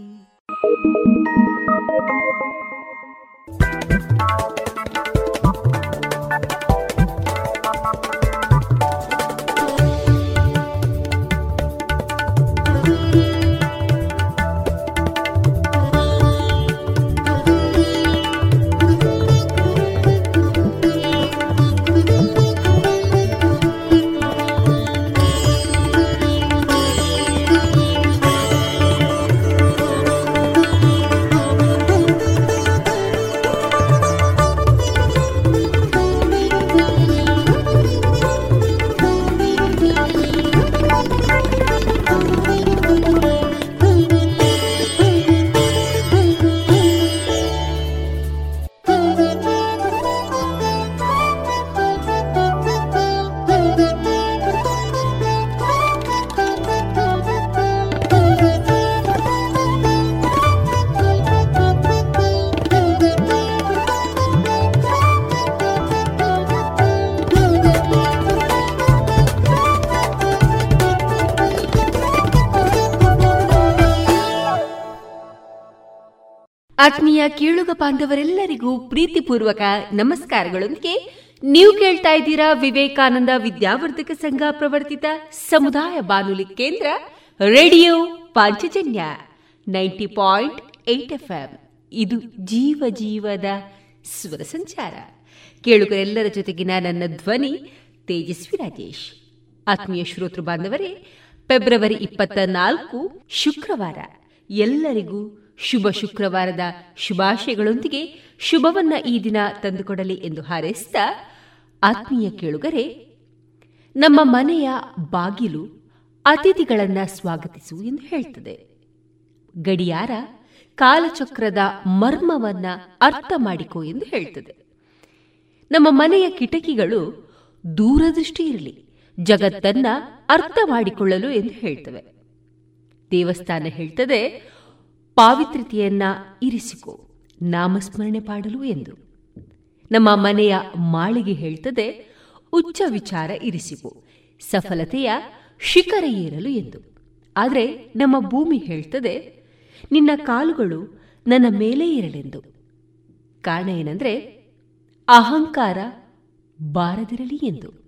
Thank you. ಆತ್ಮೀಯ ಕೇಳುಗ ಬಾಂಧವರೆಲ್ಲರಿಗೂ ಪ್ರೀತಿಪೂರ್ವಕ ನಮಸ್ಕಾರಗಳೊಂದಿಗೆ ನೀವು ಕೇಳ್ತಾ ಇದ್ದೀರಾ ವಿವೇಕಾನಂದ ವಿದ್ಯಾವರ್ಧಕ ಸಂಘ ಪ್ರವರ್ತಿತ ಸಮುದಾಯ ಬಾನುಲಿ ಕೇಂದ್ರ radio Panchajanya ninety point eight F ಇದು ಜೀವ ಜೀವದ ಸ್ವರ ಸಂಚಾರ. ಕೇಳುಗರೆಲ್ಲರ ಜೊತೆಗಿನ ನನ್ನ ಧ್ವನಿ ತೇಜಸ್ವಿ ರಾಜೇಶ್. ಆತ್ಮೀಯ ಶ್ರೋತೃ ಬಾಂಧವರೇ, ಫೆಬ್ರವರಿ ಇಪ್ಪತ್ತ ನಾಲ್ಕು ಶುಕ್ರವಾರ ಎಲ್ಲರಿಗೂ ಶುಭ ಶುಕ್ರವಾರದ ಶುಭಾಶಯಗಳೊಂದಿಗೆ ಶುಭವನ್ನ ಈ ದಿನ ತಂದುಕೊಡಲಿ ಎಂದು ಹಾರೈಸಿದ ಆತ್ಮೀಯ ಕೇಳುಗರೆ, ನಮ್ಮ ಮನೆಯ ಬಾಗಿಲು ಅತಿಥಿಗಳನ್ನ ಸ್ವಾಗತಿಸು ಎಂದು ಹೇಳ್ತದೆ. ಗಡಿಯಾರ ಕಾಲಚಕ್ರದ ಮರ್ಮವನ್ನ ಅರ್ಥ ಮಾಡಿಕೊ ಎಂದು ಹೇಳ್ತದೆ. ನಮ್ಮ ಮನೆಯ ಕಿಟಕಿಗಳು ದೂರದೃಷ್ಟಿ ಇರಲಿ, ಜಗತ್ತನ್ನ ಅರ್ಥ ಮಾಡಿಕೊಳ್ಳಲು ಎಂದು ಹೇಳ್ತವೆ. ದೇವಸ್ಥಾನ ಹೇಳ್ತದೆ ಪಾವಿತ್ರ್ಯತೆಯನ್ನ ಇರಿಸಿಕೋ. ನಾಮಸ್ಮರಣೆ ಪಾಡಲು ಎಂದು. ನಮ್ಮ ಮನೆಯ ಮಾಳಿಗೆ ಹೇಳ್ತದೆ, ಉಚ್ಚ ವಿಚಾರ ಇರಿಸಿಕೊ. ಸಫಲತೆಯ ಶಿಖರ ಏರಲು ಎಂದು. ಆದರೆ ನಮ್ಮ ಭೂಮಿ ಹೇಳ್ತದೆ, ನಿನ್ನ ಕಾಲುಗಳು ನನ್ನ ಮೇಲೆ ಇರಲೆಂದು ಕಾರಣ ಏನಂದ್ರೆ, ಅಹಂಕಾರ ಬಾರದಿರಲಿ ಎಂದು.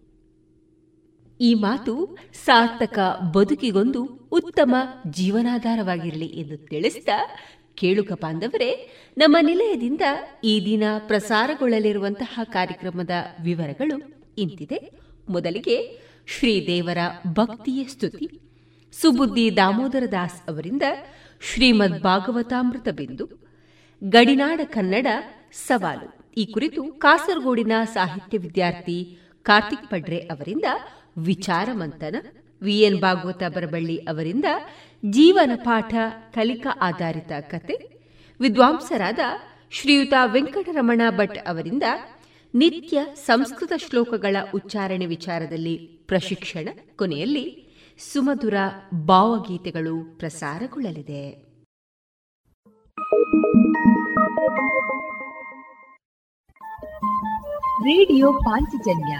ಈ ಮಾತು ಸಾರ್ಥಕ ಬದುಕಿಗೊಂದು ಉತ್ತಮ ಜೀವನಾಧಾರವಾಗಿರಲಿ ಎಂದು ತಿಳಿಸಿದ ಕೇಳುಕ ಬಾಂಧವರೇ, ನಮ್ಮ ನಿಲಯದಿಂದ ಈ ದಿನ ಪ್ರಸಾರಗೊಳ್ಳಲಿರುವಂತಹ ಕಾರ್ಯಕ್ರಮದ ವಿವರಗಳು ಇಂತಿದೆ. ಮೊದಲಿಗೆ ಶ್ರೀದೇವರ ಭಕ್ತಿಯ ಸ್ತುತಿ. ಸುಬುದ್ದಿ ದಾಮೋದರ ದಾಸ್ ಅವರಿಂದ ಶ್ರೀಮದ್ ಭಾಗವತಾಮೃತ ಬಿಂದು. ಗಡಿನಾಡ ಕನ್ನಡ ಸವಾಲು. ಈ ಕುರಿತು ಕಾಸರಗೋಡಿನ ಸಾಹಿತ್ಯ ವಿದ್ಯಾರ್ಥಿ ಕಾರ್ತಿಕ್ ಪಡ್ರೆ ಅವರಿಂದ ವಿಚಾರ ಮಂಥನ ವಿಎನ್ ಭಾಗವತ ಬರಬಳ್ಳಿ ಅವರಿಂದ ಜೀವನ ಪಾಠ ಕಲಿಕಾ ಆಧಾರಿತ ಕತೆ ವಿದ್ವಾಂಸರಾದ ಶ್ರೀಯುತ ವೆಂಕಟರಮಣ ಭಟ್ ಅವರಿಂದ ನಿತ್ಯ ಸಂಸ್ಕೃತ ಶ್ಲೋಕಗಳ ಉಚ್ಚಾರಣೆ ವಿಚಾರದಲ್ಲಿ ಪ್ರಶಿಕ್ಷಣ ಕೊನೆಯಲ್ಲಿ ಸುಮಧುರ ಭಾವಗೀತೆಗಳು ಪ್ರಸಾರಗೊಳ್ಳಲಿದೆ. ರೇಡಿಯೋ ಪಾಂಚಜನ್ಯ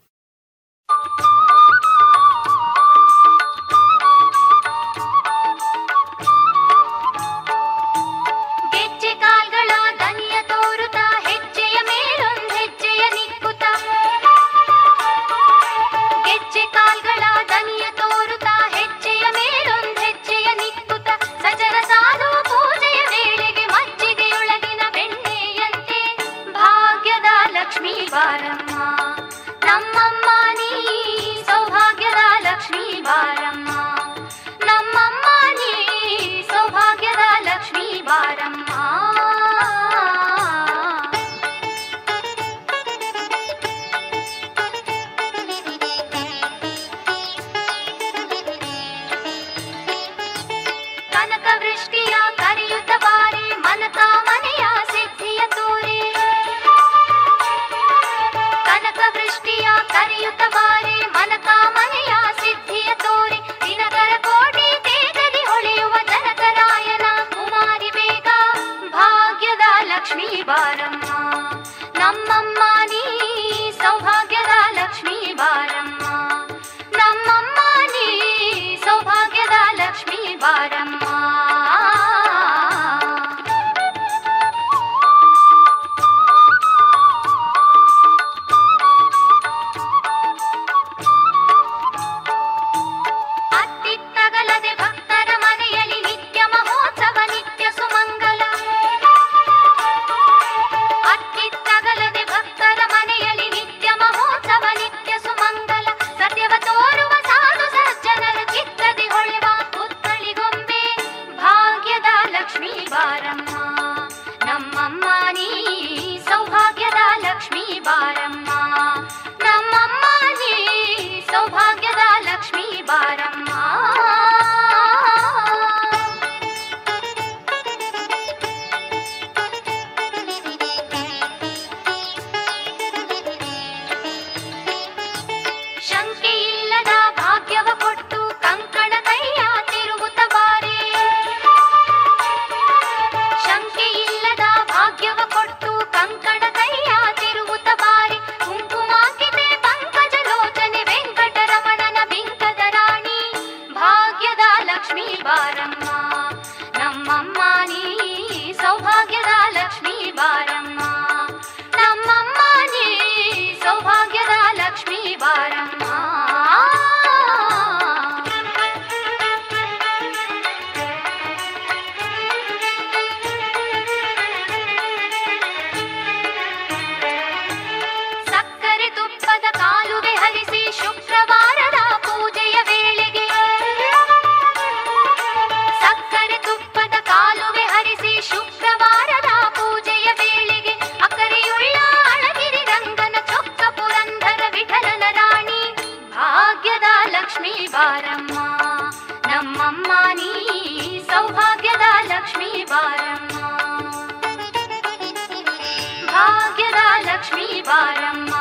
ಬಾರಮ್ಮ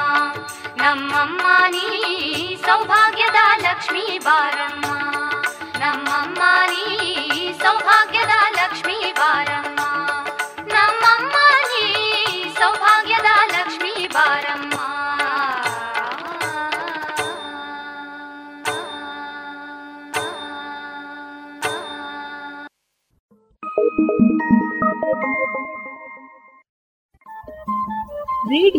ನಮ್ಮಮ್ಮ ನೀ ಸೌಭಾಗ್ಯದ ಲಕ್ಷ್ಮೀ ಬಾರಮ್ಮ ನಮ್ಮಮ್ಮ ನೀ ಸೌಭಾಗ್ಯದ ಲಕ್ಷ್ಮೀ ಬಾರಮ್ಮ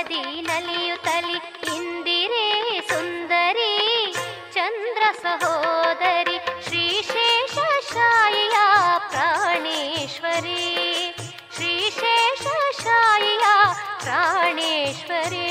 ನದಿ ನಲಿಯುತ್ತಲಿ नलियुति ಸುಂದರಿ ಚಂದ್ರ ಸಹೋದರಿ ಶ್ರೀಶೇಷ ಶಾಯಿಯ ಪ್ರಾಣೇಶ್ವರಿ ಶ್ರೀಶೇಷ ಶಾಯಿಯ ಪ್ರಾಣೇಶ್ವರಿ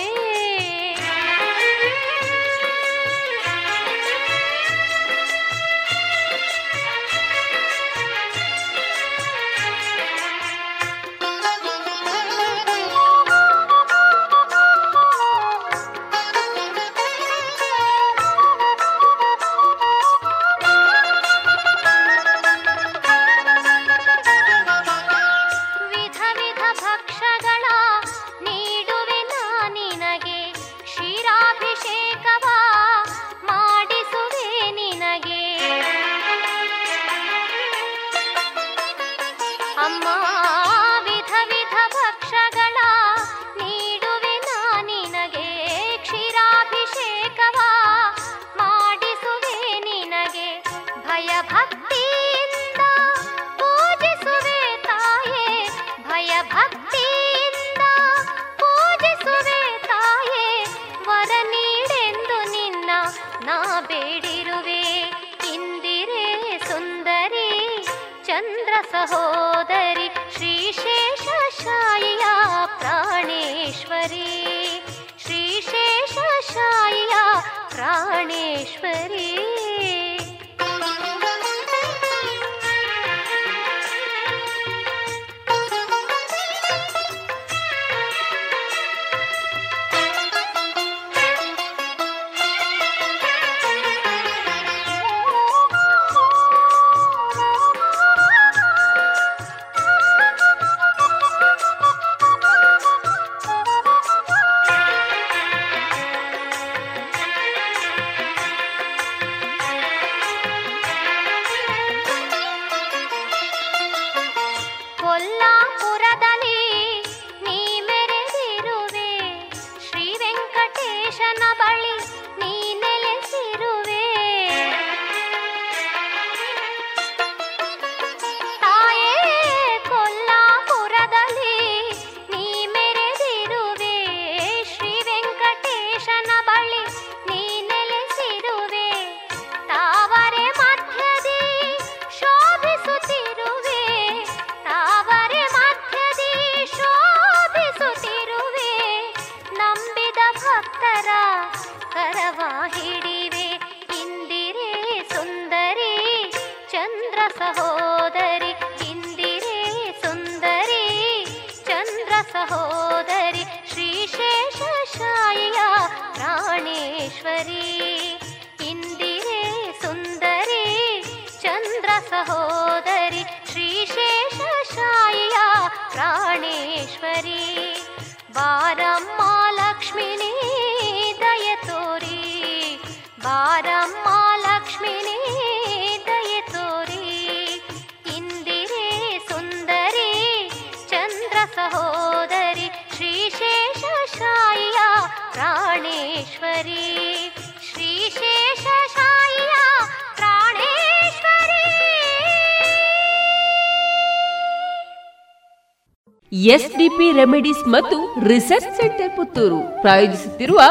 ರೆಮಿಡೀಸ್ ಮತ್ತು ರಿಸರ್ಚ್ ಸೆಂಟರ್ ಪುತ್ತೂರು ಪ್ರಾಯೋಜಿಸುತ್ತಿರುವ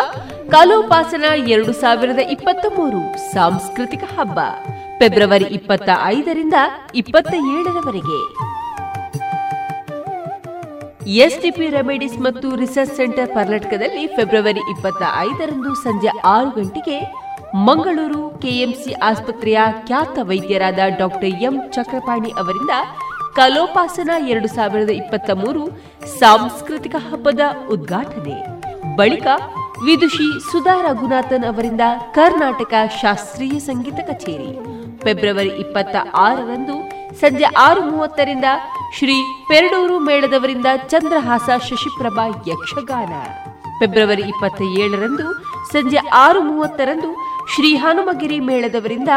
ಕಲೋಪಾಸನ ಎರಡು ಸಾವಿರದ ಇಪ್ಪತ್ತ ಮೂರು ಸಾಂಸ್ಕೃತಿಕ ಹಬ್ಬ, ಫೆಬ್ರವರಿ ಇಪ್ಪತ್ತ ಐದರಿಂದ ಇಪ್ಪತ್ತ ಏಳರವರೆಗೆ. ಎಸ್ಡಿಪಿ ರೆಮಿಡೀಸ್ ಮತ್ತು ರಿಸರ್ಚ್ ಸೆಂಟರ್ ಕರ್ನಾಟಕದಲ್ಲಿ ಫೆಬ್ರವರಿ ಇಪ್ಪತ್ತ ಐದರಂದು ಸಂಜೆ ಆರು ಗಂಟೆಗೆ ಮಂಗಳೂರು ಕೆಎಂಸಿ ಆಸ್ಪತ್ರೆಯ ಖ್ಯಾತ ವೈದ್ಯರಾದ ಡಾಕ್ಟರ್ ಎಂ ಚಕ್ರಪಾಣಿ ಅವರಿಂದ ಕಲೋಪಾಸನ ಎರಡು ಸಾವಿರದ ಇಪ್ಪತ್ತ ಮೂರು ಸಾಂಸ್ಕೃತಿಕ ಹಬ್ಬದ ಉದ್ಘಾಟನೆ. ಬಳಿಕ ವಿದುಷಿ ಸುಧಾ ರಘುನಾಥನ್ ಅವರಿಂದ ಕರ್ನಾಟಕ ಶಾಸ್ತ್ರೀಯ ಸಂಗೀತ ಕಚೇರಿ. ಫೆಬ್ರವರಿ ಇಪ್ಪತ್ತ ಆರರಂದು ಸಂಜೆ ಆರು ಮೂವತ್ತರಿಂದ ಶ್ರೀ ಪೆರಡೂರು ಮೇಳದವರಿಂದ ಚಂದ್ರಹಾಸ ಶಶಿಪ್ರಭಾ ಯಕ್ಷಗಾನ. ಫೆಬ್ರವರಿ ಇಪ್ಪತ್ತ ಏಳರಂದು ಸಂಜೆ ಆರು ಮೂವತ್ತರಂದು ಶ್ರೀ ಹನುಮಗಿರಿ ಮೇಳದವರಿಂದ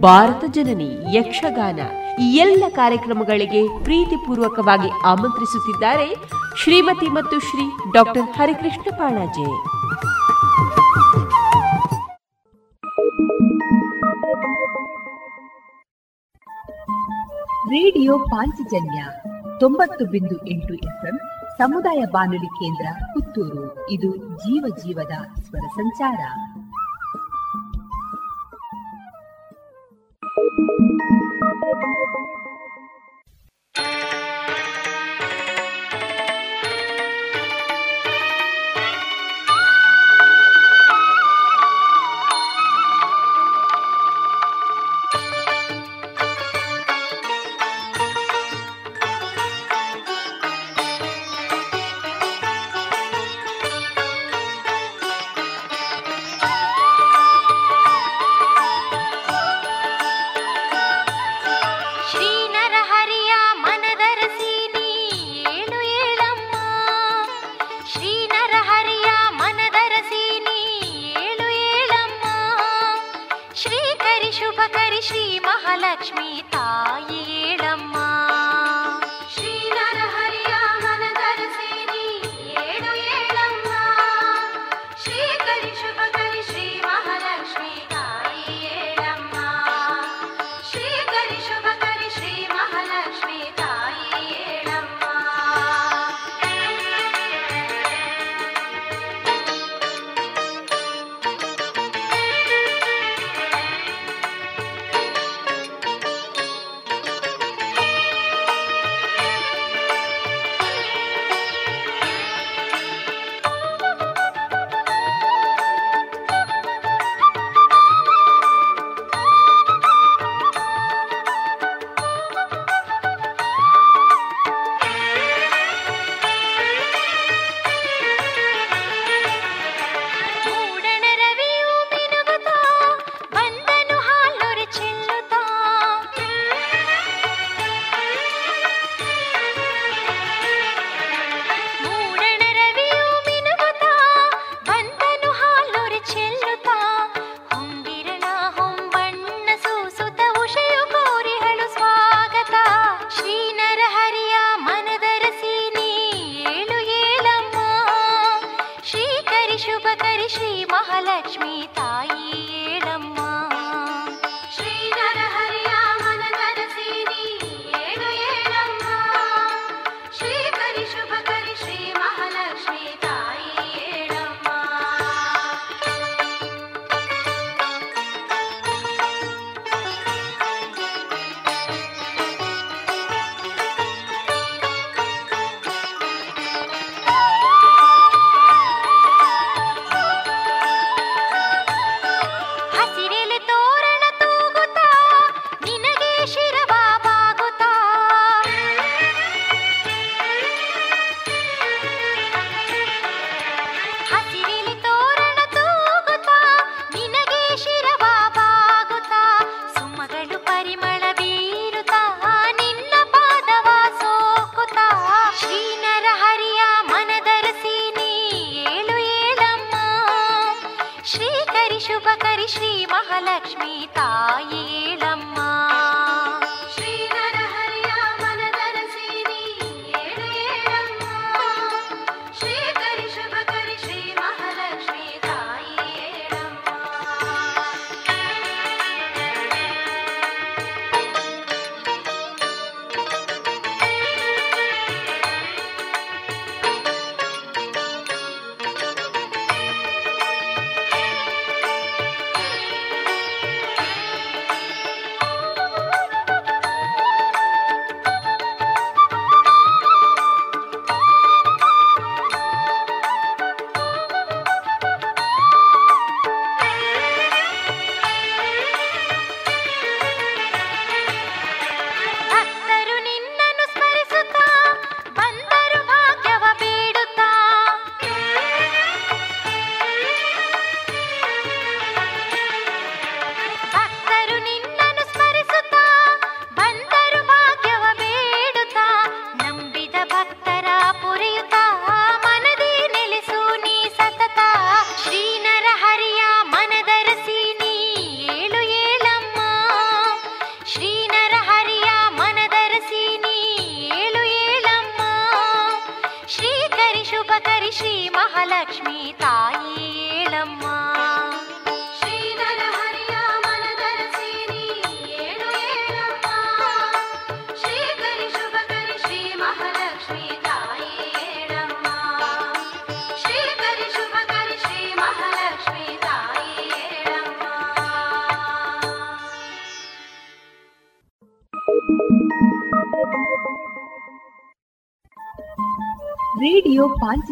ಭಾರತ ಜನನಿ ಯಕ್ಷಗಾನ ಎಲ್ಲ ಕಾರ್ಯಕ್ರಮಗಳಿಗೆ ಪ್ರೀತಿಪೂರ್ವಕವಾಗಿ ಆಮಂತ್ರಿಸುತ್ತಿದ್ದಾರೆ ಶ್ರೀಮತಿ ಮತ್ತು ಶ್ರೀ ಡಾಕ್ಟರ್ ಹರಿಕೃಷ್ಣ ಪಾಣಾಜೆ ರೇಡಿಯೋ ಪಾಂಚಜನ್ಯ ತೊಂಬತ್ತು ಬಿಂದು ಎಂಟು ಎಫ್ಎಂ ಸಮುದಾಯ ಬಾನುಲಿ ಕೇಂದ್ರ ಪುತ್ತೂರು. ಇದು ಜೀವ ಜೀವದ ಸ್ವರ ಸಂಚಾರ. Thank you.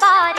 body.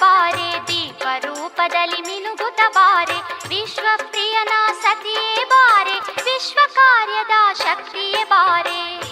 ಬಾರೆ ದೀಪ ರೂಪದಲ್ಲಿ ಮಿನುಗುತ ಬಾರೆ ವಿಶ್ವ ಪ್ರಿಯನ ಸತಿಯೇ ಬಾರೆ ವಿಶ್ವ ಕಾರ್ಯದ ಶಕ್ತಿಯೇ ಬಾರೆ.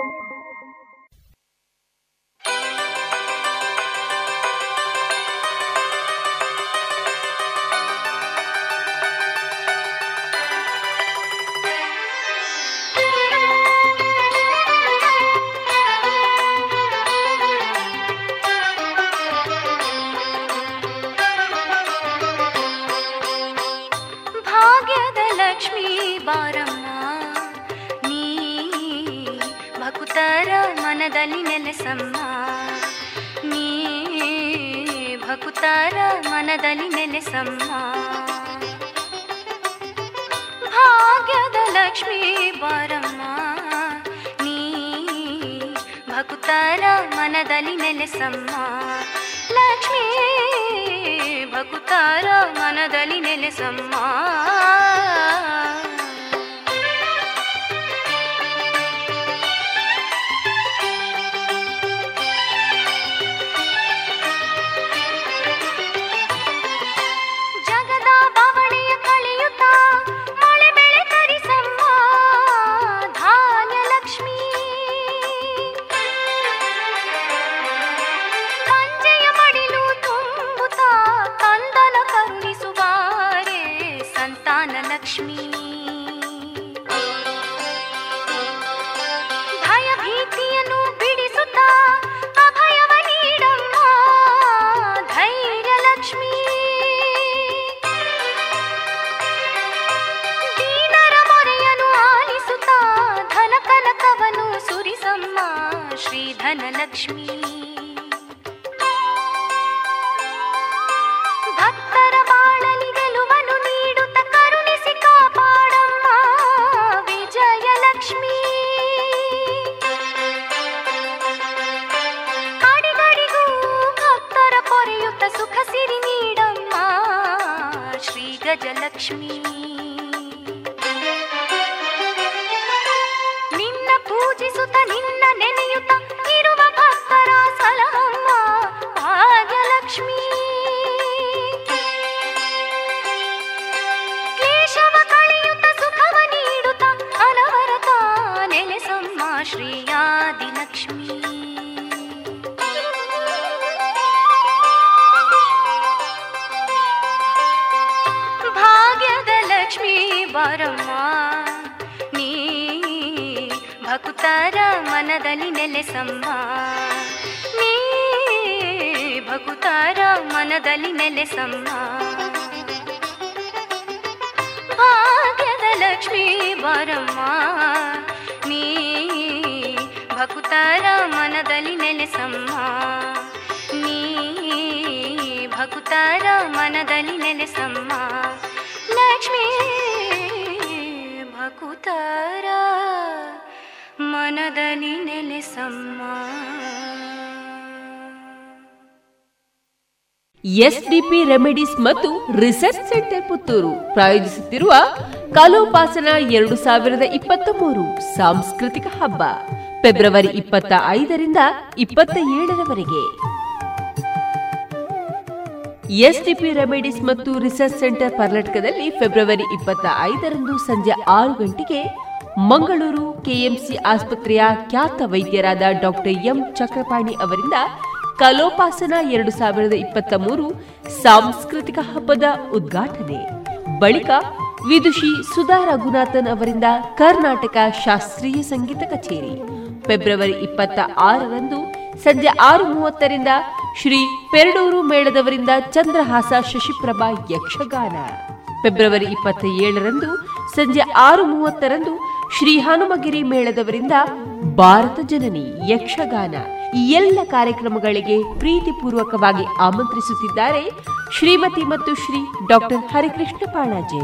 ಸಮ ಭಾಗ್ಯದ ಲಕ್ಷ್ಮಿ ಬಾರಮ್ಮ ನೀ ಭಕ್ತರ ಮನದಲ್ಲಿ ನೆಲೆಸಮ್ಮ. ಲಕ್ಷ್ಮೀ ಭಕ್ತರ ಮನದಲ್ಲಿ ನೆಲೆಸಮ್ಮ. ಭಕುತರ ಮನದಲ್ಲಿ ನೆಲೆಸಮ್ಮ. ಲಕ್ಷ್ಮೀ ಭಕುತಾರ ಮನದಲ್ಲಿ ನೆಲೆಸಮ್ಮ. ಎಸ್ಡಿಪಿ ರೆಮಿಡೀಸ್ ಮತ್ತು ರಿಸರ್ಚ್ ಸೆಂಟರ್ ಪುತ್ತೂರು ಪ್ರಾಯೋಜಿಸುತ್ತಿರುವ ಕಲೋಪಾಸನ ಎರಡು ಸಾವಿರದ ಇಪ್ಪತ್ತ ಮೂರು ಸಾಂಸ್ಕೃತಿಕ ಹಬ್ಬ, ಫೆಬ್ರವರಿ ಇಪ್ಪತ್ತ ಐದರಿಂದ ಇಪ್ಪತ್ತ ಏಳರವರೆಗೆ. ಎಸ್ಡಿಪಿ ರೆಮಿಡೀಸ್ ಮತ್ತು ರಿಸರ್ಚ್ ಸೆಂಟರ್ ಕರ್ನಾಟಕದಲ್ಲಿ ಫೆಬ್ರವರಿ ಇಪ್ಪತ್ತ ಐದರಂದು ಸಂಜೆ ಆರು ಗಂಟೆಗೆ ಮಂಗಳೂರು ಕೆಎಂಸಿ ಆಸ್ಪತ್ರೆಯ ಖ್ಯಾತ ವೈದ್ಯರಾದ ಡಾಕ್ಟರ್ ಎಂ ಚಕ್ರಪಾಣಿ ಅವರಿಂದ ಕಲೋಪಾಸನ ಎರಡು ಸಾವಿರದ ಇಪ್ಪತ್ತ ಮೂರು ಸಾಂಸ್ಕೃತಿಕ ಹಬ್ಬದ ಉದ್ಘಾಟನೆ. ಬಳಿಕ ವಿದುಷಿ ಸುಧಾ ರಘುನಾಥನ್ ಅವರಿಂದ ಕರ್ನಾಟಕ ಶಾಸ್ತ್ರೀಯ ಸಂಗೀತ ಕಚೇರಿ. ಫೆಬ್ರವರಿ ಇಪ್ಪತ್ತ ಆರರಂದು ಸಂಜೆ ಆರು ಮೂವತ್ತರಿಂದ ಶ್ರೀ ಪೆರಡೂರು ಮೇಳದವರಿಂದ ಚಂದ್ರಹಾಸ ಶಶಿಪ್ರಭಾ ಯಕ್ಷಗಾನ. ಫೆಬ್ರವರಿ ಇಪ್ಪತ್ತ ಏಳರಂದು ಸಂಜೆ ಆರು ಮೂವತ್ತರಂದು ಶ್ರೀ ಹನುಮಗಿರಿ ಮೇಳದವರಿಂದ ಭಾರತ ಜನನಿ ಯಕ್ಷಗಾನ ಈ ಎಲ್ಲ ಕಾರ್ಯಕ್ರಮಗಳಿಗೆ ಪ್ರೀತಿಪೂರ್ವಕವಾಗಿ ಆಮಂತ್ರಿಸುತ್ತಿದ್ದಾರೆ ಶ್ರೀಮತಿ ಮತ್ತು ಶ್ರೀ ಡಾಕ್ಟರ್ ಹರಿಕೃಷ್ಣ ಪಾಣಾಜೆ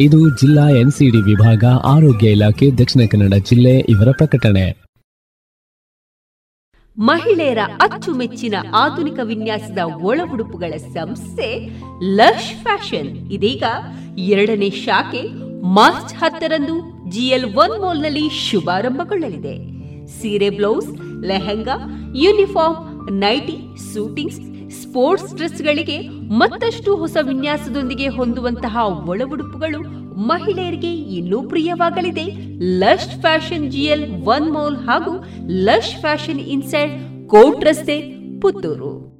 ಇದು ಜಿಲ್ಲಾ ಎನ್ಸಿಡಿ ವಿಭಾಗ, ಆರೋಗ್ಯ ಇಲಾಖೆ, ದಕ್ಷಿಣ ಕನ್ನಡ ಜಿಲ್ಲೆ ಇವರ ಪ್ರಕಟಣೆ. ಮಹಿಳೆಯರ ಅಚ್ಚುಮೆಚ್ಚಿನ ಆಧುನಿಕ ವಿನ್ಯಾಸದ ಒಳ ಉಡುಪುಗಳ ಸಂಸ್ಥೆ ಲಶ್ ಫ್ಯಾಷನ್. ಇದೀಗ ಎರಡನೇ ಶಾಖೆ ಮಾರ್ಚ್ ಹತ್ತರಂದು ಜಿಎಲ್ ಒನ್ ಮಾಲ್ನಲ್ಲಿ ಶುಭಾರಂಭಗೊಳ್ಳಲಿದೆ. ಸೀರೆ, blouse, lehenga, uniform, nightie, suitings sports ಡ್ರೆಸ್ಗಳಿಗೆ ಮತ್ತಷ್ಟು ಹೊಸ ವಿನ್ಯಾಸದೊಂದಿಗೆ ಹೊಂದುವಂತಹ ಒಳ ಉಡುಪುಗಳು ಮಹಿಳೆಯರಿಗೆ ಇನ್ನೂ ಪ್ರಿಯವಾಗಲಿದೆ. Lush fashion GL one mall ಹಾಗೂ ಲಶ್ ಫ್ಯಾಷನ್ ಇನ್ಸೈಡ್ ಕೋಟ್ ರಸ್ತೆ, ಪುತ್ತೂರು.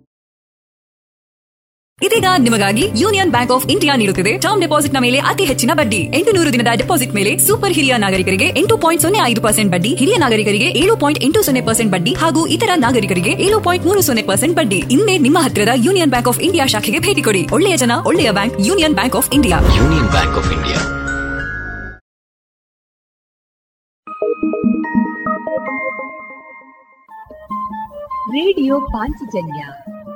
ಇದೀಗ ನಿಮಗಾಗಿ ಯೂನಿಯನ್ ಬ್ಯಾಂಕ್ ಆಫ್ ಇಂಡಿಯಾ ನೀಡುತ್ತಿದೆ. ಟರ್ಮ್ ಡೆಪಾಸಿಟ್ನ ಮೇಲೆ ಅತಿ ಹೆಚ್ಚಿನ ಬಡ್ಡಿ. ಎಂಟು ನೂರು ದಿನದ ಡೆಪಾಸಿಟ್ ಮೇಲೆ ಸೂಪರ್ ಹಿರಿಯ ನಾಗರಿಕರಿಗೆ ಎಂಟು ಪಾಯಿಂಟ್ ಸೊನ್ನೆ ಐದು ಪರ್ಸೆಂಟ್ ಬಡ್ಡಿ ಹಿರಿಯ ನಾಗರಿಕರಿಗೆ ಏಳು ಪಾಯಿಂಟ್ ಎಂಟು ಸೊನ್ನೆ ಪರ್ಸೆಂಟ್ ಬಡ್ಡಿ ಹಾಗೂ ಇತರ ನಾಗರಿಕರಿಗೆ ಏಳು ಪಾಯಿಂಟ್ ಮೂರು ಸೊನ್ನೆ ಪರ್ಸೆಂಟ್ ಬಡ್ಡಿ. ಇನ್ನೇ ನಿಮ್ಮ ಹತ್ತಿರದ ಯೂನಿಯನ್ ಬ್ಯಾಂಕ್ ಆಫ್ ಇಂಡಿಯಾ ಶಾಖೆಗೆ ಭೇಟಿ ಕೊಡಿ. ಒಳ್ಳೆಯ ಜನ ಒಳ್ಳೆಯ bank union bank of India. Union bank of India. Radio Panchajanya.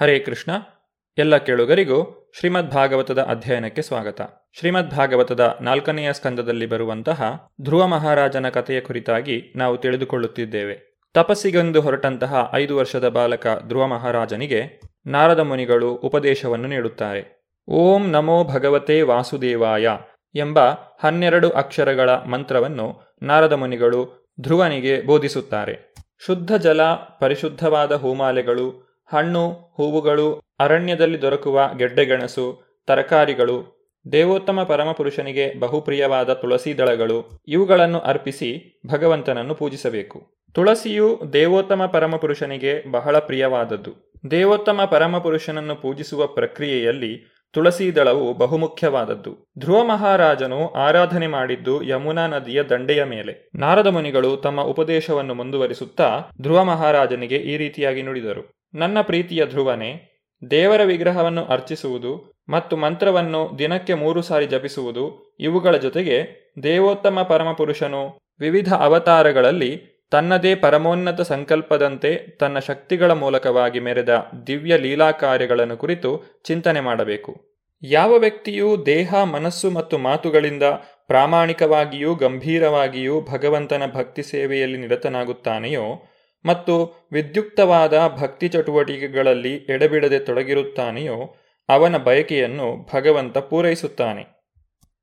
Hare Krishna. ಎಲ್ಲ ಕೇಳುಗರಿಗೂ ಶ್ರೀಮದ್ ಭಾಗವತದ ಅಧ್ಯಯನಕ್ಕೆ ಸ್ವಾಗತ. ಶ್ರೀಮದ್ ಭಾಗವತದ ನಾಲ್ಕನೆಯ ಸ್ಕಂದದಲ್ಲಿ ಬರುವಂತಹ ಧ್ರುವ ಮಹಾರಾಜನ ಕಥೆಯ ಕುರಿತಾಗಿ ನಾವು ತಿಳಿದುಕೊಳ್ಳುತ್ತಿದ್ದೇವೆ. ತಪಸ್ಸಿಗೆಂದು ಹೊರಟಂತಹ ಐದು ವರ್ಷದ ಬಾಲಕ ಧ್ರುವ ಮಹಾರಾಜನಿಗೆ ನಾರದ ಮುನಿಗಳು ಉಪದೇಶವನ್ನು ನೀಡುತ್ತಾರೆ. ಓಂ ನಮೋ ಭಗವತೆ ವಾಸುದೇವಾಯ ಎಂಬ ಹನ್ನೆರಡು ಅಕ್ಷರಗಳ ಮಂತ್ರವನ್ನು ನಾರದ ಮುನಿಗಳು ಧ್ರುವನಿಗೆ ಬೋಧಿಸುತ್ತಾರೆ. ಶುದ್ಧ ಜಲ, ಪರಿಶುದ್ಧವಾದ ಹೂಮಾಲೆಗಳು ಹಣ್ಣು, ಹೂವುಗಳು, ಅರಣ್ಯದಲ್ಲಿ ದೊರಕುವ ಗೆಡ್ಡೆಗೆಣಸು ತರಕಾರಿಗಳು, ದೇವೋತ್ತಮ ಪರಮಪುರುಷನಿಗೆ ಬಹುಪ್ರಿಯವಾದ ತುಳಸಿ ದಳಗಳು, ಇವುಗಳನ್ನು ಅರ್ಪಿಸಿ ಭಗವಂತನನ್ನು ಪೂಜಿಸಬೇಕು. ತುಳಸಿಯು ದೇವೋತ್ತಮ ಪರಮಪುರುಷನಿಗೆ ಬಹಳ ಪ್ರಿಯವಾದದ್ದು. ದೇವೋತ್ತಮ ಪರಮಪುರುಷನನ್ನು ಪೂಜಿಸುವ ಪ್ರಕ್ರಿಯೆಯಲ್ಲಿ ತುಳಸಿ ದಳವು ಬಹುಮುಖ್ಯವಾದದ್ದು. ಧ್ರುವ ಮಹಾರಾಜನು ಆರಾಧನೆ ಮಾಡಿದ್ದು ಯಮುನಾ ನದಿಯ ದಂಡೆಯ ಮೇಲೆ. ನಾರದ ಮುನಿಗಳು ತಮ್ಮ ಉಪದೇಶವನ್ನು ಮುಂದುವರಿಸುತ್ತಾ ಧ್ರುವ ಮಹಾರಾಜನಿಗೆ ಈ ರೀತಿಯಾಗಿ ನುಡಿದರು. ನನ್ನ ಪ್ರೀತಿಯ ಧ್ರುವನೇ, ದೇವರ ವಿಗ್ರಹವನ್ನು ಅರ್ಚಿಸುವುದು ಮತ್ತು ಮಂತ್ರವನ್ನು ದಿನಕ್ಕೆ ಮೂರು ಸಾರಿ ಜಪಿಸುವುದು ಇವುಗಳ ಜೊತೆಗೆ ದೇವೋತ್ತಮ ಪರಮಪುರುಷನು ವಿವಿಧ ಅವತಾರಗಳಲ್ಲಿ ತನ್ನದೇ ಪರಮೋನ್ನತ ಸಂಕಲ್ಪದಂತೆ ತನ್ನ ಶಕ್ತಿಗಳ ಮೂಲಕವಾಗಿ ಮೆರೆದ ದಿವ್ಯ ಲೀಲಾ ಕಾರ್ಯಗಳನ್ನು ಕುರಿತು ಚಿಂತನೆ ಮಾಡಬೇಕು. ಯಾವ ವ್ಯಕ್ತಿಯು ದೇಹ, ಮನಸ್ಸು ಮತ್ತು ಮಾತುಗಳಿಂದ ಪ್ರಾಮಾಣಿಕವಾಗಿಯೂ ಗಂಭೀರವಾಗಿಯೂ ಭಗವಂತನ ಭಕ್ತಿ ಸೇವೆಯಲ್ಲಿ ನಿರತನಾಗುತ್ತಾನೆಯೋ ಮತ್ತು ವಿದ್ಯುಕ್ತವಾದ ಭಕ್ತಿ ಚಟುವಟಿಕೆಗಳಲ್ಲಿ ಎಡೆಬಿಡದೆ ತೊಡಗಿರುತ್ತಾನೆಯೋ ಅವನ ಬಯಕೆಯನ್ನು ಭಗವಂತ ಪೂರೈಸುತ್ತಾನೆ.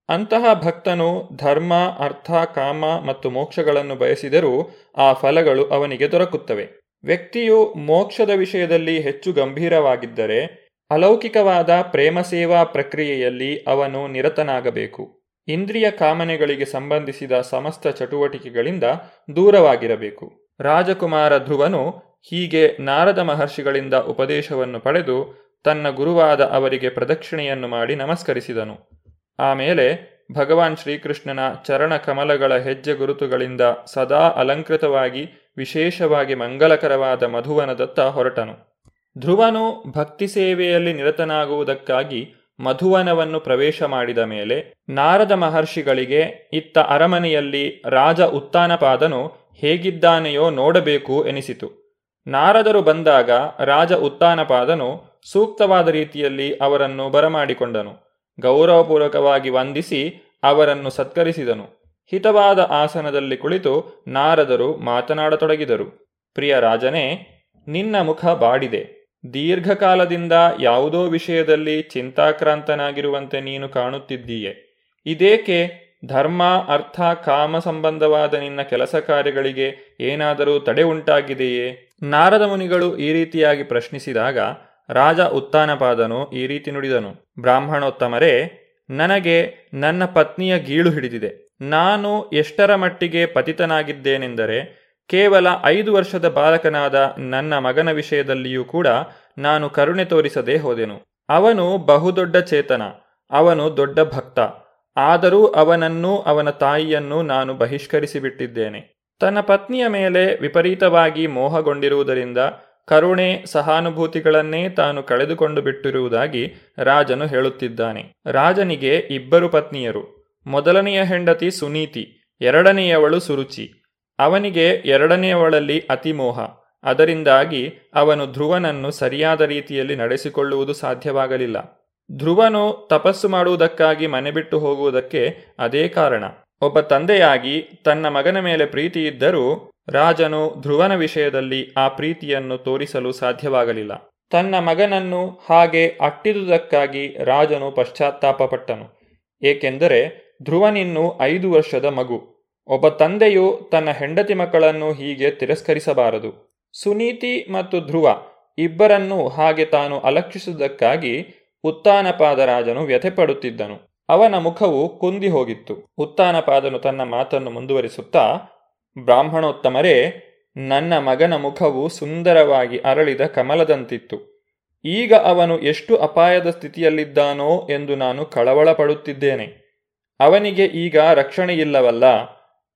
ಅಂತಹ ಭಕ್ತನು ಧರ್ಮ, ಅರ್ಥ, ಕಾಮ ಮತ್ತು ಮೋಕ್ಷಗಳನ್ನು ಬಯಸಿದರೂ ಆ ಫಲಗಳು ಅವನಿಗೆ ದೊರಕುತ್ತವೆ. ವ್ಯಕ್ತಿಯು ಮೋಕ್ಷದ ವಿಷಯದಲ್ಲಿ ಹೆಚ್ಚು ಗಂಭೀರವಾಗಿದ್ದರೆ ಅಲೌಕಿಕವಾದ ಪ್ರೇಮ ಸೇವಾ ಪ್ರಕ್ರಿಯೆಯಲ್ಲಿ ಅವನು ನಿರತನಾಗಬೇಕು. ಇಂದ್ರಿಯ ಕಾಮನೆಗಳಿಗೆ ಸಂಬಂಧಿಸಿದ ಸಮಸ್ತ ಚಟುವಟಿಕೆಗಳಿಂದ ದೂರವಾಗಿರಬೇಕು. ರಾಜಕುಮಾರ ಧ್ರುವನು ಹೀಗೆ ನಾರದ ಮಹರ್ಷಿಗಳಿಂದ ಉಪದೇಶವನ್ನು ಪಡೆದು ತನ್ನ ಗುರುವಾದ ಅವರಿಗೆ ಪ್ರದಕ್ಷಿಣೆಯನ್ನು ಮಾಡಿ ನಮಸ್ಕರಿಸಿದನು. ಆಮೇಲೆ ಭಗವಾನ್ ಶ್ರೀಕೃಷ್ಣನ ಚರಣ ಕಮಲಗಳ ಹೆಜ್ಜೆ ಗುರುತುಗಳಿಂದ ಸದಾ ಅಲಂಕೃತವಾಗಿ ವಿಶೇಷವಾಗಿ ಮಂಗಲಕರವಾದ ಮಧುವನದತ್ತ ಹೊರಟನು. ಧ್ರುವನು ಭಕ್ತಿ ಸೇವೆಯಲ್ಲಿ ನಿರತನಾಗುವುದಕ್ಕಾಗಿ ಮಧುವನವನ್ನು ಪ್ರವೇಶ ಮಾಡಿದ ಮೇಲೆ ನಾರದ ಮಹರ್ಷಿಗಳಿಗೆ ಇತ್ತ ಅರಮನೆಯಲ್ಲಿ ರಾಜ ಉತ್ತಾನಪಾದನು ಹೇಗಿದ್ದಾನೆಯೋ ನೋಡಬೇಕು ಎನಿಸಿತು. ನಾರದರು ಬಂದಾಗ ರಾಜ ಉತ್ತಾನಪಾದನು ಸೂಕ್ತವಾದ ರೀತಿಯಲ್ಲಿ ಅವರನ್ನು ಬರಮಾಡಿಕೊಂಡನು. ಗೌರವಪೂರ್ವಕವಾಗಿ ವಂದಿಸಿ ಅವರನ್ನು ಸತ್ಕರಿಸಿದನು. ಹಿತವಾದ ಆಸನದಲ್ಲಿ ಕುಳಿತು ನಾರದರು ಮಾತನಾಡತೊಡಗಿದರು. ಪ್ರಿಯ ರಾಜನೇ, ನಿನ್ನ ಮುಖ ಬಾಡಿದೆ. ದೀರ್ಘಕಾಲದಿಂದ ಯಾವುದೋ ವಿಷಯದಲ್ಲಿ ಚಿಂತಾಕ್ರಾಂತನಾಗಿರುವಂತೆ ನೀನು ಕಾಣುತ್ತಿದ್ದೀಯೆ. ಇದೇಕೆ ಧರ್ಮ, ಅರ್ಥ, ಕಾಮ ಸಂಬಂಧವಾದ ನಿನ್ನ ಕೆಲಸ ಕಾರ್ಯಗಳಿಗೆ ಏನಾದರೂ ತಡೆ ಉಂಟಾಗಿದೆಯೇ? ನಾರದ ಮುನಿಗಳು ಈ ರೀತಿಯಾಗಿ ಪ್ರಶ್ನಿಸಿದಾಗ ರಾಜ ಉತ್ತಾನಪಾದನು ಈ ರೀತಿ ನುಡಿದನು. ಬ್ರಾಹ್ಮಣೋತ್ತಮರೇ, ನನಗೆ ನನ್ನ ಪತ್ನಿಯ ಗೀಳು ಹಿಡಿದಿದೆ. ನಾನು ಎಷ್ಟರ ಮಟ್ಟಿಗೆ ಪತಿತನಾಗಿದ್ದೇನೆಂದರೆ, ಕೇವಲ ಐದು ವರ್ಷದ ಬಾಲಕನಾದ ನನ್ನ ಮಗನ ವಿಷಯದಲ್ಲಿಯೂ ಕೂಡ ನಾನು ಕರುಣೆ ತೋರಿಸದೆ ಹೋದೆನು. ಅವನು ಬಹುದೊಡ್ಡ ಚೇತನ, ಅವನು ದೊಡ್ಡ ಭಕ್ತ. ಆದರೂ ಅವನನ್ನು, ಅವನ ತಾಯಿಯನ್ನು ನಾನು ಬಹಿಷ್ಕರಿಸಿಬಿಟ್ಟಿದ್ದೇನೆ. ತನ್ನ ಪತ್ನಿಯ ಮೇಲೆ ವಿಪರೀತವಾಗಿ ಮೋಹಗೊಂಡಿರುವುದರಿಂದ ಕರುಣೆ ಸಹಾನುಭೂತಿಗಳನ್ನೇ ತಾನು ಕಳೆದುಕೊಂಡು ಬಿಟ್ಟಿರುವುದಾಗಿ ರಾಜನು ಹೇಳುತ್ತಿದ್ದಾನೆ. ರಾಜನಿಗೆ ಇಬ್ಬರು ಪತ್ನಿಯರು. ಮೊದಲನೆಯ ಹೆಂಡತಿ ಸುನೀತಿ, ಎರಡನೆಯವಳು ಸುರುಚಿ. ಅವನಿಗೆ ಎರಡನೆಯವಳಲ್ಲಿ ಅತಿಮೋಹ. ಅದರಿಂದಾಗಿ ಅವನು ಧ್ರುವನನ್ನು ಸರಿಯಾದ ರೀತಿಯಲ್ಲಿ ನಡೆಸಿಕೊಳ್ಳುವುದು ಸಾಧ್ಯವಾಗಲಿಲ್ಲ. ಧ್ರುವನು ತಪಸ್ಸು ಮಾಡುವುದಕ್ಕಾಗಿ ಮನೆ ಬಿಟ್ಟು ಹೋಗುವುದಕ್ಕೆ ಅದೇ ಕಾರಣ. ಒಬ್ಬ ತಂದೆಯಾಗಿ ತನ್ನ ಮಗನ ಮೇಲೆ ಪ್ರೀತಿ ಇದ್ದರೂ ರಾಜನು ಧ್ರುವನ ವಿಷಯದಲ್ಲಿ ಆ ಪ್ರೀತಿಯನ್ನು ತೋರಿಸಲು ಸಾಧ್ಯವಾಗಲಿಲ್ಲ. ತನ್ನ ಮಗನನ್ನು ಹಾಗೆ ಅಟ್ಟಿದುದಕ್ಕಾಗಿ ರಾಜನು ಪಶ್ಚಾತ್ತಾಪಪಟ್ಟನು. ಏಕೆಂದರೆ ಧ್ರುವನಿನ್ನು ಐದು ವರ್ಷದ ಮಗು. ಒಬ್ಬ ತಂದೆಯು ತನ್ನ ಹೆಂಡತಿ ಮಕ್ಕಳನ್ನು ಹೀಗೆ ತಿರಸ್ಕರಿಸಬಾರದು. ಸುನೀತಿ ಮತ್ತು ಧ್ರುವ ಇಬ್ಬರನ್ನೂ ಹಾಗೆ ತಾನು ಅಲಕ್ಷಿಸುವುದಕ್ಕಾಗಿ ಉತ್ತಾನಪಾದ ರಾಜನು ವ್ಯಥೆಪಡುತ್ತಿದ್ದನು. ಅವನ ಮುಖವು ಕುಂದಿ ಹೋಗಿತ್ತು ಉತ್ತಾನಪಾದನು ತನ್ನ ಮಾತನ್ನು ಮುಂದುವರಿಸುತ್ತಾ ಬ್ರಾಹ್ಮಣೋತ್ತಮರೇ, ನನ್ನ ಮಗನ ಮುಖವು ಸುಂದರವಾಗಿ ಅರಳಿದ ಕಮಲದಂತಿತ್ತು. ಈಗ ಅವನು ಎಷ್ಟು ಅಪಾಯದ ಸ್ಥಿತಿಯಲ್ಲಿದ್ದಾನೋ ಎಂದು ನಾನು ಕಳವಳ ಪಡುತ್ತಿದ್ದೇನೆ ಅವನಿಗೆ ಈಗ ರಕ್ಷಣೆಯಿಲ್ಲವಲ್ಲ,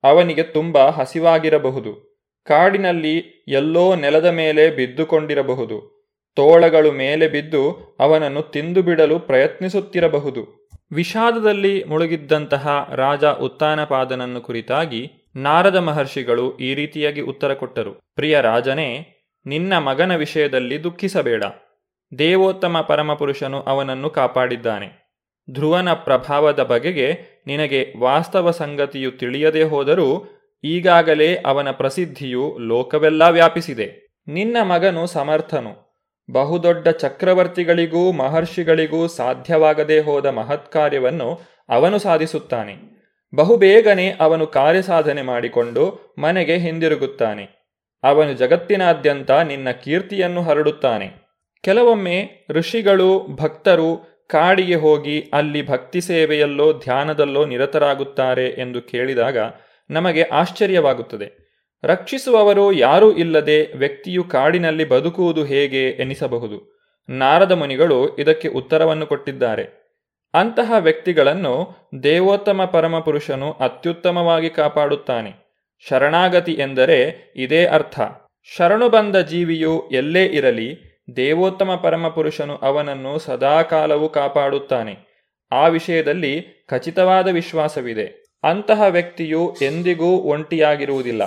ಅವನಿಗೆ ತುಂಬ ಹಸಿವಾಗಿರಬಹುದು. ಕಾಡಿನಲ್ಲಿ ಎಲ್ಲೋ ನೆಲದ ಮೇಲೆ ಬಿದ್ದುಕೊಂಡಿರಬಹುದು. ತೋಳಗಳು ಮೇಲೆ ಬಿದ್ದು ಅವನನ್ನು ತಿಂದು ಬಿಡಲು ಪ್ರಯತ್ನಿಸುತ್ತಿರಬಹುದು. ವಿಷಾದದಲ್ಲಿ ಮುಳುಗಿದ್ದಂತಹ ರಾಜ ಉತ್ತಾನಪಾದನನ್ನು ಕುರಿತಾಗಿ ನಾರದ ಮಹರ್ಷಿಗಳು ಈ ರೀತಿಯಾಗಿ ಉತ್ತರ ಕೊಟ್ಟರು. ಪ್ರಿಯ ರಾಜನೇ, ನಿನ್ನ ಮಗನ ವಿಷಯದಲ್ಲಿ ದುಃಖಿಸಬೇಡ. ದೇವೋತ್ತಮ ಪರಮಪುರುಷನು ಅವನನ್ನು ಕಾಪಾಡಿದ್ದಾನೆ. ಧ್ರುವನ ಪ್ರಭಾವದ ಬಗೆಗೆ ನಿನಗೆ ವಾಸ್ತವ ಸಂಗತಿಯು ತಿಳಿಯದೇ ಹೋದರೂ ಈಗಾಗಲೇ ಅವನ ಪ್ರಸಿದ್ಧಿಯು ಲೋಕವೆಲ್ಲ ವ್ಯಾಪಿಸಿದೆ. ನಿನ್ನ ಮಗನು ಸಮರ್ಥನು. ಬಹುದೊಡ್ಡ ಚಕ್ರವರ್ತಿಗಳಿಗೂ ಮಹರ್ಷಿಗಳಿಗೂ ಸಾಧ್ಯವಾಗದೇ ಹೋದ ಮಹತ್ಕಾರ್ಯವನ್ನು ಅವನು ಸಾಧಿಸುತ್ತಾನೆ. ಬಹುಬೇಗನೆ ಅವನು ಕಾರ್ಯಸಾಧನೆ ಮಾಡಿಕೊಂಡು ಮನೆಗೆ ಹಿಂದಿರುಗುತ್ತಾನೆ. ಅವನು ಜಗತ್ತಿನಾದ್ಯಂತ ನಿನ್ನ ಕೀರ್ತಿಯನ್ನು ಹರಡುತ್ತಾನೆ. ಕೆಲವೊಮ್ಮೆ ಋಷಿಗಳು, ಭಕ್ತರು ಕಾಡಿಗೆ ಹೋಗಿ ಅಲ್ಲಿ ಭಕ್ತಿ ಸೇವೆಯಲ್ಲೋ ಧ್ಯಾನದಲ್ಲೋ ನಿರತರಾಗುತ್ತಾರೆ ಎಂದು ಕೇಳಿದಾಗ ನಮಗೆ ಆಶ್ಚರ್ಯವಾಗುತ್ತದೆ. ರಕ್ಷಿಸುವವರು ಯಾರೂ ಇಲ್ಲದೆ ವ್ಯಕ್ತಿಯು ಕಾಡಿನಲ್ಲಿ ಬದುಕುವುದು ಹೇಗೆ ಎನಿಸಬಹುದು? ನಾರದ ಮುನಿಗಳು ಇದಕ್ಕೆ ಉತ್ತರವನ್ನು ಕೊಟ್ಟಿದ್ದಾರೆ. ಅಂತಹ ವ್ಯಕ್ತಿಗಳನ್ನು ದೇವೋತ್ತಮ ಪರಮಪುರುಷನು ಅತ್ಯುತ್ತಮವಾಗಿ ಕಾಪಾಡುತ್ತಾನೆ. ಶರಣಾಗತಿ ಎಂದರೆ ಇದೇ ಅರ್ಥ. ಶರಣು ಬಂದ ಜೀವಿಯು ಎಲ್ಲೇ ಇರಲಿ, ದೇವೋತ್ತಮ ಪರಮಪುರುಷನು ಅವನನ್ನು ಸದಾಕಾಲವೂ ಕಾಪಾಡುತ್ತಾನೆ. ಆ ವಿಷಯದಲ್ಲಿ ಖಚಿತವಾದ ವಿಶ್ವಾಸವಿದೆ. ಅಂತಹ ವ್ಯಕ್ತಿಯು ಎಂದಿಗೂ ಒಂಟಿಯಾಗಿರುವುದಿಲ್ಲ.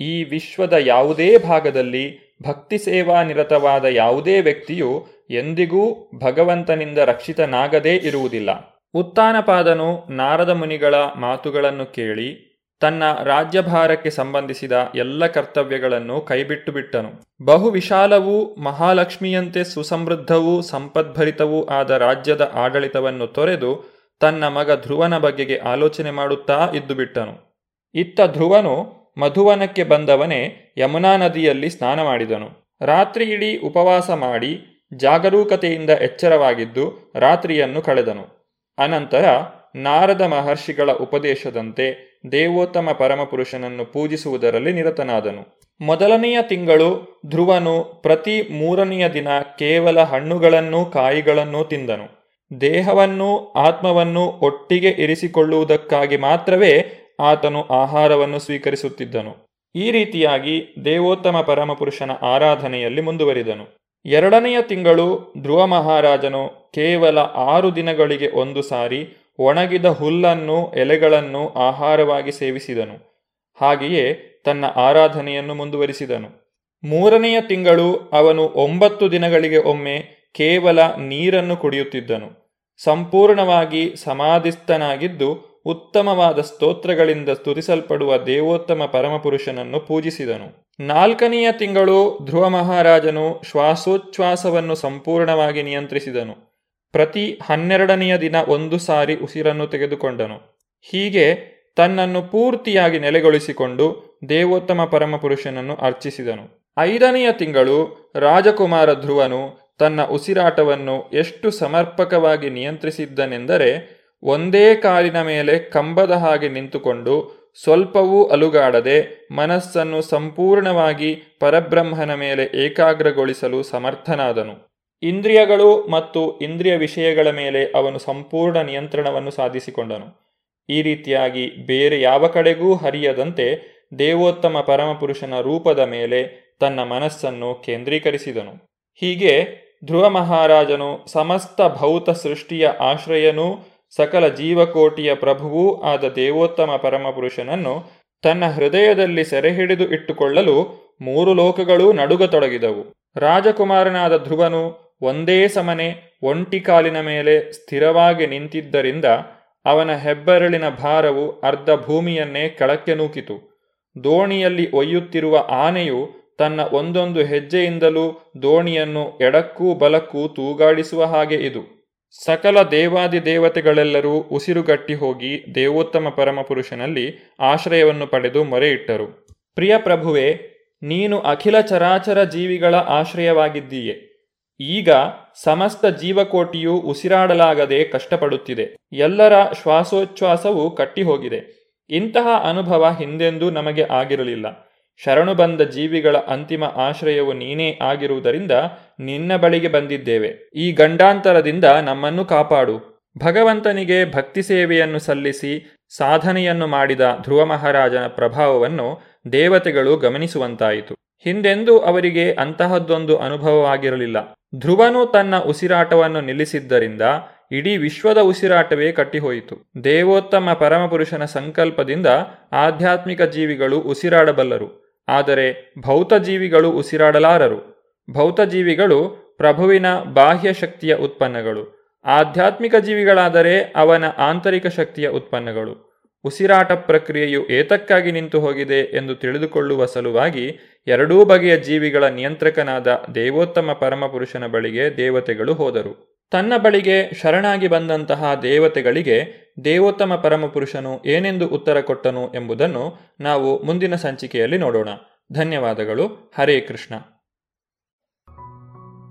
ಈ ವಿಶ್ವದ ಯಾವುದೇ ಭಾಗದಲ್ಲಿ ಭಕ್ತಿ ಸೇವಾ ನಿರತವಾದ ಯಾವುದೇ ವ್ಯಕ್ತಿಯು ಎಂದಿಗೂ ಭಗವಂತನಿಂದ ರಕ್ಷಿತನಾಗದೇ ಇರುವುದಿಲ್ಲ. ಉತ್ತಾನಪಾದನು ನಾರದ ಮುನಿಗಳ ಮಾತುಗಳನ್ನು ಕೇಳಿ ತನ್ನ ರಾಜ್ಯಭಾರಕ್ಕೆ ಸಂಬಂಧಿಸಿದ ಎಲ್ಲ ಕರ್ತವ್ಯಗಳನ್ನು ಕೈಬಿಟ್ಟು ಬಿಟ್ಟನು. ಬಹು ವಿಶಾಲವೂ ಮಹಾಲಕ್ಷ್ಮಿಯಂತೆ ಸುಸಮೃದ್ಧವೂ ಸಂಪದ್ಭರಿತವೂ ಆದ ರಾಜ್ಯದ ಆಡಳಿತವನ್ನು ತೊರೆದು ತನ್ನ ಮಗ ಧ್ರುವನ ಬಗೆಗೆ ಆಲೋಚನೆ ಮಾಡುತ್ತಾ ಇದ್ದು ಬಿಟ್ಟನು. ಇತ್ತ ಧ್ರುವನು ಮಧುವನಕ್ಕೆ ಬಂದವನೇ ಯಮುನಾ ನದಿಯಲ್ಲಿ ಸ್ನಾನ ಮಾಡಿದನು. ರಾತ್ರಿಯಿಡೀ ಉಪವಾಸ ಮಾಡಿ ಜಾಗರೂಕತೆಯಿಂದ ಎಚ್ಚರವಾಗಿದ್ದು ರಾತ್ರಿಯನ್ನು ಕಳೆದನು. ಅನಂತರ ನಾರದ ಮಹರ್ಷಿಗಳ ಉಪದೇಶದಂತೆ ದೇವೋತ್ತಮ ಪರಮಪುರುಷನನ್ನು ಪೂಜಿಸುವುದರಲ್ಲಿ ನಿರತನಾದನು. ಮೊದಲನೆಯ ತಿಂಗಳು ಧ್ರುವನು ಪ್ರತಿ ಮೂರನೆಯ ದಿನ ಕೇವಲ ಹಣ್ಣುಗಳನ್ನೂ ಕಾಯಿಗಳನ್ನೂ ತಿಂದನು. ದೇಹವನ್ನೂ ಆತ್ಮವನ್ನು ಒಟ್ಟಿಗೆ ಇರಿಸಿಕೊಳ್ಳುವುದಕ್ಕಾಗಿ ಮಾತ್ರವೇ ಆತನು ಆಹಾರವನ್ನು ಸ್ವೀಕರಿಸುತ್ತಿದ್ದನು. ಈ ರೀತಿಯಾಗಿ ದೇವೋತ್ತಮ ಪರಮಪುರುಷನ ಆರಾಧನೆಯಲ್ಲಿ ಮುಂದುವರಿದನು. ಎರಡನೆಯ ತಿಂಗಳು ಧ್ರುವ ಮಹಾರಾಜನು ಕೇವಲ ಆರು ದಿನಗಳಿಗೆ ಒಂದು ಸಾರಿ ಒಣಗಿದ ಹುಲ್ಲನ್ನು, ಎಲೆಗಳನ್ನು ಆಹಾರವಾಗಿ ಸೇವಿಸಿದನು. ಹಾಗೆಯೇ ತನ್ನ ಆರಾಧನೆಯನ್ನು ಮುಂದುವರಿಸಿದನು. ಮೂರನೆಯ ತಿಂಗಳು ಅವನು ಒಂಬತ್ತು ದಿನಗಳಿಗೆ ಒಮ್ಮೆ ಕೇವಲ ನೀರನ್ನು ಕುಡಿಯುತ್ತಿದ್ದನು. ಸಂಪೂರ್ಣವಾಗಿ ಸಮಾಧಿಸ್ಥನಾಗಿದ್ದು ಉತ್ತಮವಾದ ಸ್ತೋತ್ರಗಳಿಂದ ಸ್ತುತಿಸಲ್ಪಡುವ ದೇವೋತ್ತಮ ಪರಮಪುರುಷನನ್ನು ಪೂಜಿಸಿದನು. ನಾಲ್ಕನೆಯ ತಿಂಗಳು ಧ್ರುವ ಮಹಾರಾಜನು ಶ್ವಾಸೋಚ್ಛ್ವಾಸವನ್ನು ಸಂಪೂರ್ಣವಾಗಿ ನಿಯಂತ್ರಿಸಿದನು. ಪ್ರತಿ ಹನ್ನೆರಡನೆಯ ದಿನ ಒಂದು ಸಾರಿ ಉಸಿರನ್ನು ತೆಗೆದುಕೊಂಡನು. ಹೀಗೆ ತನ್ನನ್ನು ಪೂರ್ತಿಯಾಗಿ ನೆಲೆಗೊಳಿಸಿಕೊಂಡು ದೇವೋತ್ತಮ ಪರಮಪುರುಷನನ್ನು ಅರ್ಚಿಸಿದನು. ಐದನೆಯ ತಿಂಗಳು ರಾಜಕುಮಾರ ಧ್ರುವನು ತನ್ನ ಉಸಿರಾಟವನ್ನು ಎಷ್ಟು ಸಮರ್ಪಕವಾಗಿ ನಿಯಂತ್ರಿಸಿದ್ದನೆಂದರೆ ಒಂದೇ ಕಾಲಿನ ಮೇಲೆ ಕಂಬದ ಹಾಗೆ ನಿಂತುಕೊಂಡು ಸ್ವಲ್ಪವೂ ಅಲುಗಾಡದೆ ಮನಸ್ಸನ್ನು ಸಂಪೂರ್ಣವಾಗಿ ಪರಬ್ರಹ್ಮನ ಮೇಲೆ ಏಕಾಗ್ರಗೊಳಿಸಲು ಸಮರ್ಥನಾದನು. ಇಂದ್ರಿಯಗಳು ಮತ್ತು ಇಂದ್ರಿಯ ವಿಷಯಗಳ ಮೇಲೆ ಅವನು ಸಂಪೂರ್ಣ ನಿಯಂತ್ರಣವನ್ನು ಸಾಧಿಸಿಕೊಂಡನು. ಈ ರೀತಿಯಾಗಿ ಬೇರೆ ಯಾವ ಕಡೆಗೂ ಹರಿಯದಂತೆ ದೇವೋತ್ತಮ ಪರಮಪುರುಷನ ರೂಪದ ಮೇಲೆ ತನ್ನ ಮನಸ್ಸನ್ನು ಕೇಂದ್ರೀಕರಿಸಿದನು. ಹೀಗೆ ಧ್ರುವ ಮಹಾರಾಜನು ಸಮಸ್ತ ಭೌತ ಸೃಷ್ಟಿಯ ಆಶ್ರಯನೂ ಸಕಲ ಜೀವಕೋಟಿಯ ಪ್ರಭುವೂ ಆದ ದೇವೋತ್ತಮ ಪರಮಪುರುಷನನ್ನು ತನ್ನ ಹೃದಯದಲ್ಲಿ ಸೆರೆಹಿಡಿದು ಇಟ್ಟುಕೊಳ್ಳಲು ಮೂರು ಲೋಕಗಳೂ ನಡುಗತೊಡಗಿದವು. ರಾಜಕುಮಾರನಾದ ಧ್ರುವನು ಒಂದೇ ಸಮನೆ ಒಂಟಿ ಕಾಲಿನ ಮೇಲೆ ಸ್ಥಿರವಾಗಿ ನಿಂತಿದ್ದರಿಂದ ಅವನ ಹೆಬ್ಬೆರಳಿನ ಭಾರವು ಅರ್ಧ ಭೂಮಿಯನ್ನೇ ಕೆಳಕ್ಕೆ ನೂಕಿತು. ದೋಣಿಯಲ್ಲಿ ಒಯ್ಯುತ್ತಿರುವ ಆನೆಯು ತನ್ನ ಒಂದೊಂದು ಹೆಜ್ಜೆಯಿಂದಲೂ ದೋಣಿಯನ್ನು ಎಡಕ್ಕೂ ಬಲಕ್ಕೂ ತೂಗಾಡಿಸುವ ಹಾಗೆ ಇದು. ಸಕಲ ದೇವಾದಿ ದೇವತೆಗಳೆಲ್ಲರೂ ಉಸಿರುಗಟ್ಟಿ ಹೋಗಿ ದೇವೋತ್ತಮ ಪರಮಪುರುಷನಲ್ಲಿ ಆಶ್ರಯವನ್ನು ಪಡೆದು ಮೊರೆಯಿಟ್ಟರು. ಪ್ರಿಯ ಪ್ರಭುವೆ, ನೀನು ಅಖಿಲ ಚರಾಚರ ಜೀವಿಗಳ ಆಶ್ರಯವಾಗಿದ್ದೀಯೆ. ಈಗ ಸಮಸ್ತ ಜೀವಕೋಟಿಯು ಉಸಿರಾಡಲಾಗದೆ ಕಷ್ಟಪಡುತ್ತಿದೆ. ಎಲ್ಲರ ಶ್ವಾಸೋಚ್ಛ್ವಾಸವು ಕಟ್ಟಿಹೋಗಿದೆ. ಇಂತಹ ಅನುಭವ ಹಿಂದೆಂದೂ ನಮಗೆ ಆಗಿರಲಿಲ್ಲ. ಶರಣು ಬಂದ ಜೀವಿಗಳ ಅಂತಿಮ ಆಶ್ರಯವು ನೀನೇ ಆಗಿರುವುದರಿಂದ ನಿನ್ನ ಬಳಿಗೆ ಬಂದಿದ್ದೇವೆ. ಈ ಗಂಡಾಂತರದಿಂದ ನಮ್ಮನ್ನು ಕಾಪಾಡು. ಭಗವಂತನಿಗೆ ಭಕ್ತಿ ಸೇವೆಯನ್ನು ಸಲ್ಲಿಸಿ ಸಾಧನೆಯನ್ನು ಮಾಡಿದ ಧ್ರುವ ಮಹಾರಾಜನ ಪ್ರಭಾವವನ್ನು ದೇವತೆಗಳು ಗಮನಿಸುವಂತಾಯಿತು. ಹಿಂದೆಂದೂ ಅವರಿಗೆ ಅಂತಹದ್ದೊಂದು ಅನುಭವವಾಗಿರಲಿಲ್ಲ. ಧ್ರುವನು ತನ್ನ ಉಸಿರಾಟವನ್ನು ನಿಲ್ಲಿಸಿದ್ದರಿಂದ ಇಡೀ ವಿಶ್ವದ ಉಸಿರಾಟವೇ ಕಟ್ಟಿಹೋಯಿತು. ದೇವೋತ್ತಮ ಪರಮಪುರುಷನ ಸಂಕಲ್ಪದಿಂದ ಆಧ್ಯಾತ್ಮಿಕ ಜೀವಿಗಳು ಉಸಿರಾಡಬಲ್ಲರು. ಆದರೆ ಭೌತ ಜೀವಿಗಳು ಉಸಿರಾಡಲಾರರು. ಭೌತ ಜೀವಿಗಳು ಪ್ರಭುವಿನ ಬಾಹ್ಯ ಶಕ್ತಿಯ ಉತ್ಪನ್ನಗಳು. ಆಧ್ಯಾತ್ಮಿಕ ಜೀವಿಗಳಾದರೆ ಅವನ ಆಂತರಿಕ ಶಕ್ತಿಯ ಉತ್ಪನ್ನಗಳು. ಉಸಿರಾಟ ಪ್ರಕ್ರಿಯೆಯು ಏತಕ್ಕಾಗಿ ನಿಂತು ಹೋಗಿದೆ ಎಂದು ತಿಳಿದುಕೊಳ್ಳುವ ಸಲುವಾಗಿ ಎರಡೂ ಬಗೆಯ ಜೀವಿಗಳ ನಿಯಂತ್ರಕನಾದ ದೇವೋತ್ತಮ ಪರಮಪುರುಷನ ಬಳಿಗೆ ದೇವತೆಗಳು ಹೋದರು. ತನ್ನ ಬಳಿಗೆ ಶರಣಾಗಿ ಬಂದಂತಹ ದೇವತೆಗಳಿಗೆ ದೇವೋತ್ತಮ ಪರಮಪುರುಷನು ಏನೆಂದು ಉತ್ತರ ಕೊಟ್ಟನು ಎಂಬುದನ್ನು ನಾವು ಮುಂದಿನ ಸಂಚಿಕೆಯಲ್ಲಿ ನೋಡೋಣ. ಧನ್ಯವಾದಗಳು. ಹರೇ ಕೃಷ್ಣ.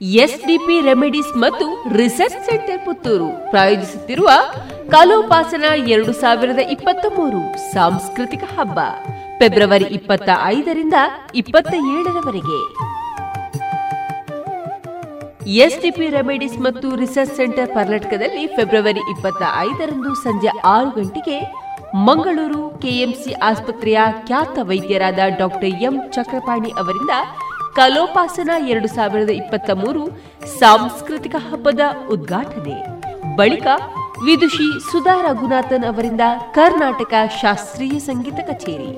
ಎಸ್ಡಿಪಿ ರೆಮಿಡೀಸ್ ಮತ್ತು ರಿಸರ್ಚ್ ಸೆಂಟರ್ ಪುತ್ತೂರು ಪ್ರಾಯೋಜಿಸುತ್ತಿರುವ ಕಲೋಪಾಸನ ಎರಡು ಸಾವಿರದ ಇಪ್ಪತ್ತ ಮೂರು ಸಾಂಸ್ಕೃತಿಕ ಹಬ್ಬ, ಫೆಬ್ರವರಿ ಇಪ್ಪತ್ತ ಐದರಿಂದ ಇಪ್ಪತ್ತ ಏಳರವರೆಗೆ. ಎಸ್ಡಿಪಿ ರೆಮಿಡೀಸ್ ಮತ್ತು ರಿಸರ್ಚ್ ಸೆಂಟರ್ ಕರ್ನಾಟಕದಲ್ಲಿ ಫೆಬ್ರವರಿ ಇಪ್ಪತ್ತ ಐದರಂದು ಸಂಜೆ ಆರು ಗಂಟೆಗೆ ಮಂಗಳೂರು ಕೆಎಂಸಿ ಆಸ್ಪತ್ರೆಯ ಖ್ಯಾತ ವೈದ್ಯರಾದ ಡಾಕ್ಟರ್ ಎಂ ಚಕ್ರಪಾಣಿ ಅವರಿಂದ ಕಲೋಪಾಸನ ಎರಡು ಸಾವಿರದ ಇಪ್ಪತ್ತ ಮೂರು ಸಾಂಸ್ಕೃತಿಕ ಹಬ್ಬದ ಉದ್ಘಾಟನೆ. ಬಳಿಕ ವಿದುಷಿ ಸುಧಾ ರಘುನಾಥನ್ ಅವರಿಂದ ಕರ್ನಾಟಕ ಶಾಸ್ತ್ರೀಯ ಸಂಗೀತ ಕಚೇರಿ.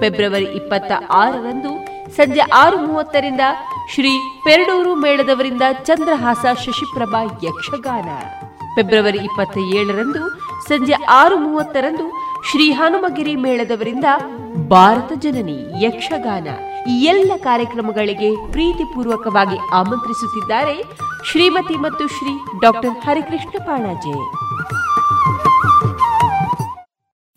ಫೆಬ್ರವರಿ ಇಪ್ಪತ್ತ ಆರರಂದು ಸಂಜೆ ಆರು ಮೂವತ್ತರಿಂದ ಶ್ರೀ ಪೆರಡೂರು ಮೇಳದವರಿಂದ ಚಂದ್ರಹಾಸ ಶಶಿಪ್ರಭಾ ಯಕ್ಷಗಾನ. ಫೆಬ್ರವರಿ ಇಪ್ಪತ್ತ ಏಳರಂದು ಸಂಜೆ ಆರು ಮೂವತ್ತರಂದು ಶ್ರೀ ಹನುಮಗಿರಿ ಮೇಳದವರಿಂದ ಭಾರತ ಜನನಿ ಯಕ್ಷಗಾನ. ಎಲ್ಲ ಕಾರ್ಯಕ್ರಮಗಳಿಗೆ ಪ್ರೀತಿಪೂರ್ವಕವಾಗಿ ಆಮಂತ್ರಿಸುತ್ತಿದ್ದಾರೆ ಶ್ರೀಮತಿ ಮತ್ತು Shri doctor Harikrishna Panaje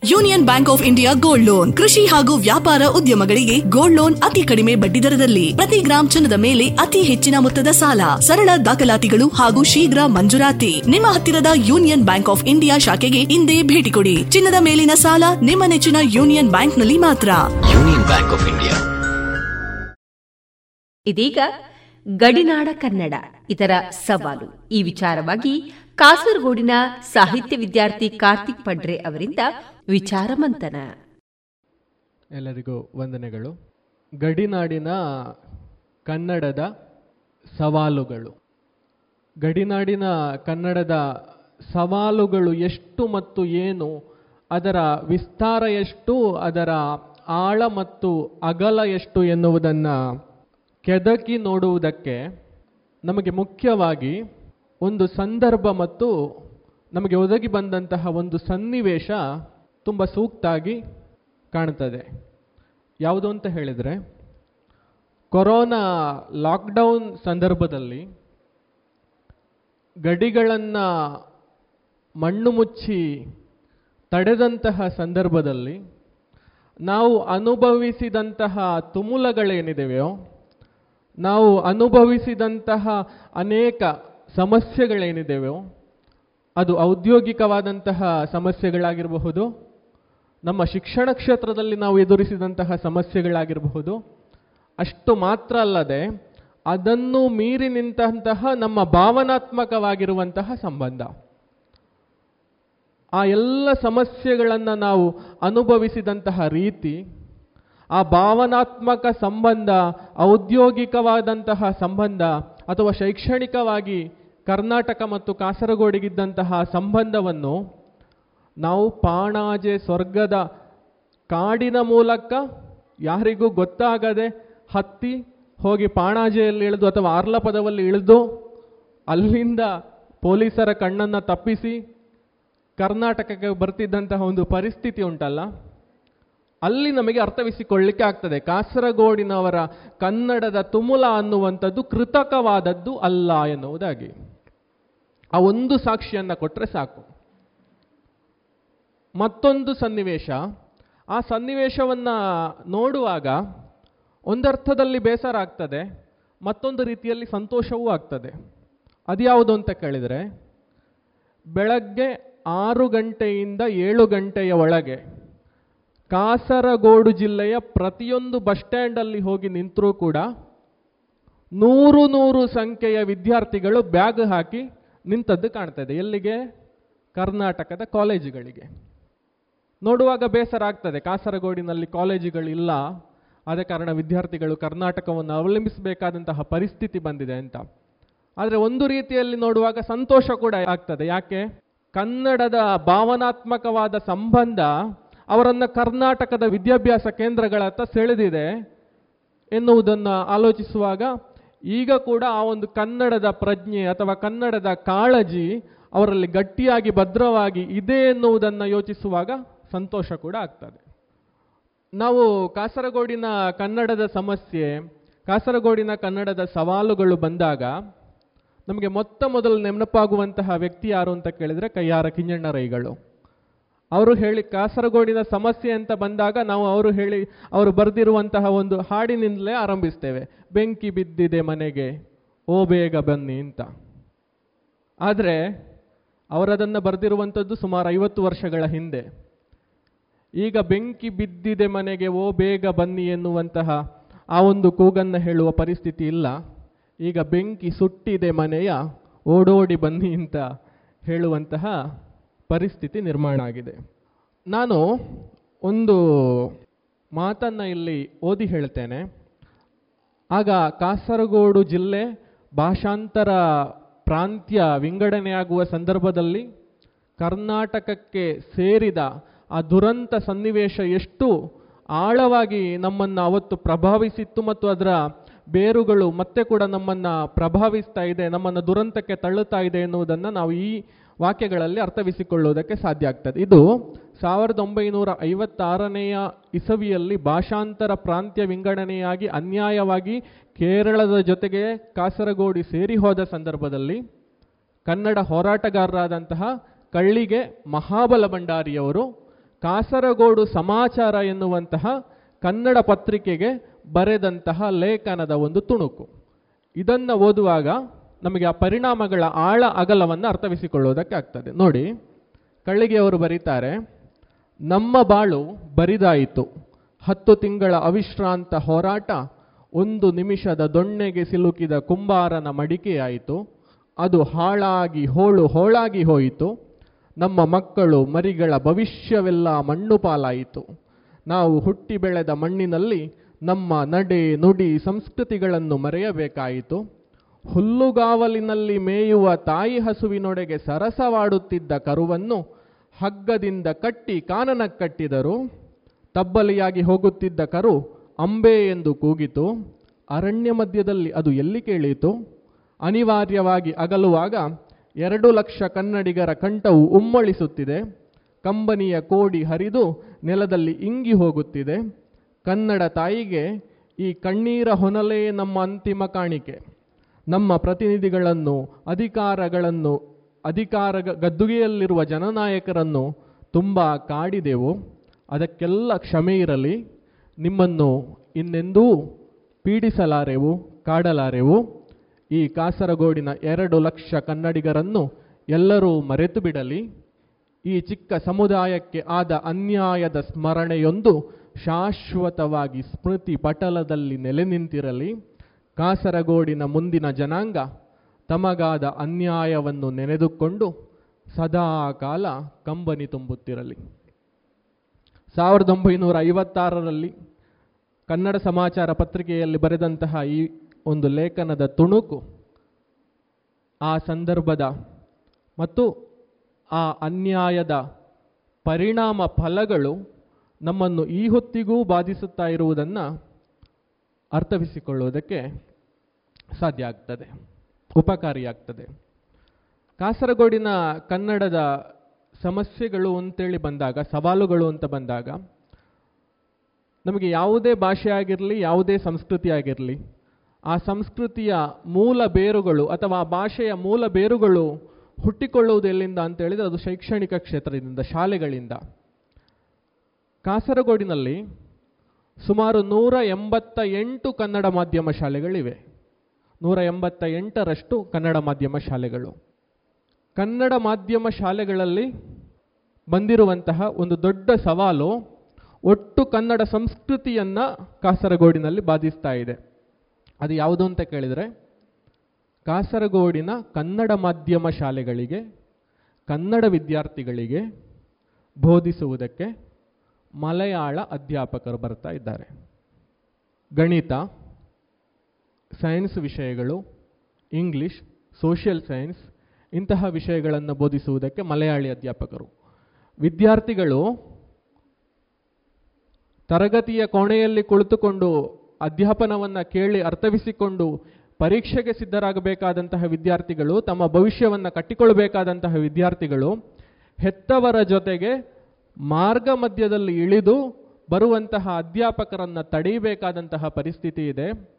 union bank of India gold loan. ಕೃಷಿ ಹಾಗೂ ವ್ಯಾಪಾರ ಉದ್ಯಮಗಳಿಗೆ ಗೋಲ್ಡ್ ಲೋನ್ ಅತಿ ಕಡಿಮೆ ಬಡ್ಡಿ ದರದಲ್ಲಿ. ಪ್ರತಿ ಗ್ರಾಮ್ ಚಿನ್ನದ ಮೇಲೆ ಅತಿ ಹೆಚ್ಚಿನ ಮೊತ್ತದ ಸಾಲ. ಸರಳ ದಾಖಲಾತಿಗಳು ಹಾಗೂ ಶೀಘ್ರ ಮಂಜೂರಾತಿ. ನಿಮ್ಮ ಹತ್ತಿರದ ಯೂನಿಯನ್ ಬ್ಯಾಂಕ್ ಆಫ್ ಇಂಡಿಯಾ ಶಾಖೆಗೆ ಇಂದೇ ಭೇಟಿ ಕೊಡಿ. ಚಿನ್ನದ ಮೇಲಿನ ಸಾಲ ನಿಮ್ಮ ನೆಚ್ಚಿನ ಯೂನಿಯನ್ ಬ್ಯಾಂಕ್ನಲ್ಲಿ ಮಾತ್ರ. Union bank of India. ಇದೀಗ ಗಡಿನಾಡ ಕನ್ನಡ, ಇದರ ಸವಾಲು. ಈ ವಿಚಾರವಾಗಿ ಕಾಸರಗೋಡಿನ ಸಾಹಿತ್ಯ ವಿದ್ಯಾರ್ಥಿ ಕಾರ್ತಿಕ್ ಪಡ್ರೆ ಅವರಿಂದ ವಿಚಾರ ಮಂಥನ. ಎಲ್ಲರಿಗೂ ವಂದನೆಗಳು. ಗಡಿನಾಡಿನ ಕನ್ನಡದ ಸವಾಲುಗಳು. ಗಡಿನಾಡಿನ ಕನ್ನಡದ ಸವಾಲುಗಳು ಎಷ್ಟು ಮತ್ತು ಏನು, ಅದರ ವಿಸ್ತಾರ ಎಷ್ಟು, ಅದರ ಆಳ ಮತ್ತು ಅಗಲ ಎಷ್ಟು ಎನ್ನುವುದನ್ನು ಕೆದಕಿ ನೋಡುವುದಕ್ಕೆ ನಮಗೆ ಮುಖ್ಯವಾಗಿ ಒಂದು ಸಂದರ್ಭ ಮತ್ತು ನಮಗೆ ಒದಗಿ ಬಂದಂತಹ ಒಂದು ಸನ್ನಿವೇಶ ತುಂಬ ಸೂಕ್ತಾಗಿ ಕಾಣ್ತದೆ. ಯಾವುದು ಅಂತ ಹೇಳಿದರೆ, ಕೊರೋನಾ ಲಾಕ್ಡೌನ್ ಸಂದರ್ಭದಲ್ಲಿ ಗಡಿಗಳನ್ನು ಮಣ್ಣು ಮುಚ್ಚಿ ತಡೆದಂತಹ ಸಂದರ್ಭದಲ್ಲಿ ನಾವು ಅನುಭವಿಸಿದಂತಹ ತುಮುಲಗಳೇನಿದೆಯೋ ನಾವು ಅನುಭವಿಸಿದಂತಹ ಅನೇಕ ಸಮಸ್ಯೆಗಳೇನಿದೆಯೋ ಅದು ಔದ್ಯೋಗಿಕವಾದಂತಹ ಸಮಸ್ಯೆಗಳಾಗಿರಬಹುದು, ನಮ್ಮ ಶಿಕ್ಷಣ ಕ್ಷೇತ್ರದಲ್ಲಿ ನಾವು ಎದುರಿಸಿದಂತಹ ಸಮಸ್ಯೆಗಳಾಗಿರಬಹುದು, ಅಷ್ಟು ಮಾತ್ರ ಅಲ್ಲದೆ ಅದನ್ನು ಮೀರಿ ನಿಂತಹ ನಮ್ಮ ಭಾವನಾತ್ಮಕವಾಗಿರುವಂತಹ ಸಂಬಂಧ. ಆ ಎಲ್ಲ ಸಮಸ್ಯೆಗಳನ್ನು ನಾವು ಅನುಭವಿಸಿದಂತಹ ರೀತಿ ಆ ಭಾವನಾತ್ಮಕ ಸಂಬಂಧ, ಔದ್ಯೋಗಿಕವಾದಂತಹ ಸಂಬಂಧ ಅಥವಾ ಶೈಕ್ಷಣಿಕವಾಗಿ ಕರ್ನಾಟಕ ಮತ್ತು ಕಾಸರಗೋಡಿಗಿದ್ದಂತಹ ಸಂಬಂಧವನ್ನು ನಾವು ಪಾಣಾಜೆ ಸ್ವರ್ಗದ ಕಾಡಿನ ಮೂಲಕ ಯಾರಿಗೂ ಗೊತ್ತಾಗದೆ ಹತ್ತಿ ಹೋಗಿ ಪಾಣಾಜೆಯಲ್ಲಿ ಇಳಿದು ಅಥವಾ ಆರ್ಲಪದದಲ್ಲಿ ಇಳಿದು ಅಲ್ಲಿಂದ ಪೊಲೀಸರ ಕಣ್ಣನ್ನು ತಪ್ಪಿಸಿ ಕರ್ನಾಟಕಕ್ಕೆ ಬರ್ತಿದ್ದಂತಹ ಒಂದು ಪರಿಸ್ಥಿತಿ ಉಂಟಲ್ಲ? ಅಲ್ಲಿ ನಮಗೆ ಅರ್ಥವಿಸಿಕೊಳ್ಳಿಕ್ಕೆ ಆಗ್ತದೆ. ಕಾಸರಗೋಡಿನವರ ಕನ್ನಡದ ತುಮುಲ ಅನ್ನುವಂಥದ್ದು ಕೃತಕವಾದದ್ದು ಅಲ್ಲ ಎನ್ನುವುದಾಗಿ. ಆ ಒಂದು ಸಾಕ್ಷಿಯನ್ನು ಕೊಟ್ಟರೆ ಸಾಕು. ಮತ್ತೊಂದು ಸನ್ನಿವೇಶ. ಆ ಸನ್ನಿವೇಶವನ್ನು ನೋಡುವಾಗ ಒಂದರ್ಥದಲ್ಲಿ ಬೇಸರ ಆಗ್ತದೆ, ಮತ್ತೊಂದು ರೀತಿಯಲ್ಲಿ ಸಂತೋಷವೂ ಆಗ್ತದೆ. ಅದ್ಯಾವುದು ಅಂತ ಕೇಳಿದರೆ, ಬೆಳಗ್ಗೆ ಆರು ಗಂಟೆಯಿಂದ ಏಳು ಗಂಟೆಯ ಒಳಗೆ ಕಾಸರಗೋಡು ಜಿಲ್ಲೆಯ ಪ್ರತಿಯೊಂದು ಬಸ್ ಸ್ಟ್ಯಾಂಡಲ್ಲಿ ಹೋಗಿ ನಿಂತರೂ ಕೂಡ ನೂರು ನೂರು ಸಂಖ್ಯೆಯ ವಿದ್ಯಾರ್ಥಿಗಳು ಬ್ಯಾಗ್ ಹಾಕಿ ನಿಂತದ್ದು ಕಾಣ್ತದೆ ಎಲ್ಲಿಗೆ? ಕರ್ನಾಟಕದ ಕಾಲೇಜುಗಳಿಗೆ. ನೋಡುವಾಗ ಬೇಸರ ಆಗ್ತದೆ. ಕಾಸರಗೋಡಿನಲ್ಲಿ ಕಾಲೇಜುಗಳಿಲ್ಲ. ಆದ ಕಾರಣ ವಿದ್ಯಾರ್ಥಿಗಳು ಕರ್ನಾಟಕವನ್ನು ಅವಲಂಬಿಸಬೇಕಾದಂತಹ ಪರಿಸ್ಥಿತಿ ಬಂದಿದೆ ಅಂತ. ಆದರೆ ಒಂದು ರೀತಿಯಲ್ಲಿ ನೋಡುವಾಗ ಸಂತೋಷ ಕೂಡ ಆಗ್ತದೆ. ಯಾಕೆ? ಕನ್ನಡದ ಭಾವನಾತ್ಮಕವಾದ ಸಂಬಂಧ ಅವರನ್ನು ಕರ್ನಾಟಕದ ವಿದ್ಯಾಭ್ಯಾಸ ಕೇಂದ್ರಗಳತ್ತ ಸೆಳೆದಿದೆ ಎನ್ನುವುದನ್ನು ಆಲೋಚಿಸುವಾಗ ಈಗ ಕೂಡ ಆ ಒಂದು ಕನ್ನಡದ ಪ್ರಜ್ಞೆ ಅಥವಾ ಕನ್ನಡದ ಕಾಳಜಿ ಅವರಲ್ಲಿ ಗಟ್ಟಿಯಾಗಿ ಭದ್ರವಾಗಿ ಇದೆ ಎನ್ನುವುದನ್ನು ಯೋಚಿಸುವಾಗ ಸಂತೋಷ ಕೂಡ ಆಗ್ತದೆ. ನಾವು ಕಾಸರಗೋಡಿನ ಕನ್ನಡದ ಸಮಸ್ಯೆ, ಕಾಸರಗೋಡಿನ ಕನ್ನಡದ ಸವಾಲುಗಳು ಬಂದಾಗ ನಮಗೆ ಮೊತ್ತ ಮೊದಲು ನೆನಪಾಗುವಂತಹ ವ್ಯಕ್ತಿ ಯಾರು ಅಂತ ಕೇಳಿದರೆ ಕೈಯಾರ ಕಿಂಜಣ್ಣ ರೈಗಳು ಅವರು ಹೇಳಿ ಕಾಸರಗೋಡಿನ ಸಮಸ್ಯೆ ಅಂತ ಬಂದಾಗ ನಾವು ಅವರು ಹೇಳಿ ಅವರು ಬರೆದಿರುವಂತಹ ಒಂದು ಹಾಡಿನಿಂದಲೇ ಆರಂಭಿಸ್ತೇವೆ. ಬೆಂಕಿ ಬಿದ್ದಿದೆ ಮನೆಗೆ, ಓ ಬೇಗ ಬನ್ನಿ ಅಂತ. ಆದರೆ ಅವರದನ್ನು ಬರೆದಿರುವಂಥದ್ದು ಸುಮಾರು ಐವತ್ತು ವರ್ಷಗಳ ಹಿಂದೆ. ಈಗ ಬೆಂಕಿ ಬಿದ್ದಿದೆ ಮನೆಗೆ, ಓ ಬೇಗ ಬನ್ನಿ ಎನ್ನುವಂತಹ ಆ ಒಂದು ಕೂಗನ್ನು ಹೇಳುವ ಪರಿಸ್ಥಿತಿ ಇಲ್ಲ. ಈಗ ಬೆಂಕಿ ಸುಟ್ಟಿದೆ ಮನೆಯ, ಓಡೋಡಿ ಬನ್ನಿ ಅಂತ ಹೇಳುವಂತಹ ಪರಿಸ್ಥಿತಿ ನಿರ್ಮಾಣ ಆಗಿದೆ. ನಾನು ಒಂದು ಮಾತನ್ನು ಇಲ್ಲಿ ಓದಿ ಹೇಳ್ತೇನೆ. ಆಗ ಕಾಸರಗೋಡು ಜಿಲ್ಲೆ ಭಾಷಾಂತರ ಪ್ರಾಂತ್ಯ ವಿಂಗಡಣೆಯಾಗುವ ಸಂದರ್ಭದಲ್ಲಿ ಕರ್ನಾಟಕಕ್ಕೆ ಸೇರಿದ ಆ ದುರಂತ ಸನ್ನಿವೇಶ ಎಷ್ಟು ಆಳವಾಗಿ ನಮ್ಮನ್ನು ಅವತ್ತು ಪ್ರಭಾವಿಸಿತ್ತು ಮತ್ತು ಅದರ ಬೇರುಗಳು ಮತ್ತೆ ಕೂಡ ನಮ್ಮನ್ನು ಪ್ರಭಾವಿಸ್ತಾ ಇದೆ, ನಮ್ಮನ್ನು ದುರಂತಕ್ಕೆ ತಳ್ಳುತ್ತಾ ಇದೆ ಎನ್ನುವುದನ್ನು ನಾವು ಈ ವಾಕ್ಯಗಳಲ್ಲಿ ಅರ್ಥವಿಸಿಕೊಳ್ಳುವುದಕ್ಕೆ ಸಾಧ್ಯ ಆಗ್ತದೆ. ಇದು ಸಾವಿರದ ಒಂಬೈನೂರ ಐವತ್ತಾರನೆಯ ಇಸವಿಯಲ್ಲಿ ಭಾಷಾಂತರ ಪ್ರಾಂತ್ಯ ವಿಂಗಡಣೆಯಾಗಿ ಅನ್ಯಾಯವಾಗಿ ಕೇರಳದ ಜೊತೆಗೆ ಕಾಸರಗೋಡಿ ಸೇರಿ ಹೋದ ಸಂದರ್ಭದಲ್ಲಿ ಕನ್ನಡ ಹೋರಾಟಗಾರರಾದಂತಹ ಕಳ್ಳಿಗೆ ಮಹಾಬಲ ಭಂಡಾರಿಯವರು ಕಾಸರಗೋಡು ಸಮಾಚಾರ ಎನ್ನುವಂತಹ ಕನ್ನಡ ಪತ್ರಿಕೆಗೆ ಬರೆದಂತಹ ಲೇಖನದ ಒಂದು ತುಣುಕು. ಇದನ್ನು ಓದುವಾಗ ನಮಗೆ ಆ ಪರಿಣಾಮಗಳ ಆಳ ಅಗಲವನ್ನು ಅರ್ಥವಿಸಿಕೊಳ್ಳುವುದಕ್ಕೆ ಆಗ್ತದೆ. ನೋಡಿ, ಕಳ್ಳಿಗೆಯವರು ಬರೀತಾರೆ, ನಮ್ಮ ಬಾಳು ಬರಿದಾಯಿತು. ಹತ್ತು ತಿಂಗಳ ಅವಿಶ್ರಾಂತ ಹೋರಾಟ, ಒಂದು ನಿಮಿಷದ ದೊಣ್ಣೆಗೆ ಸಿಲುಕಿದ ಕುಂಬಾರನ ಮಡಿಕೆಯಾಯಿತು. ಅದು ಹಾಳಾಗಿ, ಹೋಳು ಹೋಳಾಗಿ ಹೋಯಿತು. ನಮ್ಮ ಮಕ್ಕಳು, ಮರಿಗಳ ಭವಿಷ್ಯವೆಲ್ಲ ಮಣ್ಣು ಪಾಲಾಯಿತು. ನಾವು ಹುಟ್ಟಿ ಬೆಳೆದ ಮಣ್ಣಿನಲ್ಲಿ ನಮ್ಮ ನಡೆ ನುಡಿ ಸಂಸ್ಕೃತಿಗಳನ್ನು ಮರೆಯಬೇಕಾಯಿತು. ಹುಲ್ಲುಗಾವಲಿನಲ್ಲಿ ಮೇಯುವ ತಾಯಿ ಹಸುವಿನೊಡೆಗೆ ಸರಸವಾಡುತ್ತಿದ್ದ ಕರುವನ್ನು ಹಗ್ಗದಿಂದ ಕಟ್ಟಿ ಕಾನನ ಕಟ್ಟಿದರು. ತಬ್ಬಲಿಯಾಗಿ ಹೋಗುತ್ತಿದ್ದ ಕರು ಅಂಬೆ ಎಂದು ಕೂಗಿತು. ಅರಣ್ಯ ಮಧ್ಯದಲ್ಲಿ ಅದು ಎಲ್ಲಿ ಕೇಳಿತು? ಅನಿವಾರ್ಯವಾಗಿ ಅಗಲುವಾಗ ಎರಡು ಲಕ್ಷ ಕನ್ನಡಿಗರ ಕಂಠವು ಉಮ್ಮಳಿಸುತ್ತಿದೆ. ಕಂಬನಿಯ ಕೋಡಿ ಹರಿದು ನೆಲದಲ್ಲಿ ಇಂಗಿ ಹೋಗುತ್ತಿದೆ. ಕನ್ನಡ ತಾಯಿಗೆ ಈ ಕಣ್ಣೀರ ಹೊನಲೇ ನಮ್ಮ ಅಂತಿಮ ಕಾಣಿಕೆ. ನಮ್ಮ ಪ್ರತಿನಿಧಿಗಳನ್ನು, ಅಧಿಕಾರಗಳನ್ನು ಅಧಿಕಾರ ಗದ್ದುಗೆಯಲ್ಲಿರುವ ಜನನಾಯಕರನ್ನು ತುಂಬ ಕಾಡಿದೆವು. ಅದಕ್ಕೆಲ್ಲ ಕ್ಷಮೆ ಇರಲಿ. ನಿಮ್ಮನ್ನು ಇನ್ನೆಂದೂ ಪೀಡಿಸಲಾರೆವು, ಕಾಡಲಾರೆವು. ಈ ಕಾಸರಗೋಡಿನ ಎರಡು ಲಕ್ಷ ಕನ್ನಡಿಗರನ್ನು ಎಲ್ಲರೂ ಮರೆತು ಬಿಡಲಿ. ಈ ಚಿಕ್ಕ ಸಮುದಾಯಕ್ಕೆ ಆದ ಅನ್ಯಾಯದ ಸ್ಮರಣೆಯೊಂದು ಶಾಶ್ವತವಾಗಿ ಸ್ಮೃತಿ ಪಟಲದಲ್ಲಿ ನೆಲೆ ನಿಂತಿರಲಿ. ಕಾಸರಗೋಡಿನ ಮುಂದಿನ ಜನಾಂಗ ತಮಗಾದ ಅನ್ಯಾಯವನ್ನು ನೆನೆದುಕೊಂಡು ಸದಾ ಕಾಲ ಕಂಬನಿ ತುಂಬುತ್ತಿರಲಿ. ಸಾವಿರದ ಒಂಬೈನೂರ ಐವತ್ತಾರರಲ್ಲಿ ಕನ್ನಡ ಸಮಾಚಾರ ಪತ್ರಿಕೆಯಲ್ಲಿ ಬರೆದಂತಹ ಈ ಒಂದು ಲೇಖನದ ತುಣುಕು ಆ ಸಂದರ್ಭದ ಮತ್ತು ಆ ಅನ್ಯಾಯದ ಪರಿಣಾಮ ಫಲಗಳು ನಮ್ಮನ್ನು ಈ ಹೊತ್ತಿಗೂ ಬಾಧಿಸುತ್ತಾ ಇರುವುದನ್ನು ಅರ್ಥವಿಸಿಕೊಳ್ಳುವುದಕ್ಕೆ ಸಾಧ್ಯ ಆಗ್ತದೆ, ಉಪಕಾರಿಯಾಗ್ತದೆ. ಕಾಸರಗೋಡಿನ ಕನ್ನಡದ ಸಮಸ್ಯೆಗಳು ಅಂತೇಳಿ ಬಂದಾಗ, ಸವಾಲುಗಳು ಅಂತ ಬಂದಾಗ, ನಮಗೆ ಯಾವುದೇ ಭಾಷೆ ಆಗಿರಲಿ, ಯಾವುದೇ ಸಂಸ್ಕೃತಿ ಆಗಿರಲಿ, ಆ ಸಂಸ್ಕೃತಿಯ ಮೂಲ ಬೇರುಗಳು ಅಥವಾ ಆ ಭಾಷೆಯ ಮೂಲ ಬೇರುಗಳು ಹುಟ್ಟಿಕೊಳ್ಳುವುದು ಎಲ್ಲಿಂದ ಅಂತ ಹೇಳಿದರೆ ಅದು ಶೈಕ್ಷಣಿಕ ಕ್ಷೇತ್ರದಿಂದ, ಶಾಲೆಗಳಿಂದ. ಕಾಸರಗೋಡಿನಲ್ಲಿ ಸುಮಾರು ನೂರ ಎಂಬತ್ತ ಎಂಟು ಕನ್ನಡ ಮಾಧ್ಯಮ ಶಾಲೆಗಳಿವೆ. ನೂರ ಎಂಬತ್ತ ಎಂಟರಷ್ಟು ಕನ್ನಡ ಮಾಧ್ಯಮ ಶಾಲೆಗಳು. ಕನ್ನಡ ಮಾಧ್ಯಮ ಶಾಲೆಗಳಲ್ಲಿ ಬಂದಿರುವಂತಹ ಒಂದು ದೊಡ್ಡ ಸವಾಲು ಒಟ್ಟು ಕನ್ನಡ ಸಂಸ್ಕೃತಿಯನ್ನು ಕಾಸರಗೋಡಿನಲ್ಲಿ ಬಾಧಿಸ್ತಾ ಇದೆ. ಅದು ಯಾವುದು ಅಂತ ಕೇಳಿದರೆ, ಕಾಸರಗೋಡಿನ ಕನ್ನಡ ಮಾಧ್ಯಮ ಶಾಲೆಗಳಿಗೆ, ಕನ್ನಡ ವಿದ್ಯಾರ್ಥಿಗಳಿಗೆ ಬೋಧಿಸುವುದಕ್ಕೆ ಮಲಯಾಳ ಅಧ್ಯಾಪಕರು ಬರ್ತಾ ಇದ್ದಾರೆ. ಗಣಿತ, ಸೈನ್ಸ್ ವಿಷಯಗಳು, ಇಂಗ್ಲಿಷ್, ಸೋಷಿಯಲ್ ಸೈನ್ಸ್ ಇಂತಹ ವಿಷಯಗಳನ್ನು ಬೋಧಿಸುವುದಕ್ಕೆ ಮಲಯಾಳಿ ಅಧ್ಯಾಪಕರು. ವಿದ್ಯಾರ್ಥಿಗಳು ತರಗತಿಯ ಕೋಣೆಯಲ್ಲಿ ಕುಳಿತುಕೊಂಡು ಅಧ್ಯಾಪನವನ್ನು ಕೇಳಿ ಅರ್ಥವಿಸಿಕೊಂಡು ಪರೀಕ್ಷೆಗೆ ಸಿದ್ಧರಾಗಬೇಕಾದಂತಹ ವಿದ್ಯಾರ್ಥಿಗಳು, ತಮ್ಮ ಭವಿಷ್ಯವನ್ನು ಕಟ್ಟಿಕೊಳ್ಳಬೇಕಾದಂತಹ ವಿದ್ಯಾರ್ಥಿಗಳು, ಹೆತ್ತವರ ಜೊತೆಗೆ ಮಾರ್ಗ ಮಧ್ಯದಲ್ಲಿ ಇಳಿದು ಬರುವಂತಹ ಅಧ್ಯಾಪಕರನ್ನು ತಡೆಯಬೇಕಾದಂತಹ ಪರಿಸ್ಥಿತಿ ಇದೆ.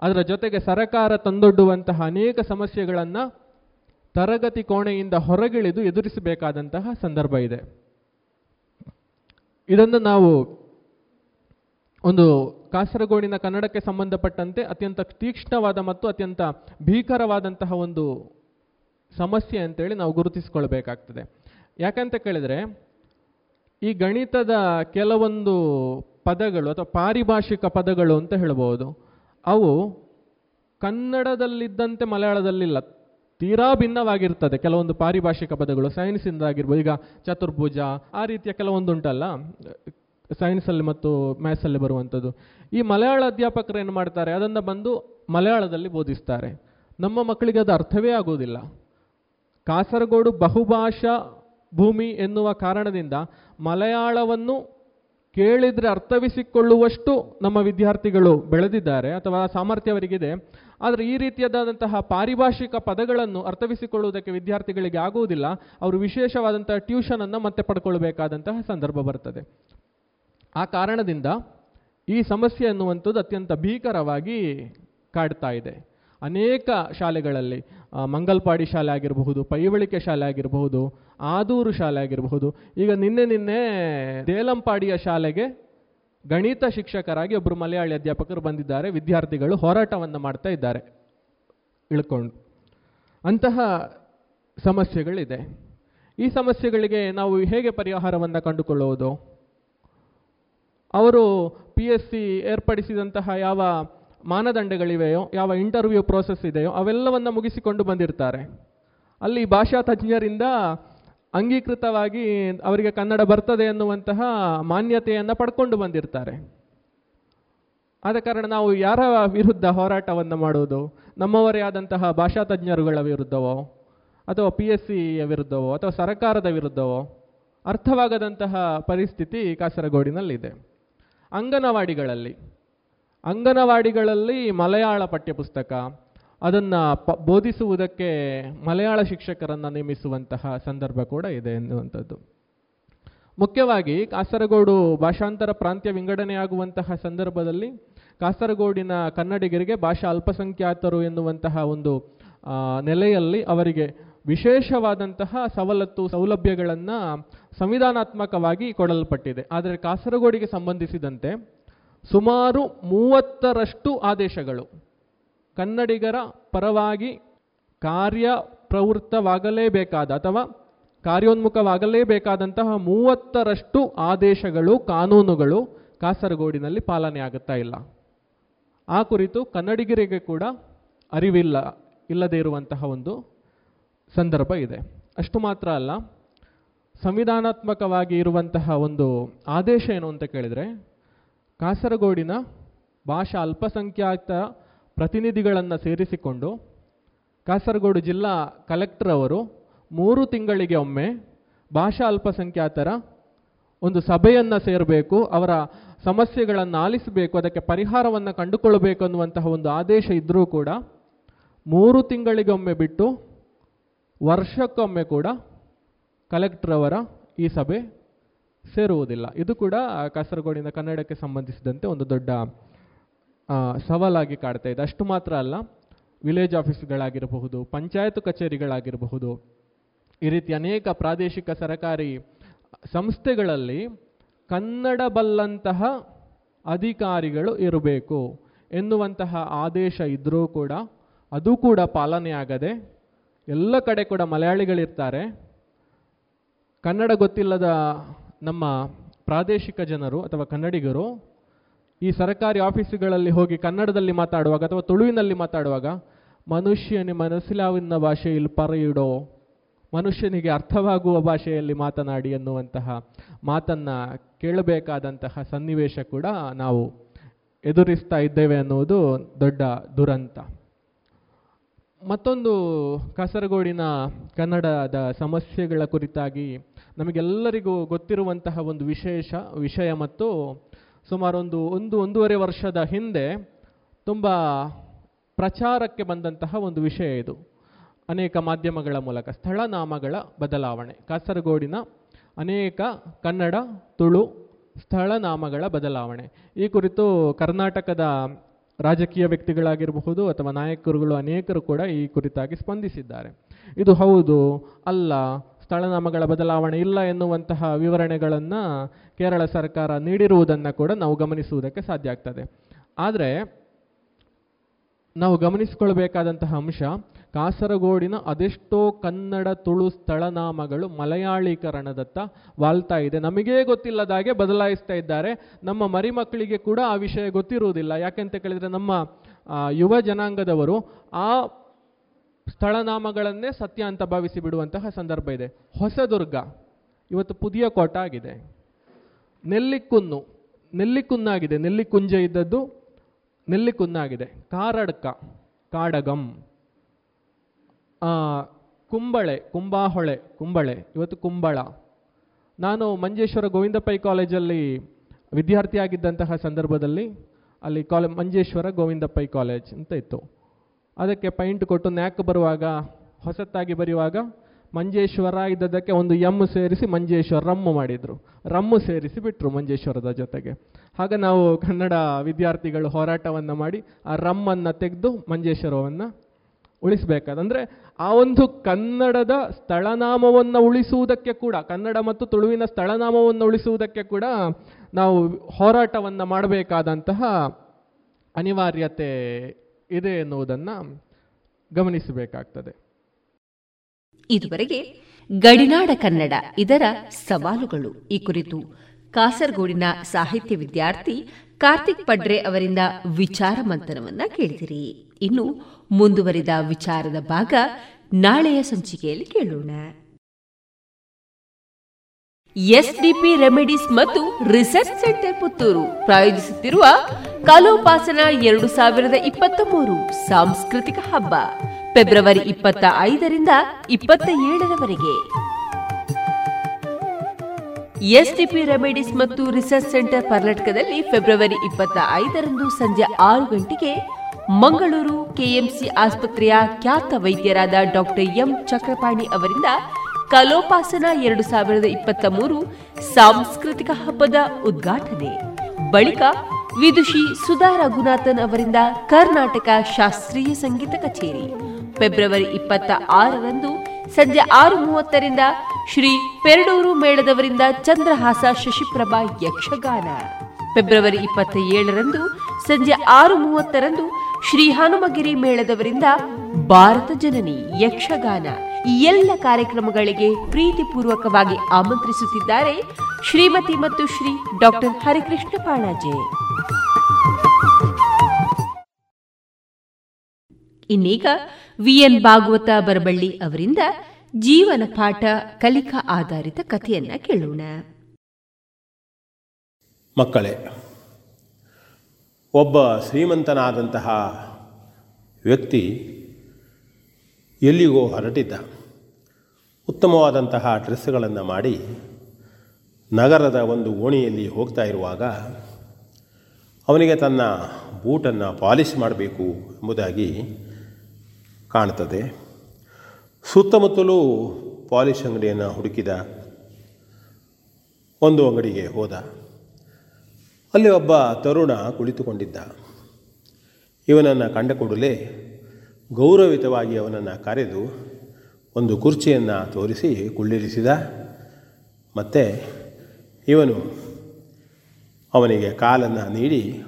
ಅದರ ಜೊತೆಗೆ ಸರಕಾರ ತಂದೊಡ್ಡುವಂತಹ ಅನೇಕ ಸಮಸ್ಯೆಗಳನ್ನು ತರಗತಿ ಕೋಣೆಯಿಂದ ಹೊರಗಿಳಿದು ಎದುರಿಸಬೇಕಾದಂತಹ ಸಂದರ್ಭ ಇದೆ. ಇದನ್ನು ನಾವು ಒಂದು ಕಾಸರಗೋಡಿನ ಕನ್ನಡಕ್ಕೆ ಸಂಬಂಧಪಟ್ಟಂತೆ ಅತ್ಯಂತ ತೀಕ್ಷ್ಣವಾದ ಮತ್ತು ಅತ್ಯಂತ ಭೀಕರವಾದಂತಹ ಒಂದು ಸಮಸ್ಯೆ ಅಂತೇಳಿ ನಾವು ಗುರುತಿಸಿಕೊಳ್ಬೇಕಾಗ್ತದೆ. ಯಾಕಂತ ಕೇಳಿದರೆ ಈ ಗಣಿತದ ಕೆಲವೊಂದು ಪದಗಳು ಅಥವಾ ಪಾರಿಭಾಷಿಕ ಪದಗಳು ಅಂತ ಹೇಳ್ಬೋದು. ಅವು ಕನ್ನಡದಲ್ಲಿದ್ದಂತೆ ಮಲಯಾಳದಲ್ಲಿಲ್ಲ ತೀರಾ ಭಿನ್ನವಾಗಿರ್ತದೆ ಕೆಲವೊಂದು ಪಾರಿಭಾಷಿಕ ಪದಗಳು. ಸೈನ್ಸಿಂದ ಆಗಿರ್ಬೋದು. ಈಗ ಚತುರ್ಭುಜ ಆ ರೀತಿಯ ಕೆಲವೊಂದು ಉಂಟಲ್ಲ? ಸೈನ್ಸಲ್ಲಿ ಮತ್ತು ಮ್ಯಾಥ್ಸಲ್ಲಿ ಬರುವಂಥದ್ದು. ಈ ಮಲಯಾಳ ಅಧ್ಯಾಪಕರು ಏನು ಮಾಡ್ತಾರೆ? ಅದನ್ನು ಬಂದು ಮಲಯಾಳದಲ್ಲಿ ಬೋಧಿಸ್ತಾರೆ. ನಮ್ಮ ಮಕ್ಕಳಿಗೆ ಅದು ಅರ್ಥವೇ ಆಗೋದಿಲ್ಲ ಕಾಸರಗೋಡು ಬಹುಭಾಷಾ ಭೂಮಿ ಎನ್ನುವ ಕಾರಣದಿಂದ ಮಲಯಾಳವನ್ನು ಕೇಳಿದರೆ ಅರ್ಥವಿಸಿಕೊಳ್ಳುವಷ್ಟು ನಮ್ಮ ವಿದ್ಯಾರ್ಥಿಗಳು ಬೆಳೆದಿದ್ದಾರೆ ಅಥವಾ ಸಾಮರ್ಥ್ಯ ಅವರಿಗಿದೆ. ಆದರೆ ಈ ರೀತಿಯಾದಂತಹ ಪಾರಿಭಾಷಿಕ ಪದಗಳನ್ನು ಅರ್ಥವಿಸಿಕೊಳ್ಳುವುದಕ್ಕೆ ವಿದ್ಯಾರ್ಥಿಗಳಿಗೆ ಆಗುವುದಿಲ್ಲ. ಅವರು ವಿಶೇಷವಾದಂತಹ ಟ್ಯೂಷನನ್ನು ಮತ್ತೆ ಪಡ್ಕೊಳ್ಬೇಕಾದಂತಹ ಸಂದರ್ಭ ಬರ್ತದೆ. ಆ ಕಾರಣದಿಂದ ಈ ಸಮಸ್ಯೆ ಅನ್ನುವಂಥದ್ದು ಅತ್ಯಂತ ಭೀಕರವಾಗಿ ಕಾಡ್ತಾ ಇದೆ. ಅನೇಕ ಶಾಲೆಗಳಲ್ಲಿ ಮಂಗಲ್ಪಾಡಿ ಶಾಲೆ ಆಗಿರಬಹುದು, ಪೈವಳಿಕೆ ಶಾಲೆ ಆಗಿರಬಹುದು, ಆದೂರು ಶಾಲೆ ಆಗಿರಬಹುದು. ಈಗ ನಿನ್ನೆ ನಿನ್ನೆ ದೇಲಂಪಾಡಿಯ ಶಾಲೆಗೆ ಗಣಿತ ಶಿಕ್ಷಕರಾಗಿ ಒಬ್ಬರು ಮಲಯಾಳಿ ಅಧ್ಯಾಪಕರು ಬಂದಿದ್ದಾರೆ. ವಿದ್ಯಾರ್ಥಿಗಳು ಹೋರಾಟವನ್ನು ಮಾಡ್ತಾ ಇದ್ದಾರೆ. ಇಳ್ಕೊಂಡು. ಅಂತಹ ಸಮಸ್ಯೆಗಳಿದೆ. ಈ ಸಮಸ್ಯೆಗಳಿಗೆ ನಾವು ಹೇಗೆ ಪರಿಹಾರವನ್ನು ಕಂಡುಕೊಳ್ಳುವುದು? ಅವರು ಪಿ ಎಸ್ ಸಿ ಏರ್ಪಡಿಸಿದಂತಹ ಯಾವ ಮಾನದಂಡಗಳಿವೆಯೋ, ಯಾವ ಇಂಟರ್ವ್ಯೂ ಪ್ರೋಸೆಸ್ ಇದೆಯೋ, ಅವೆಲ್ಲವನ್ನು ಮುಗಿಸಿಕೊಂಡು ಬಂದಿರ್ತಾರೆ. ಅಲ್ಲಿ ಭಾಷಾ ತಜ್ಞರಿಂದ ಅಂಗೀಕೃತವಾಗಿ ಅವರಿಗೆ ಕನ್ನಡ ಬರ್ತದೆ ಎನ್ನುವಂತಹ ಮಾನ್ಯತೆಯನ್ನು ಪಡ್ಕೊಂಡು ಬಂದಿರ್ತಾರೆ. ಆದ ಕಾರಣ ನಾವು ಯಾರ ವಿರುದ್ಧ ಹೋರಾಟವನ್ನು ಮಾಡುವುದು? ನಮ್ಮವರೇ ಆದಂತಹ ಭಾಷಾ ತಜ್ಞರುಗಳ ವಿರುದ್ಧವೋ, ಅಥವಾ ಪಿ ಎಸ್ ಸಿಯ ವಿರುದ್ಧವೋ, ಅಥವಾ ಸರ್ಕಾರದ ವಿರುದ್ಧವೋ? ಅರ್ಥವಾಗದಂತಹ ಪರಿಸ್ಥಿತಿ ಕಾಸರಗೋಡಿನಲ್ಲಿದೆ. ಅಂಗನವಾಡಿಗಳಲ್ಲಿ. ಅಂಗನವಾಡಿಗಳಲ್ಲಿ ಮಲಯಾಳ ಪಠ್ಯಪುಸ್ತಕ, ಅದನ್ನು ಪ, ಬೋಧಿಸುವುದಕ್ಕೆ ಮಲಯಾಳ ಶಿಕ್ಷಕರನ್ನು ನೇಮಿಸುವಂತಹ ಸಂದರ್ಭ ಕೂಡ ಇದೆ ಎನ್ನುವಂಥದ್ದು. ಮುಖ್ಯವಾಗಿ ಕಾಸರಗೋಡು ಭಾಷಾಂತರ ಪ್ರಾಂತ್ಯ ವಿಂಗಡಣೆಯಾಗುವಂತಹ ಸಂದರ್ಭದಲ್ಲಿ ಕಾಸರಗೋಡಿನ ಕನ್ನಡಿಗರಿಗೆ ಭಾಷಾ ಅಲ್ಪಸಂಖ್ಯಾತರು ಎನ್ನುವಂತಹ ಒಂದು ನೆಲೆಯಲ್ಲಿ ಅವರಿಗೆ ವಿಶೇಷವಾದಂತಹ ಸವಲತ್ತು ಸೌಲಭ್ಯಗಳನ್ನು ಸಂವಿಧಾನಾತ್ಮಕವಾಗಿ ಕೊಡಲ್ಪಟ್ಟಿದೆ. ಆದರೆ ಕಾಸರಗೋಡಿಗೆ ಸಂಬಂಧಿಸಿದಂತೆ ಸುಮಾರು ಮೂವತ್ತರಷ್ಟು ಆದೇಶಗಳು. ಕನ್ನಡಿಗರ ಪರವಾಗಿ ಕಾರ್ಯ ಪ್ರವೃತ್ತವಾಗಲೇಬೇಕಾದ ಅಥವಾ ಕಾರ್ಯೋನ್ಮುಖವಾಗಲೇಬೇಕಾದಂತಹ ಮೂವತ್ತರಷ್ಟು ಆದೇಶಗಳು, ಕಾನೂನುಗಳು ಕಾಸರಗೋಡಿನಲ್ಲಿ ಪಾಲನೆ ಆಗುತ್ತಾ ಇಲ್ಲ. ಆ ಕುರಿತು ಕನ್ನಡಿಗರಿಗೆ ಕೂಡ ಅರಿವಿಲ್ಲ, ಇಲ್ಲದೇ ಇರುವಂತಹ ಒಂದು ಸಂದರ್ಭ ಇದೆ. ಅಷ್ಟು ಮಾತ್ರ ಅಲ್ಲ, ಸಂವಿಧಾನಾತ್ಮಕವಾಗಿ ಇರುವಂತಹ ಒಂದು ಆದೇಶ ಏನು ಅಂತ ಕೇಳಿದರೆ ಕಾಸರಗೋಡಿನ ಭಾಷಾ ಅಲ್ಪಸಂಖ್ಯಾತ ಪ್ರತಿನಿಧಿಗಳನ್ನು ಸೇರಿಸಿಕೊಂಡು ಕಾಸರಗೋಡು ಜಿಲ್ಲಾ ಕಲೆಕ್ಟರ್ ಅವರು ಮೂರು ತಿಂಗಳಿಗೆ ಒಮ್ಮೆ ಭಾಷಾ ಅಲ್ಪಸಂಖ್ಯಾತರ ಒಂದು ಸಭೆಯನ್ನು ಸೇರಬೇಕು, ಅವರ ಸಮಸ್ಯೆಗಳನ್ನು ಆಲಿಸಬೇಕು, ಅದಕ್ಕೆ ಪರಿಹಾರವನ್ನು ಕಂಡುಕೊಳ್ಳಬೇಕು ಅನ್ನುವಂತಹ ಒಂದು ಆದೇಶ ಇದ್ದರೂ ಕೂಡ ಮೂರು ತಿಂಗಳಿಗೊಮ್ಮೆ ಬಿಟ್ಟು ವರ್ಷಕ್ಕೊಮ್ಮೆ ಕೂಡ ಕಲೆಕ್ಟರ್ ಅವರ ಈ ಸಭೆ ಸೇರುವುದಿಲ್ಲ. ಇದು ಕೂಡ ಕಾಸರಗೋಡಿನ ಕನ್ನಡಕ್ಕೆ ಸಂಬಂಧಿಸಿದಂತೆ ಒಂದು ದೊಡ್ಡ ಸವಾಲಾಗಿ ಕಾಡ್ತಾ ಇದೆ. ಅಷ್ಟು ಮಾತ್ರ ಅಲ್ಲ, ವಿಲೇಜ್ ಆಫೀಸ್ಗಳಾಗಿರಬಹುದು, ಪಂಚಾಯತ್ ಕಚೇರಿಗಳಾಗಿರಬಹುದು, ಈ ರೀತಿ ಅನೇಕ ಪ್ರಾದೇಶಿಕ ಸರಕಾರಿ ಸಂಸ್ಥೆಗಳಲ್ಲಿ ಕನ್ನಡ ಬಲ್ಲಂತಹ ಅಧಿಕಾರಿಗಳು ಇರಬೇಕು ಎನ್ನುವಂತಹ ಆದೇಶ ಇದ್ದರೂ ಕೂಡ ಅದು ಕೂಡ ಪಾಲನೆಯಾಗದೆ ಎಲ್ಲ ಕಡೆ ಕೂಡ ಮಲಯಾಳಿಗಳಿರ್ತಾರೆ. ಕನ್ನಡ ಗೊತ್ತಿಲ್ಲದ ನಮ್ಮ ಪ್ರಾದೇಶಿಕ ಜನರು ಅಥವಾ ಕನ್ನಡಿಗರು ಈ ಸರ್ಕಾರಿ ಆಫೀಸುಗಳಲ್ಲಿ ಹೋಗಿ ಕನ್ನಡದಲ್ಲಿ ಮಾತಾಡುವಾಗ ಅಥವಾ ತುಳುವಿನಲ್ಲಿ ಮಾತಾಡುವಾಗ ಮನುಷ್ಯನಿ ಮನಸ್ಸಿಲಾವಿನ ಭಾಷೆಯಲ್ಲಿ ಪರೆಯಿಡೋ, ಮನುಷ್ಯನಿಗೆ ಅರ್ಥವಾಗುವ ಭಾಷೆಯಲ್ಲಿ ಮಾತನಾಡಿ ಎನ್ನುವಂತಹ ಮಾತನ್ನು ಕೇಳಬೇಕಾದಂತಹ ಸನ್ನಿವೇಶ ಕೂಡ ನಾವು ಎದುರಿಸ್ತಾ ಇದ್ದೇವೆ ಅನ್ನುವುದು ದೊಡ್ಡ ದುರಂತ. ಮತ್ತೊಂದು ಕಾಸರಗೋಡಿನ ಕನ್ನಡದ ಸಮಸ್ಯೆಗಳ ಕುರಿತಾಗಿ ನಮಗೆಲ್ಲರಿಗೂ ಗೊತ್ತಿರುವಂತಹ ಒಂದು ವಿಶೇಷ ವಿಷಯ ಮತ್ತು ಸುಮಾರೊಂದು ಒಂದು ಒಂದೂವರೆ ವರ್ಷದ ಹಿಂದೆ ತುಂಬ ಪ್ರಚಾರಕ್ಕೆ ಬಂದಂತಹ ಒಂದು ವಿಷಯ ಇದು. ಅನೇಕ ಮಾಧ್ಯಮಗಳ ಮೂಲಕ ಸ್ಥಳನಾಮಗಳ ಬದಲಾವಣೆ. ಕಾಸರಗೋಡಿನ ಅನೇಕ ಕನ್ನಡ, ತುಳು ಸ್ಥಳನಾಮಗಳ ಬದಲಾವಣೆ. ಈ ಕುರಿತು ಕರ್ನಾಟಕದ ರಾಜಕೀಯ ವ್ಯಕ್ತಿಗಳಾಗಿರಬಹುದು ಅಥವಾ ನಾಯಕರುಗಳು ಅನೇಕರು ಕೂಡ ಈ ಕುರಿತಾಗಿ ಸ್ಪಂದಿಸಿದ್ದಾರೆ. ಇದು ಹೌದು, ಅಲ್ಲ, ಸ್ಥಳನಾಮಗಳ ಬದಲಾವಣೆ ಇಲ್ಲ ಎನ್ನುವಂತಹ ವಿವರಣೆಗಳನ್ನು ಕೇರಳ ಸರ್ಕಾರ ನೀಡಿರುವುದನ್ನು ಕೂಡ ನಾವು ಗಮನಿಸುವುದಕ್ಕೆ ಸಾಧ್ಯ ಆಗ್ತದೆ. ಆದರೆ ನಾವು ಗಮನಿಸಿಕೊಳ್ಬೇಕಾದಂತಹ ಅಂಶ, ಕಾಸರಗೋಡಿನ ಅದೆಷ್ಟೋ ಕನ್ನಡ ತುಳು ಸ್ಥಳನಾಮಗಳು ಮಲಯಾಳೀಕರಣದತ್ತ ವಾಲ್ತಾ ಇದೆ. ನಮಗೇ ಗೊತ್ತಿಲ್ಲದಾಗೆ ಬದಲಾಯಿಸ್ತಾ ಇದ್ದಾರೆ. ನಮ್ಮ ಮರಿಮಕ್ಕಳಿಗೆ ಕೂಡ ಆ ವಿಷಯ ಗೊತ್ತಿರುವುದಿಲ್ಲ. ಯಾಕೆಂತ ಕೇಳಿದರೆ ನಮ್ಮ ಯುವ ಜನಾಂಗದವರು ಆ ಸ್ಥಳನಾಮಗಳನ್ನೇ ಸತ್ಯ ಅಂತ ಭಾವಿಸಿ ಬಿಡುವಂತಹ ಸಂದರ್ಭ ಇದೆ. ಹೊಸದುರ್ಗ, ಇವತ್ತು ಪುದಿಯ ಕೋಟ ಆಗಿದೆ. ನೆಲ್ಲಿಕುನ್ನು, ನೆಲ್ಲಿಕುನ್ನಾಗಿದೆ. ನೆಲ್ಲಿಕುಂಜ ಇದ್ದದ್ದು ನೆಲ್ಲಿಕುನ್ನಾಗಿದೆ ಕಾರಡ್ಕ, ಕಾಡಗಂ ಕುಂಬಳೆ, ಕುಂಬಾಹೊಳೆ, ಕುಂಬಳೆ, ಇವತ್ತು ಕುಂಬಳ. ನಾನು ಮಂಜೇಶ್ವರ ಗೋವಿಂದ ಪೈ ಕಾಲೇಜಲ್ಲಿ ವಿದ್ಯಾರ್ಥಿಯಾಗಿದ್ದಂತಹ ಸಂದರ್ಭದಲ್ಲಿ ಅಲ್ಲಿ ಕಾಲೇ, ಮಂಜೇಶ್ವರ ಗೋವಿಂದ ಪೈ ಕಾಲೇಜ್ ಅಂತ ಇತ್ತು. ಅದಕ್ಕೆ ಪೈಂಟ್ ಕೊಟ್ಟು ನ್ಯಾಕ್ ಬರುವಾಗ ಹೊಸತ್ತಾಗಿ ಬರೆಯುವಾಗ ಮಂಜೇಶ್ವರ ಇದ್ದದಕ್ಕೆ ಒಂದು ಎಂ ಸೇರಿಸಿ ಮಂಜೇಶ್ವರ ರಮ್ಮು ಮಾಡಿದರು. ರಮ್ಮು ಸೇರಿಸಿ ಬಿಟ್ಟರು ಮಂಜೇಶ್ವರದ ಜೊತೆಗೆ. ಆಗ ನಾವು ಕನ್ನಡ ವಿದ್ಯಾರ್ಥಿಗಳು ಹೋರಾಟವನ್ನು ಮಾಡಿ ಆ ರಮ್ಮನ್ನು ತೆಗೆದು ಮಂಜೇಶ್ವರವನ್ನು ಉಳಿಸಬೇಕಾದಂದರೆ ಆ ಒಂದು ಕನ್ನಡದ ಸ್ಥಳನಾಮವನ್ನು ಉಳಿಸುವುದಕ್ಕೆ ಕೂಡ, ಕನ್ನಡ ಮತ್ತು ತುಳುವಿನ ಸ್ಥಳನಾಮವನ್ನು ಉಳಿಸುವುದಕ್ಕೆ ಕೂಡ ನಾವು ಹೋರಾಟವನ್ನು ಮಾಡಬೇಕಾದಂತಹ ಅನಿವಾರ್ಯತೆ ಇದೆ ಎನ್ನುವುದನ್ನು ಗಮನಿಸಬೇಕಾಗ್ತದೆ. ಇದುವರೆಗೆ ಗಡಿನಾಡ ಕನ್ನಡ ಇದರ ಸವಾಲುಗಳು. ಈ ಕುರಿತು ಕಾಸರಗೋಡಿನ ಸಾಹಿತ್ಯ ವಿದ್ಯಾರ್ಥಿ ಕಾರ್ತಿಕ್ ಪಡ್ರೆ ಅವರಿಂದ ವಿಚಾರ ಮಂಥನವನ್ನ ಕೇಳಿದಿರಿ. ಇನ್ನು ಮುಂದುವರಿದ ವಿಚಾರದ ಭಾಗ ನಾಳೆಯ ಸಂಚಿಕೆಯಲ್ಲಿ ಕೇಳೋಣ. ಎಸ್ಡಿಪಿ ರೆಮಿಡೀಸ್ ಮತ್ತು ರಿಸರ್ಚ್ ಸೆಂಟರ್ ಪುತ್ತೂರು ಪ್ರಾಯೋಜಿಸುತ್ತಿರುವ ಕಲೋಪಾಸನ ಎರಡು ಸಾವಿರದ ಇಪ್ಪತ್ತ ಮೂರು ಸಾಂಸ್ಕೃತಿಕ ಹಬ್ಬ. ಫೆಬ್ರವರಿ ಇಪ್ಪತ್ತ ಐದರಿಂದ ಇಪ್ಪತ್ತ ಏಳರವರೆಗೆ. ಎಸ್ಡಿಪಿ ರೆಮಿಡೀಸ್ ಮತ್ತು ರಿಸರ್ಚ್ ಸೆಂಟರ್ ಕರ್ನಾಟಕದಲ್ಲಿ ಫೆಬ್ರವರಿ ಇಪ್ಪತ್ತ ಐದರಂದು ಸಂಜೆ ಆರು ಗಂಟೆಗೆ ಮಂಗಳೂರು ಕೆಎಂಸಿ ಆಸ್ಪತ್ರೆಯ ಖ್ಯಾತ ವೈದ್ಯರಾದ ಡಾಕ್ಟರ್ ಎಂ ಚಕ್ರಪಾಣಿ ಅವರಿಂದ ಕಲೋಪಾಸನ ಎರಡು ಸಾವಿರದ ಇಪ್ಪತ್ತ ಮೂರು ಸಾಂಸ್ಕೃತಿಕ ಹಬ್ಬದ ಉದ್ಘಾಟನೆ. ಬಳಿಕ ವಿದುಷಿ ಸುಧಾ ರಘುನಾಥನ್ ಅವರಿಂದ ಕರ್ನಾಟಕ ಶಾಸ್ತ್ರೀಯ ಸಂಗೀತ ಕಚೇರಿ. ಫೆಬ್ರವರಿ ಇಪ್ಪತ್ತ ಆರರಂದು ಸಂಜೆ ಆರು ಮೂವತ್ತರಿಂದ ಶ್ರೀ ಪೆರಡೂರು ಮೇಳದವರಿಂದ ಚಂದ್ರಹಾಸ ಶಶಿಪ್ರಭಾ ಯಕ್ಷಗಾನ. ಫೆಬ್ರವರಿ ಇಪ್ಪತ್ತ ಏಳರಂದು ಸಂಜೆ ಆರು ಮೂವತ್ತರಂದು ಶ್ರೀ ಹನುಮಗಿರಿ ಮೇಳದವರಿಂದ ಭಾರತ ಜನನಿ ಯಕ್ಷಗಾನ. ಈ ಎಲ್ಲ ಕಾರ್ಯಕ್ರಮಗಳಿಗೆ ಪ್ರೀತಿಪೂರ್ವಕವಾಗಿ ಆಮಂತ್ರಿಸುತ್ತಿದ್ದಾರೆ ಶ್ರೀಮತಿ ಮತ್ತು ಶ್ರೀ ಡಾಕ್ಟರ್ ಹರಿಕೃಷ್ಣ ಪಾಣಾಜೆ ಇನ್ನೀಗ ವಿಎನ್ ಭಾಗವತ ಬರಬಳ್ಳಿ ಅವರಿಂದ ಜೀವನ ಪಾಠ ಕಲಿಕಾ ಆಧಾರಿತ ಕಥೆಯನ್ನ ಕೇಳೋಣ. ಮಕ್ಕಳೇ, ಒಬ್ಬ ಶ್ರೀಮಂತನಾದಂತಹ ವ್ಯಕ್ತಿ ಎಲ್ಲಿಗೋ ಹೊರಟಿದ್ದ. ಉತ್ತಮವಾದಂತಹ ಡ್ರೆಸ್ಗಳನ್ನು ಮಾಡಿ ನಗರದ ಒಂದು ಓಣಿಯಲ್ಲಿ ಹೋಗ್ತಾ ಇರುವಾಗ ಅವನಿಗೆ ತನ್ನ ಬೂಟನ್ನು ಪಾಲಿಷ್ ಮಾಡಬೇಕು ಎಂಬುದಾಗಿ ಕಾಣ್ತದೆ. ಸುತ್ತಮುತ್ತಲೂ ಪಾಲಿಷ್ ಅಂಗಡಿಯನ್ನು ಹುಡುಕಿದ ಒಂದು ಅಂಗಡಿಗೆ ಹೋದ. ಅಲ್ಲಿ ಒಬ್ಬ ತರುಣ ಕುಳಿತುಕೊಂಡಿದ್ದ. ಇವನನ್ನು ಕಂಡ ಕೂಡಲೇ ಗೌರವಿತವಾಗಿ ಅವನನ್ನು ಕರೆದು ಒಂದು ಕುರ್ಚಿಯನ್ನು ತೋರಿಸಿ ಕುಳ್ಳಿರಿಸಿದ. ಮತ್ತು ಇವನು ಅವನಿಗೆ ಕಾಲನ್ನು ನೀಡಿ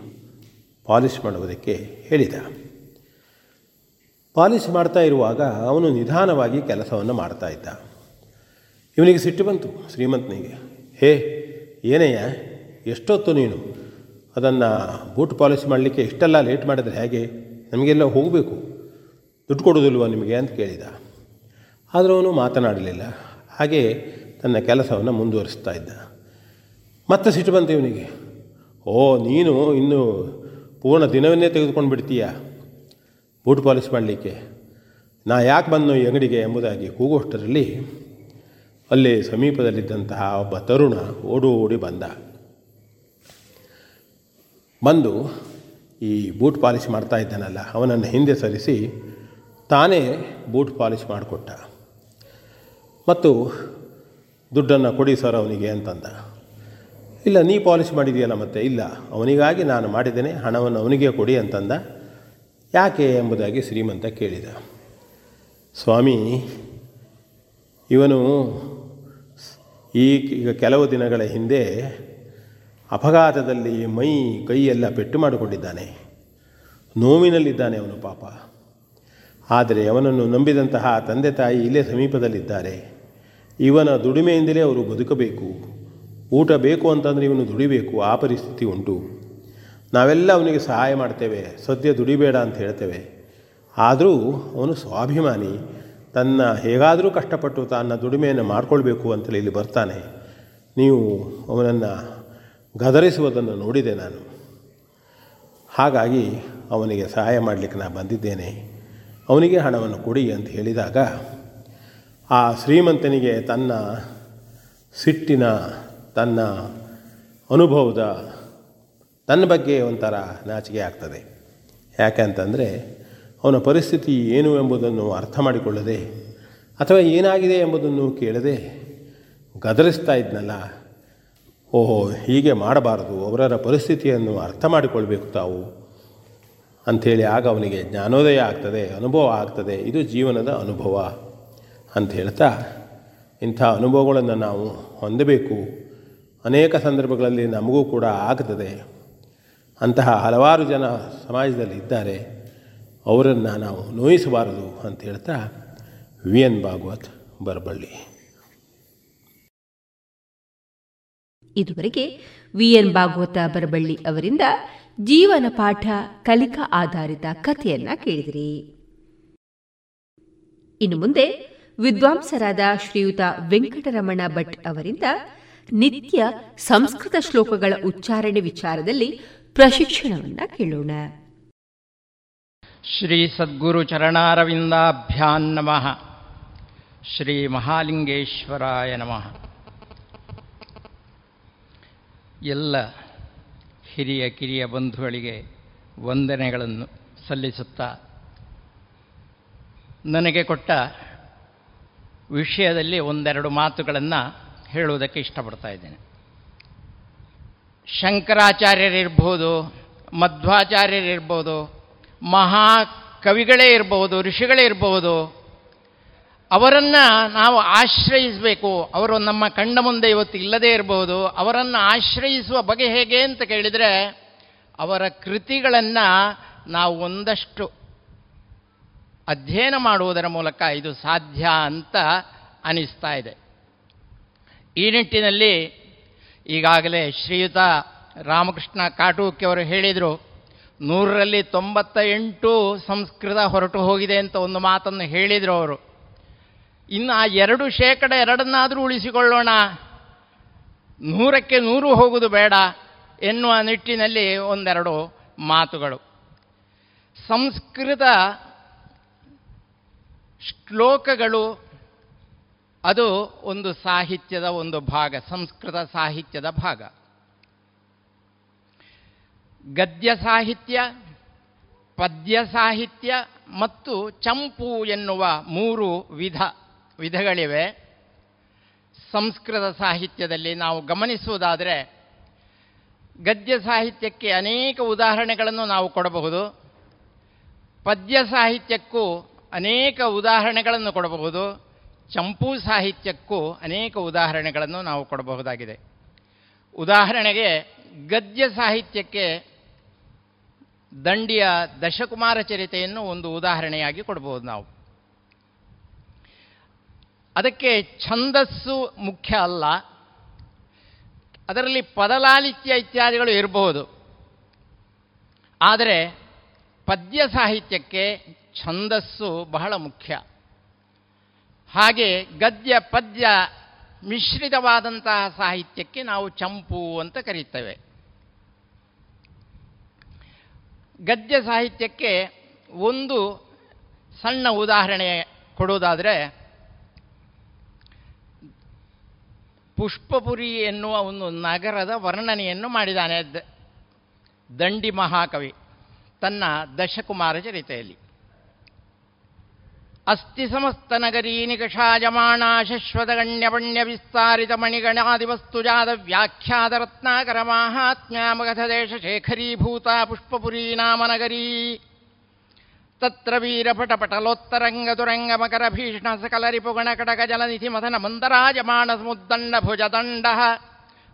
ಪಾಲಿಷ್ ಮಾಡುವುದಕ್ಕೆ ಹೇಳಿದ. ಪಾಲಿಷ್ ಮಾಡ್ತಾ ಇರುವಾಗ ಅವನು ನಿಧಾನವಾಗಿ ಕೆಲಸವನ್ನು ಮಾಡ್ತಾ ಇದ್ದ. ಇವನಿಗೆ ಸಿಟ್ಟು ಬಂತು ಶ್ರೀಮಂತನಿಗೆ. ಹೇ ಏನಯ್ಯ ಎಷ್ಟೊತ್ತು ನೀನು? ಅದನ್ನು ಬೂಟ್ ಪಾಲಿಶ್ ಮಾಡಲಿಕ್ಕೆ ಇಷ್ಟೆಲ್ಲ ಲೇಟ್ ಮಾಡಿದರೆ ಹೇಗೆ? ನಮಗೆಲ್ಲ ಹೋಗಬೇಕು. ದುಡ್ಡು ಕೊಡೋದಿಲ್ವ ನಿಮಗೆ? ಅಂತ ಕೇಳಿದ. ಆದರೂ ಅವನು ಮಾತನಾಡಲಿಲ್ಲ. ಹಾಗೆ ತನ್ನ ಕೆಲಸವನ್ನು ಮುಂದುವರಿಸ್ತಾ ಇದ್ದ. ಮತ್ತೆ ಸಿಟ್ಟು ಬಂತು ಇವನಿಗೆ. ಓ, ನೀನು ಇನ್ನು ಪೂರ್ಣ ದಿನವನ್ನೇ ತೆಗೆದುಕೊಂಡು ಬಿಡ್ತೀಯ ಬೂಟ್ ಪಾಲಿಷ್ ಮಾಡಲಿಕ್ಕೆ. ನಾ ಯಾಕೆ ಬಂದು ಈ ಅಂಗಡಿಗೆ ಎಂಬುದಾಗಿ ಕೂಗೋಷ್ಟರಲ್ಲಿ ಅಲ್ಲಿ ಸಮೀಪದಲ್ಲಿದ್ದಂತಹ ಒಬ್ಬ ತರುಣ ಓಡು ಓಡಿ ಬಂದ. ಬಂದು ಈ ಬೂಟ್ ಪಾಲಿಷ್ ಮಾಡ್ತಾ ಇದ್ದಾನಲ್ಲ, ಅವನನ್ನು ಹಿಂದೆ ಸರಿಸಿ ತಾನೇ ಬೂಟ್ ಪಾಲಿಷ್ ಮಾಡಿಕೊಟ್ಟ. ಮತ್ತು ದುಡ್ಡನ್ನು ಕೊಡಿ ಸರ್ ಅವನಿಗೆ ಅಂತಂದ. ಇಲ್ಲ, ನೀ ಪಾಲಿಷ್ ಮಾಡಿದೆಯಲ್ಲ ಮತ್ತೆ? ಇಲ್ಲ, ಅವನಿಗಾಗಿ ನಾನು ಮಾಡಿದ್ದೇನೆ, ಹಣವನ್ನು ಅವನಿಗೆ ಕೊಡಿ ಅಂತಂದ. ಯಾಕೆ ಎಂಬುದಾಗಿ ಶ್ರೀಮಂತ ಕೇಳಿದ. ಸ್ವಾಮಿ, ಇವನು ಈ ಈಗ ಕೆಲವು ದಿನಗಳ ಹಿಂದೆ ಅಪಘಾತದಲ್ಲಿ ಮೈ ಕೈಯೆಲ್ಲ ಪೆಟ್ಟು ಮಾಡಿಕೊಂಡಿದ್ದಾನೆ. ನೋವಿನಲ್ಲಿದ್ದಾನೆ ಅವನು ಪಾಪ. ಆದರೆ ಅವನನ್ನು ನಂಬಿದಂತಹ ತಂದೆ ತಾಯಿ ಇಲ್ಲೇ ಸಮೀಪದಲ್ಲಿದ್ದಾರೆ. ಇವನ ದುಡಿಮೆಯಿಂದಲೇ ಅವರು ಬದುಕಬೇಕು. ಊಟ ಬೇಕು ಅಂತಂದರೆ ಇವನು ದುಡಿಬೇಕು. ಆ ಪರಿಸ್ಥಿತಿ ಉಂಟು. ನಾವೆಲ್ಲ ಅವನಿಗೆ ಸಹಾಯ ಮಾಡ್ತೇವೆ, ಸದ್ಯ ದುಡಿಬೇಡ ಅಂತ ಹೇಳ್ತೇವೆ. ಆದರೂ ಅವನು ಸ್ವಾಭಿಮಾನಿ, ತನ್ನ ಹೇಗಾದರೂ ಕಷ್ಟಪಟ್ಟು ತನ್ನ ದುಡಿಮೆಯನ್ನು ಮಾಡಿಕೊಳ್ಬೇಕು ಅಂತೇಳಿ ಇಲ್ಲಿ ಬರ್ತಾನೆ. ನೀವು ಅವನನ್ನು ಗದರಿಸುವುದನ್ನು ನೋಡಿದೆ ನಾನು. ಹಾಗಾಗಿ ಅವನಿಗೆ ಸಹಾಯ ಮಾಡಲಿಕ್ಕೆ ನಾನು ಬಂದಿದ್ದೇನೆ. ಅವನಿಗೆ ಹಣವನ್ನು ಕೊಡಿ ಅಂತ ಹೇಳಿದಾಗ ಆ ಶ್ರೀಮಂತನಿಗೆ ತನ್ನ ಸಿಟ್ಟಿನ, ತನ್ನ ಅನುಭವದ ತನ್ನ ಬಗ್ಗೆ ಒಂಥರ ನಾಚಿಕೆ ಆಗ್ತದೆ. ಯಾಕಂತಂದರೆ ಅವನ ಪರಿಸ್ಥಿತಿ ಏನು ಎಂಬುದನ್ನು ಅರ್ಥ ಮಾಡಿಕೊಳ್ಳದೆ, ಅಥವಾ ಏನಾಗಿದೆ ಎಂಬುದನ್ನು ಕೇಳದೆ ಗದರಿಸ್ತಾ ಇದ್ನಲ್ಲ. ಓಹೋ, ಹೀಗೆ ಮಾಡಬಾರದು, ಅವರರ ಪರಿಸ್ಥಿತಿಯನ್ನು ಅರ್ಥ ಮಾಡಿಕೊಳ್ಬೇಕು ತಾವು ಅಂಥೇಳಿ ಆಗ ಅವನಿಗೆ ಜ್ಞಾನೋದಯ ಆಗ್ತದೆ, ಅನುಭವ ಆಗ್ತದೆ. ಇದು ಜೀವನದ ಅನುಭವ ಅಂತ ಹೇಳ್ತಾ, ಇಂಥ ಅನುಭವಗಳನ್ನು ನಾವು ಹೊಂದಬೇಕು. ಅನೇಕ ಸಂದರ್ಭಗಳಲ್ಲಿ ನಮಗೂ ಕೂಡ ಆಗ್ತದೆ. ಅಂತಹ ಹಲವಾರು ಜನ ಸಮಾಜದಲ್ಲಿ ಇದ್ದಾರೆ. ಅವರನ್ನು ನಾವು ನೋಯಿಸಬಾರದು ಅಂತ ಹೇಳ್ತಾ ವಿ ಎನ್ ಭಾಗವತ್ ಬರಬಳ್ಳಿ. ಇದುವರೆಗೆ ವಿ ಎನ್ ಭಾಗವತ ಬರಬಳ್ಳಿ ಅವರಿಂದ ಜೀವನ ಪಾಠ ಕಲಿಕಾ ಆಧಾರಿತ ಕಥೆಯನ್ನ ಕೇಳಿದಿರಿ. ಇನ್ನು ಮುಂದೆ ವಿದ್ವಾಂಸರಾದ ಶ್ರೀಯುತ ವೆಂಕಟರಮಣ ಭಟ್ ಅವರಿಂದ ನಿತ್ಯ ಸಂಸ್ಕೃತ ಶ್ಲೋಕಗಳ ಉಚ್ಚಾರಣೆ ವಿಚಾರದಲ್ಲಿ ಪ್ರಶಿಕ್ಷಣವನ್ನ ಕೇಳೋಣ. ಶ್ರೀ ಸದ್ಗುರು ಚರಣಾರವಿಂದಾಭ್ಯಾನ್ ನಮಃ. ಶ್ರೀ ಮಹಾಲಿಂಗೇಶ್ವರಾಯ ನಮಃ. ಎಲ್ಲ ಹಿರಿಯ ಕಿರಿಯ ಬಂಧುಗಳಿಗೆ ವಂದನೆಗಳನ್ನು ಸಲ್ಲಿಸುತ್ತಾ ನನಗೆ ಕೊಟ್ಟ ವಿಷಯದಲ್ಲಿ ಒಂದೆರಡು ಮಾತುಗಳನ್ನು ಹೇಳುವುದಕ್ಕೆ ಇಷ್ಟಪಡ್ತಾ ಇದ್ದೇನೆ. ಶಂಕರಾಚಾರ್ಯರಿರ್ಬೋದು, ಮಧ್ವಾಚಾರ್ಯರಿರ್ಬೋದು ಮಹಾ ಕವಿಗಳೇ ಇರ್ಬೋದು, ಋಷಿಗಳೇ ಇರ್ಬೋದು, ಅವರನ್ನು ನಾವು ಆಶ್ರಯಿಸಬೇಕು. ಅವರು ನಮ್ಮ ಕಣ್ಣ ಮುಂದೆ ಇವತ್ತು ಇಲ್ಲದೇ ಇರಬಹುದು ಅವರನ್ನು ಆಶ್ರಯಿಸುವ ಬಗೆ ಹೇಗೆ ಅಂತ ಕೇಳಿದರೆ, ಅವರ ಕೃತಿಗಳನ್ನು ನಾವು ಒಂದಷ್ಟು ಅಧ್ಯಯನ ಮಾಡುವುದರ ಮೂಲಕ ಇದು ಸಾಧ್ಯ ಅಂತ ಅನಿಸ್ತಾ ಇದೆ. ಈ ನಿಟ್ಟಿನಲ್ಲಿ ಈಗಾಗಲೇ ಶ್ರೀಯುತ ರಾಮಕೃಷ್ಣ ಕಾಟೂಕಿಯವರು ಹೇಳಿದರು, ನೂರರಲ್ಲಿ ತೊಂಬತ್ತ ಎಂಟು ಸಂಸ್ಕೃತ ಹೊರಟು ಹೋಗಿದೆ ಅಂತ ಒಂದು ಮಾತನ್ನು ಹೇಳಿದರು ಅವರು. ಇನ್ನು ಆ ಎರಡು ಶೇಕಡ ಎರಡನ್ನಾದರೂ ಉಳಿಸಿಕೊಳ್ಳೋಣ. ನೂರಕ್ಕೆ ನೂರು ಹೋಗುವುದು ಬೇಡ ಎನ್ನುವ ನಿಟ್ಟಿನಲ್ಲಿ ಒಂದೆರಡು ಮಾತುಗಳು. ಸಂಸ್ಕೃತ ಶ್ಲೋಕಗಳು ಅದು ಒಂದು ಸಾಹಿತ್ಯದ ಒಂದು ಭಾಗ, ಸಂಸ್ಕೃತ ಸಾಹಿತ್ಯದ ಭಾಗ. ಗದ್ಯ ಸಾಹಿತ್ಯ, ಪದ್ಯ ಸಾಹಿತ್ಯ ಮತ್ತು ಚಂಪು ಎನ್ನುವ ಮೂರು ವಿಧ, ವಿಧಗಳಿವೆ. ಸಂಸ್ಕೃತ ಸಾಹಿತ್ಯದಲ್ಲಿ ನಾವು ಗಮನಿಸುವುದಾದರೆ, ಗದ್ಯ ಸಾಹಿತ್ಯಕ್ಕೆ ಅನೇಕ ಉದಾಹರಣೆಗಳನ್ನು ನಾವು ಕೊಡಬಹುದು. ಪದ್ಯ ಸಾಹಿತ್ಯಕ್ಕೂ ಅನೇಕ ಉದಾಹರಣೆಗಳನ್ನು ಕೊಡಬಹುದು. ಚಂಪು ಸಾಹಿತ್ಯಕ್ಕೂ ಅನೇಕ ಉದಾಹರಣೆಗಳನ್ನು ನಾವು ಕೊಡಬಹುದಾಗಿದೆ. ಉದಾಹರಣೆಗೆ ಗದ್ಯ ಸಾಹಿತ್ಯಕ್ಕೆ ದಂಡಿಯ ದಶಕುಮಾರ ಚರಿತೆಯನ್ನು ಒಂದು ಉದಾಹರಣೆಯಾಗಿ ಕೊಡಬಹುದು ನಾವು. ಅದಕ್ಕೆ ಛಂದಸ್ಸು ಮುಖ್ಯ ಅಲ್ಲ. ಅದರಲ್ಲಿ ಪದಲಾಲಿತ್ಯ ಇತ್ಯಾದಿಗಳು ಇರಬಹುದು. ಆದರೆ ಪದ್ಯ ಸಾಹಿತ್ಯಕ್ಕೆ ಛಂದಸ್ಸು ಬಹಳ ಮುಖ್ಯ. ಹಾಗೆ ಗದ್ಯ, ಪದ್ಯ ಮಿಶ್ರಿತವಾದಂತಹ ಸಾಹಿತ್ಯಕ್ಕೆ ನಾವು ಚಂಪು ಅಂತ ಕರೀತೇವೆ. ಗದ್ಯ ಸಾಹಿತ್ಯಕ್ಕೆ ಒಂದು ಸಣ್ಣ ಉದಾಹರಣೆ ಕೊಡೋದಾದರೆ, ಪುಷ್ಪಪುರಿ ಎನ್ನುವ ಒಂದು ನಗರದ ವರ್ಣನೆಯನ್ನು ಮಾಡಿದ್ದಾನೆ ದಂಡಿ ಮಹಾಕವಿ ತನ್ನ ದಶಕುಮಾರ ಚರಿತೆಯಲ್ಲಿ. ಅಸ್ತಿ ಸಮಸ್ತ ನಗರೀ ನಿಕಷಾಯಮಾಣ ಶಶ್ವತಗಣ್ಯಪಣ್ಯ ವಿಸ್ತಾರಿತ ಮಣಿಗಣಾದಿವಸ್ತುಜಾದ ವ್ಯಾಖ್ಯಾತ ರತ್ನಾಕರ ಮಾಹಾತ್ಮ್ಯಾಮಗಧ ಶೇಖರೀಭೂತ ಪುಷ್ಪಪುರೀ ನಾಮ ನಗರೀ ತತ್ರ ವೀರಪಟಪಟಲೋತ್ತರಂಗ ಮಕರ ಭೀಷಣ ಸಕಲ ಕಟಕ ಜಲನಿಧಿ ಮಥನ ಮಂದರಾಜಮಾಣ ಸಮುದ್ದಂಡ ಭುಜದಂಡ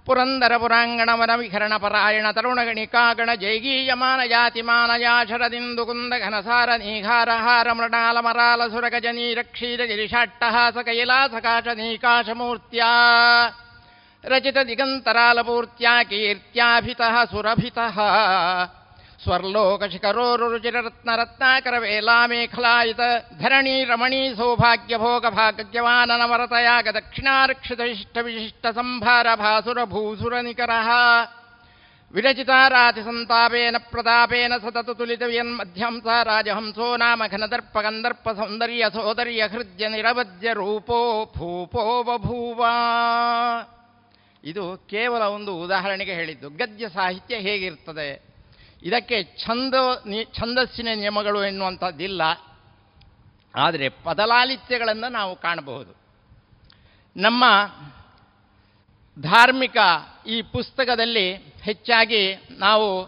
ಪುರಂದರ ಪುರಾಂಗಣ ವನ ವಿಹರಣ ಪರಾಯಣ ತರುಣಗಣಿಕಾಗಣ ಜೈಗೀಯಮಾನ ಜಾತಿಮಾನಯಾ ಶರದಿಂದು ಕುಂದ ಘನಸಾರ ನೀಘಾರ ಹಾರ ಮೃಣಾಲ ಮರಾಲ ಸುರಗಜ ನೀರಕ್ಷೀರ ಗಿರಿಷಾಟ್ಟಹಾಸ ಕೈಲಾಸಕಾಶ ನೀಕಾಶಮೂರ್ತ್ಯಾ ರಚಿತ ದಿಗಂತರಾಲಪೂರ್ತ್ಯಾ ಕೀರ್ತ್ಯಾಭಿತಃ ಸುರಭಿತಃ ಸ್ವರ್ಲೋಕಶಿಖರೋರುಚಿರರತ್ನರತ್ನಾಕರ ವೇಲಾಮೇಖಲಾಯಿತ ಧರಣಿ ರಮಣೀ ಸೌಭಾಗ್ಯ ಭೋಗ ಭಾಗ್ಯವಾನನವರತಯಾಗ ದಕ್ಷಿಣಾರಕ್ಷಿತ ವಿಶಿಷ್ಟ ವಿಶಿಷ್ಟ ಸಂಭಾರ ಭಾಸುರ ಭೂಸುರ ನಿಕರಃ ವಿರಚಿತಾರಾತಿ ಸಂತಾಪೇನ ಪ್ರತಾಪೇನ ಸತತ ತುಲಿತ ಮಧ್ಯಂಸ ರಾಜಹಂಸೋ ನಾಮ ಘನದರ್ಪ ಗಂಧರ್ಪ ಸೌಂದರ್ಯ ಸೋದರ್ಯ ಹೃದಯ ನಿರವಧ್ಯ ರೂಪೋ ಭೂಪೋ ಬಭೂವ ಇದು ಕೇವಲ ಒಂದು ಉದಾಹರಣೆಗೆ ಹೇಳಿದ್ದು ಗದ್ಯ ಸಾಹಿತ್ಯ ಹೇಗಿರ್ತದೆ? ಇದಕ್ಕೆ ಛಂದ ಛಂದಸ್ಸಿನ ನಿಯಮಗಳು ಎನ್ನುವಂಥದ್ದಿಲ್ಲ. ಆದರೆ ಪದಲಾಲಿತ್ಯಗಳನ್ನು ನಾವು ಕಾಣಬಹುದು. ನಮ್ಮ ಧಾರ್ಮಿಕ ಈ ಪುಸ್ತಕದಲ್ಲಿ ಹೆಚ್ಚಾಗಿ ನಾವು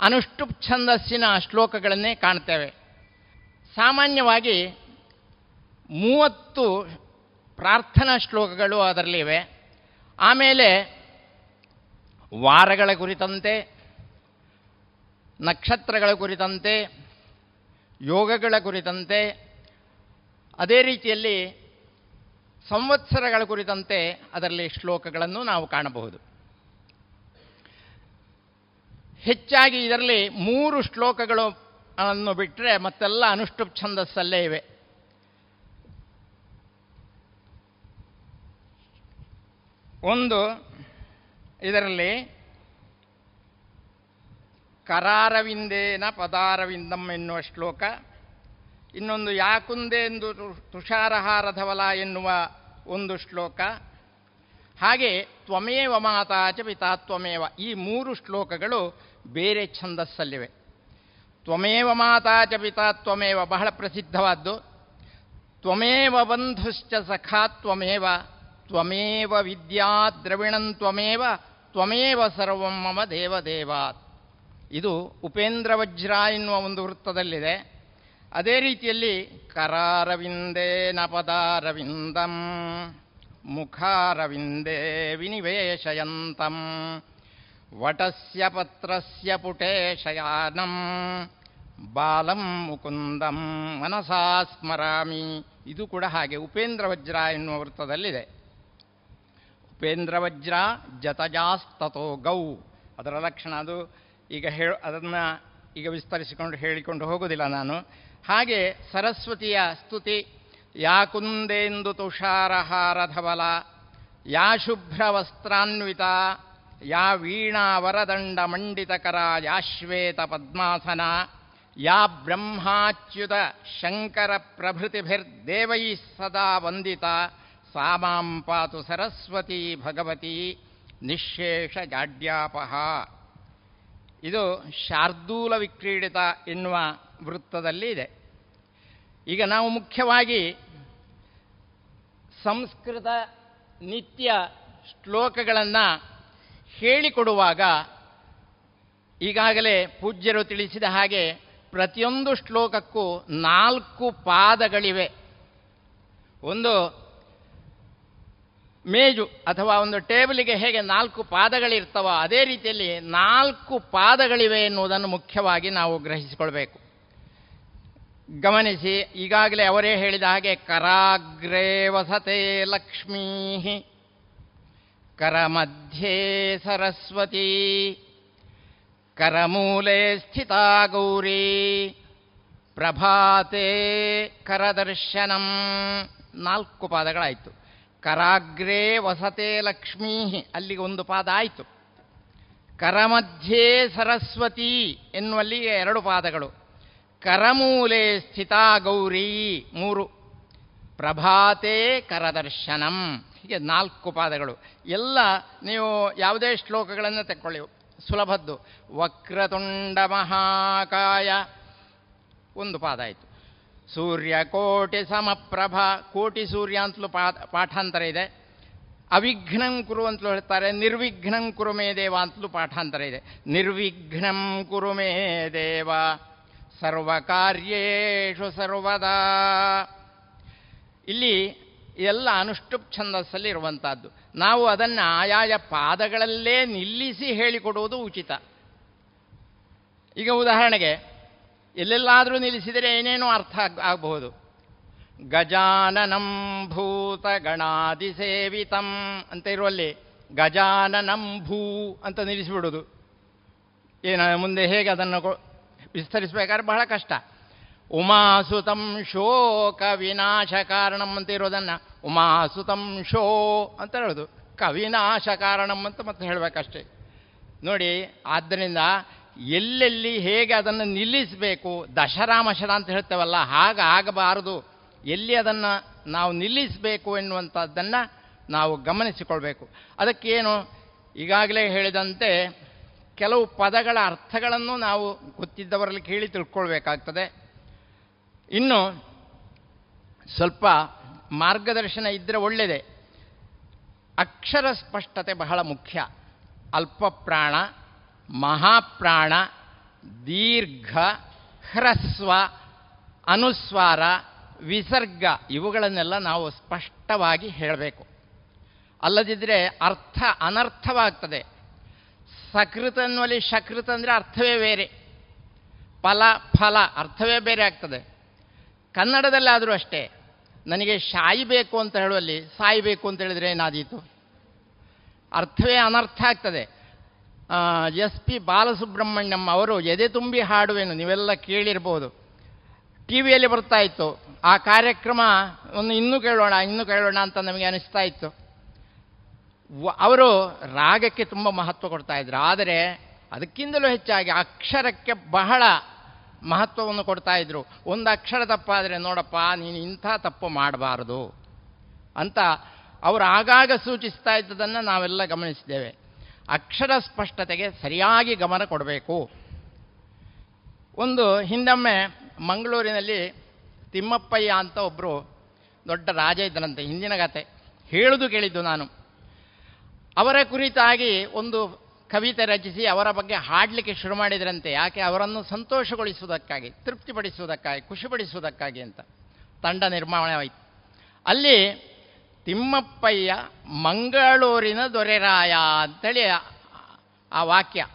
ಅನುಷ್ಠುಪ್ ಛಂದಸ್ಸಿನ ಶ್ಲೋಕಗಳನ್ನೇ ಕಾಣ್ತೇವೆ. ಸಾಮಾನ್ಯವಾಗಿ ಮೂವತ್ತು ಪ್ರಾರ್ಥನಾ ಶ್ಲೋಕಗಳು ಅದರಲ್ಲಿವೆ. ಆಮೇಲೆ ವಾರಗಳ ಕುರಿತಂತೆ ನಕ್ಷತ್ರಗಳ ಕುರಿತಂತೆ, ಯೋಗಗಳ ಕುರಿತಂತೆ, ಅದೇ ರೀತಿಯಲ್ಲಿ ಸಂವತ್ಸರಗಳ ಕುರಿತಂತೆ ಅದರಲ್ಲಿ ಶ್ಲೋಕಗಳನ್ನು ನಾವು ಕಾಣಬಹುದು. ಹೆಚ್ಚಾಗಿ ಇದರಲ್ಲಿ ಮೂರು ಶ್ಲೋಕಗಳು ಅನ್ನು ಬಿಟ್ಟರೆ ಮತ್ತೆಲ್ಲ ಅನುಷ್ಠುಪ್ ಛಂದಸ್ಸಲ್ಲೇ ಇವೆ. ಒಂದು, ಇದರಲ್ಲಿ ಕರಾರವಿಂದೇನ ಪದಾರವಿಂದಂ ಎನ್ನುವ ಶ್ಲೋಕ. ಇನ್ನೊಂದು ಯಾಕುಂದೆಂದು ತುಷಾರಹಾರಧವಲ ಎನ್ನುವ ಒಂದು ಶ್ಲೋಕ. ಹಾಗೆ ತ್ವಮೇವ ಮಾತಾಚ ಪಿತಾ ತ್ವಮೇವ ಈ ಮೂರು ಶ್ಲೋಕಗಳು ಬೇರೆ ಛಂದಸ್ಸಲ್ಲಿವೆ. ತ್ವಮೇವ ಮಾತಾಚ ಪಿತಾ ತ್ವಮೇವ ಬಹಳ ಪ್ರಸಿದ್ಧವಾದ್ದು. ತ್ವಮೇವ ಬಂಧುಶ್ಚ ಸಖಾ ತ್ವಮೇವ ತ್ವಮೇವ ವಿದ್ಯಾ ದ್ರವಿಣಂ ತ್ವಮೇವ ತ್ವಮೇವ ಸರ್ವಂ ಮಮ ದೇವದೇವಾತ್. ಇದು ಉಪೇಂದ್ರ ವಜ್ರ ಎನ್ನುವ ಒಂದು ವೃತ್ತದಲ್ಲಿದೆ. ಅದೇ ರೀತಿಯಲ್ಲಿ ಕರಾರವಿಂದೇ ನಪದಾರವಿಂದಂ, ಮುಖಾರವಿಂದೇ ವಿನಿವೇಶಯಂತಂ, ವಟಸ್ಯ ಪತ್ರಸ್ಯ ಪುಟೇ ಶಯಾನಂ ಬಾಲಂ ಮುಕುಂದಂ ಮನಸಾ ಸ್ಮರಾಮಿ. ಇದು ಕೂಡ ಹಾಗೆ ಉಪೇಂದ್ರ ವಜ್ರ ಎನ್ನುವ ವೃತ್ತದಲ್ಲಿದೆ. ಉಪೇಂದ್ರ ವಜ್ರ ಜತಜಾಸ್ತತೋ ಗೌ. ಅದರ ಲಕ್ಷಣ ಅದು ಈಗ ಹೇಳ, ಅದನ್ನು ಈಗ ವಿಸ್ತರಿಸಿಕೊಂಡು ಹೇಳಿಕೊಂಡು ಹೋಗೋದಿಲ್ಲ ನಾನು. ಹಾಗೆ ಸರಸ್ವತಿಯ ಸ್ತುತಿ, ಯಾ ಕುಂದೇಂದು ತುಷಾರಹಾರಧವಲ ಯಾ ಶುಭ್ರ ವಸ್ತ್ರಾನ್ವಿತ ಯಾ ವೀಣಾ ವರದಂಡ ಮಂಡಿತಕರ, ಯಾ ಶ್ವೇತ ಪದ್ಮಾಸನ, ಯಾ ಬ್ರಹ್ಮಾಚ್ಯುತ ಶಂಕರ ಪ್ರಭೃತಿಭಿರ್ದೇವೈ ಸದಾ ವಂದಿತ ಸಾಮಾಂ ಪಾತು ಸರಸ್ವತಿ ಭಗವತಿ, ನಿಶೇಷ ಜಾಡ್ಯಾಪಹ. ಇದು ಶಾರ್ದೂಲ ವಿಕ್ರೀಡಿತ ಎನ್ನುವ ವೃತ್ತದಲ್ಲಿ ಇದೆ. ಈಗ ನಾವು ಮುಖ್ಯವಾಗಿ ಸಂಸ್ಕೃತ ನಿತ್ಯ ಶ್ಲೋಕಗಳನ್ನು ಹೇಳಿಕೊಡುವಾಗ ಈಗಾಗಲೇ ಪೂಜ್ಯರು ತಿಳಿಸಿದ ಹಾಗೆ ಪ್ರತಿಯೊಂದು ಶ್ಲೋಕಕ್ಕೂ ನಾಲ್ಕು ಪಾದಗಳಿವೆ. ಒಂದು ಮೇಜು ಅಥವಾ ಒಂದು ಟೇಬಲಿಗೆ ಹೇಗೆ ನಾಲ್ಕು ಪಾದಗಳಿರ್ತವೋ ಅದೇ ರೀತಿಯಲ್ಲಿ ನಾಲ್ಕು ಪಾದಗಳಿವೆ ಎನ್ನುವುದನ್ನು ಮುಖ್ಯವಾಗಿ ನಾವು ಗ್ರಹಿಸಿಕೊಳ್ಬೇಕು. ಗಮನಿಸಿ, ಈಗಾಗಲೇ ಅವರೇ ಹೇಳಿದ ಹಾಗೆ, ಕರಾಗ್ರೇ ವಸತೆ ಲಕ್ಷ್ಮೀ ಕರಮಧ್ಯೆ ಸರಸ್ವತಿ, ಕರಮೂಲೆ ಸ್ಥಿತ ಗೌರಿ, ಪ್ರಭಾತೆ ಕರದರ್ಶನಂ. ನಾಲ್ಕು ಪಾದಗಳಾಯಿತು. ಕರಾಗ್ರೇ ವಸತೆ ಲಕ್ಷ್ಮೀ. ಅಲ್ಲಿಗೆ ಒಂದು ಪಾದ ಆಯಿತು. ಕರಮಧ್ಯೆ ಸರಸ್ವತಿ ಎನ್ನುವಲ್ಲಿ ಎರಡು ಪಾದಗಳು. ಕರಮೂಲೆ ಸ್ಥಿತಾ ಗೌರಿ ಮೂರು. ಪ್ರಭಾತೆ ಕರದರ್ಶನಂ. ಹೀಗೆ ನಾಲ್ಕು ಪಾದಗಳು. ಎಲ್ಲ ನೀವು ಯಾವುದೇ ಶ್ಲೋಕಗಳನ್ನು ತಕ್ಕೊಳ್ಳಿ. ಸುಲಭದ್ದು. ವಕ್ರತುಂಡ ಮಹಾಕಾಯ. ಒಂದು ಪಾದ ಆಯಿತು. ಸೂರ್ಯ ಕೋಟಿ ಸಮಪ್ರಭ, ಕೋಟಿ ಸೂರ್ಯ ಅಂತಲೂ ಪಾಠ ಪಾಠಾಂತರ ಇದೆ. ಅವಿಘ್ನಂ ಕುರು ಅಂತಲೂ ಹೇಳ್ತಾರೆ, ನಿರ್ವಿಘ್ನಂ ಕುರು ಮೇ ದೇವ ಅಂತಲೂ ಪಾಠಾಂತರ ಇದೆ. ನಿರ್ವಿಘ್ನಂ ಕುರು ಮೇ ದೇವ ಸರ್ವಕಾರ್ಯೇಷು ಸರ್ವದಾ. ಇಲ್ಲಿ ಎಲ್ಲ ಅನುಷ್ಠುಪ್ ಛಂದಸ್ಸಲ್ಲಿ ಇರುವಂತಹದ್ದು ನಾವು ಅದನ್ನು ಆಯಾಯ ಪಾದಗಳಲ್ಲೇ ನಿಲ್ಲಿಸಿ ಹೇಳಿಕೊಡುವುದು ಉಚಿತ. ಈಗ ಉದಾಹರಣೆಗೆ ಎಲ್ಲೆಲ್ಲಾದರೂ ನಿಲ್ಲಿಸಿದರೆ ಏನೇನೋ ಅರ್ಥ ಆಗ್- ಆಗಬಹುದು. ಗಜಾನನಂ ಸೇವಿತಂ ಅಂತ ಇರುವಲ್ಲಿ ಗಜಾನನಂ ಭೂ ಅಂತ ನಿಲ್ಲಿಸಿಬಿಡೋದು. ಏನ, ಮುಂದೆ ಹೇಗೆ ಅದನ್ನು ವಿಸ್ತರಿಸಬೇಕಾದ್ರೆ ಬಹಳ ಕಷ್ಟ. ಉಮಾಸುತಂ ಶೋಕ ವಿನಾಶ ಕಾರಣಂ ಅಂತ ಇರೋದನ್ನು ಉಮಾಸುತಂ ಶೋ ಅಂತ ಹೇಳೋದು. ಕವಿನಾಶ ಕಾರಣಂ ಅಂತ ಮತ್ತೆ ಹೇಳಬೇಕಷ್ಟೇ. ನೋಡಿ, ಆದ್ದರಿಂದ ಎಲ್ಲೆಲ್ಲಿ ಹೇಗೆ ಅದನ್ನು ನಿಲ್ಲಿಸಬೇಕು, ದಶರಾಮಶರ ಅಂತ ಹೇಳ್ತೇವಲ್ಲ, ಹಾಗೆ ಆಗಬಾರದು. ಎಲ್ಲಿ ಅದನ್ನು ನಾವು ನಿಲ್ಲಿಸಬೇಕು ಎನ್ನುವಂಥದ್ದನ್ನು ನಾವು ಗಮನಿಸಿಕೊಳ್ಬೇಕು. ಅದಕ್ಕೇನು, ಈಗಾಗಲೇ ಹೇಳಿದಂತೆ ಕೆಲವು ಪದಗಳ ಅರ್ಥಗಳನ್ನು ನಾವು ಗೊತ್ತಿದ್ದವರಲ್ಲಿ ಕೇಳಿ ತಿಳ್ಕೊಳ್ಬೇಕಾಗ್ತದೆ. ಇನ್ನು, ಸ್ವಲ್ಪ ಮಾರ್ಗದರ್ಶನ ಇದ್ದರೆ ಒಳ್ಳೆಯದೇ ಅಕ್ಷರ ಸ್ಪಷ್ಟತೆ ಬಹಳ ಮುಖ್ಯ. ಅಲ್ಪಪ್ರಾಣ ಮಹಾಪ್ರಾಣ, ದೀರ್ಘ, ಹ್ರಸ್ವ, ಅನುಸ್ವಾರ, ವಿಸರ್ಗ ಇವುಗಳನ್ನೆಲ್ಲ ನಾವು ಸ್ಪಷ್ಟವಾಗಿ ಹೇಳಬೇಕು. ಅಲ್ಲದಿದ್ದರೆ ಅರ್ಥ ಅನರ್ಥವಾಗ್ತದೆ. ಸಕೃತ ಅನ್ನುವಲ್ಲಿ ಶಕೃತ ಅಂದರೆ ಅರ್ಥವೇ ಬೇರೆ. ಫಲ ಫಲ ಅರ್ಥವೇ ಬೇರೆ ಆಗ್ತದೆ. ಕನ್ನಡದಲ್ಲಾದರೂ ಅಷ್ಟೇ. ನನಗೆ ಸಾಯಬೇಕು ಅಂತ ಹೇಳುವಲ್ಲಿ ಸಾಯಬೇಕು ಅಂತ ಹೇಳಿದರೆ ಏನಾದೀತು? ಅರ್ಥವೇ ಅನರ್ಥ ಆಗ್ತದೆ. ಎಸ್ ಪಿ ಬಾಲಸುಬ್ರಹ್ಮಣ್ಯಂ ಅವರು ಎದೆ ತುಂಬಿ ಹಾಡುವೆನು, ನೀವೆಲ್ಲ ಕೇಳಿರ್ಬೋದು. ಟಿ ವಿಯಲ್ಲಿ ಬರ್ತಾ ಇತ್ತು. ಆ ಕಾರ್ಯಕ್ರಮ ಒಂದು ಇನ್ನೂ ಕೇಳೋಣ ಇನ್ನೂ ಕೇಳೋಣ ಅಂತ ನಮಗೆ ಅನಿಸ್ತಾ ಇತ್ತು. ಅವರು ರಾಗಕ್ಕೆ ತುಂಬ ಮಹತ್ವ ಕೊಡ್ತಾ ಇದ್ರು. ಆದರೆ ಅದಕ್ಕಿಂತಲೂ ಹೆಚ್ಚಾಗಿ ಅಕ್ಷರಕ್ಕೆ ಬಹಳ ಮಹತ್ವವನ್ನು ಕೊಡ್ತಾ ಇದ್ರು. ಒಂದು ಅಕ್ಷರ ತಪ್ಪಾದರೆ, ನೋಡಪ್ಪ, ನೀನು ಇಂಥ ತಪ್ಪು ಮಾಡಬಾರದು ಅಂತ ಅವರು ಆಗಾಗ ಸೂಚಿಸ್ತಾ ಇದ್ದದನ್ನು ನಾವೆಲ್ಲ ಗಮನಿಸಿದ್ದೇವೆ. ಅಕ್ಷರ ಸ್ಪಷ್ಟತೆಗೆ ಸರಿಯಾಗಿ ಗಮನ ಕೊಡಬೇಕು. ಒಂದು ಹಿಂದೊಮ್ಮೆ ಮಂಗಳೂರಿನಲ್ಲಿ ತಿಮ್ಮಪ್ಪಯ್ಯ ಅಂತ ಒಬ್ಬರು ದೊಡ್ಡ ರಾಜ ಇದ್ದನಂತೆ, ಹಿಂದಿನ ಕತೆ. ಹೇಳುದು ಕೇಳಿದ್ದು ನಾನು. ಅವರ ಕುರಿತಾಗಿ ಒಂದು ಕವಿತೆ ರಚಿಸಿ ಅವರ ಬಗ್ಗೆ ಹಾಡಲಿಕ್ಕೆ ಶುರು ಮಾಡಿದ್ರಂತೆ. ಯಾಕೆ? ಅವರನ್ನು ಸಂತೋಷಗೊಳಿಸುವುದಕ್ಕಾಗಿ, ತೃಪ್ತಿಪಡಿಸುವುದಕ್ಕಾಗಿ, ಖುಷಿಪಡಿಸುವುದಕ್ಕಾಗಿ ಅಂತ. ತಂಡ ನಿರ್ಮಾಣವಾಯಿತು. ಅಲ್ಲಿ ತಿಮ್ಮಪ್ಪಯ್ಯ ಮಂಗಳೂರಿನ ದೊರೆರಾಯ ಅಂತೇಳಿ ಆ- ವಾಕ್ಯ.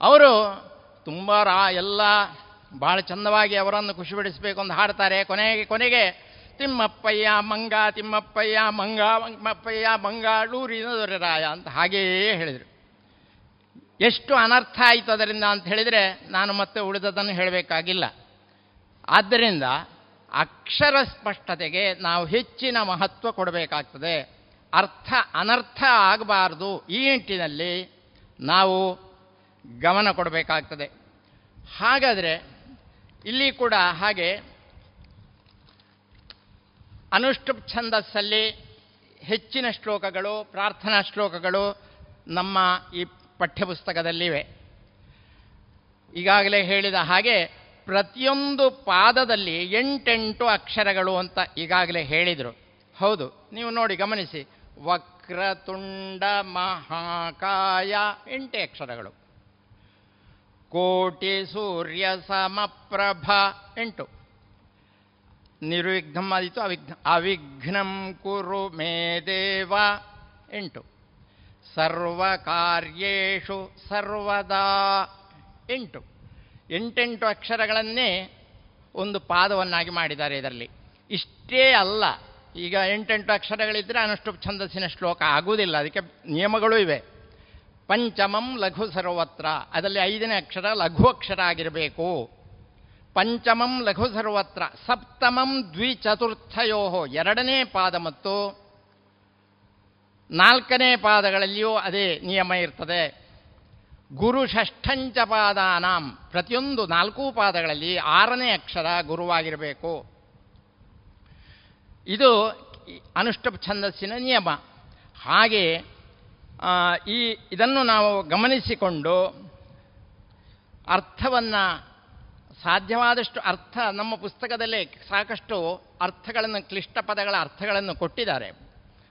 ಅವರು ತುಂಬ ರಾ ಎಲ್ಲ ಭಾಳ ಚಂದವಾಗಿ ಅವರನ್ನು ಖುಷಿಪಡಿಸಬೇಕು ಅಂತ ಹಾಡ್ತಾರೆ. ಕೊನೆಗೆ ಕೊನೆಗೆ ತಿಮ್ಮಪ್ಪಯ್ಯ ಮಂಗ ತಿಮ್ಮಪ್ಪಯ್ಯ ಮಂಗ ಮಂಗಪ್ಪಯ್ಯ ಮಂಗಳೂರಿನ ದೊರೆರಾಯ ಅಂತ ಹಾಗೆಯೇ ಹೇಳಿದರು. ಎಷ್ಟು ಅನರ್ಥ ಆಯಿತು ಅದರಿಂದ ಅಂತ ಹೇಳಿದರೆ ನಾನು ಮತ್ತೆ ಉಳಿದದನ್ನು ಹೇಳಬೇಕಾಗಿಲ್ಲ. ಆದ್ದರಿಂದ ಅಕ್ಷರ ಸ್ಪಷ್ಟತೆಗೆ ನಾವು ಹೆಚ್ಚಿನ ಮಹತ್ವ ಕೊಡಬೇಕಾಗ್ತದೆ. ಅರ್ಥ ಅನರ್ಥ ಆಗಬಾರ್ದು ಈ ನಿಟ್ಟಿನಲ್ಲಿ ನಾವು ಗಮನ ಕೊಡಬೇಕಾಗ್ತದೆ. ಹಾಗಾದರೆ ಇಲ್ಲಿ ಕೂಡ ಹಾಗೆ ಅನುಷ್ಠುಪ್ ಛಂದಸ್ಸಲ್ಲಿ ಹೆಚ್ಚಿನ ಶ್ಲೋಕಗಳು, ಪ್ರಾರ್ಥನಾ ಶ್ಲೋಕಗಳು ನಮ್ಮ ಈ ಪಠ್ಯಪುಸ್ತಕದಲ್ಲಿವೆ. ಈಗಾಗಲೇ ಹೇಳಿದ ಹಾಗೆ ಪ್ರತಿಯೊಂದು ಪಾದದಲ್ಲಿ ಎಂಟೆಂಟು ಅಕ್ಷರಗಳು ಅಂತ ಈಗಾಗಲೇ ಹೇಳಿದರು. ಹೌದು, ನೀವು ನೋಡಿ ಗಮನಿಸಿ. ವಕ್ರತುಂಡ, ಮಹಾಕಾಯ, ಎಂಟೇ ಅಕ್ಷರಗಳು. ಕೋಟಿ, ಸೂರ್ಯ ಸಮಪ್ರಭ ಎಂಟು. ನಿರ್ವಿಘ್ನಂ ಆದಿತ್ತು ಅವಿಘ್ನ, ಅವಿಘ್ನಂ ಕುರು ಮೇ ದೇವ, ಎಂಟು. ಸರ್ವಕಾರ್ಯೇಷು ಸರ್ವದಾ, ಎಂಟು. ಎಂಟೆಂಟು ಅಕ್ಷರಗಳನ್ನೇ ಒಂದು ಪಾದವನ್ನಾಗಿ ಮಾಡಿದ್ದಾರೆ ಇದರಲ್ಲಿ. ಇಷ್ಟೇ ಅಲ್ಲ, ಈಗ ಎಂಟೆಂಟು ಅಕ್ಷರಗಳಿದ್ದರೆ ಅನುಷ್ಠುಪ್ ಛಂದಸ್ಸಿನ ಶ್ಲೋಕ ಆಗುವುದಿಲ್ಲ, ಅದಕ್ಕೆ ನಿಯಮಗಳು ಇವೆ. ಪಂಚಮಂ ಲಘು ಸರ್ವತ್ರ, ಅದರಲ್ಲಿ ಐದನೇ ಅಕ್ಷರ ಲಘು ಅಕ್ಷರ ಆಗಿರಬೇಕು. ಪಂಚಮಂ ಲಘು ಸರ್ವತ್ರ, ಸಪ್ತಮಂ ದ್ವಿಚತುರ್ಥಯೋ, ಎರಡನೇ ಪಾದ ಮತ್ತು ನಾಲ್ಕನೇ ಪಾದಗಳಲ್ಲಿಯೂ ಅದೇ ನಿಯಮ ಇರ್ತದೆ. ಗುರು ಷಷ್ಠಂಚ ಪಾದಾನಾಂ. ಪ್ರತಿಯೊಂದು ನಾಲ್ಕೂ ಪಾದಗಳಲ್ಲಿ ಆರನೇ ಅಕ್ಷರ ಗುರುವಾಗಿರಬೇಕು. ಇದು ಅನುಷ್ಠ ಛಂದಸ್ಸಿನ ನಿಯಮ. ಹಾಗೆ ಈ, ಇದನ್ನು ನಾವು ಗಮನಿಸಿಕೊಂಡು ಅರ್ಥವನ್ನು ಸಾಧ್ಯವಾದಷ್ಟು ಅರ್ಥ ನಮ್ಮ ಪುಸ್ತಕದಲ್ಲೇ ಸಾಕಷ್ಟು ಅರ್ಥಗಳನ್ನು, ಕ್ಲಿಷ್ಟ ಪದಗಳ ಅರ್ಥಗಳನ್ನು ಕೊಟ್ಟಿದ್ದಾರೆ.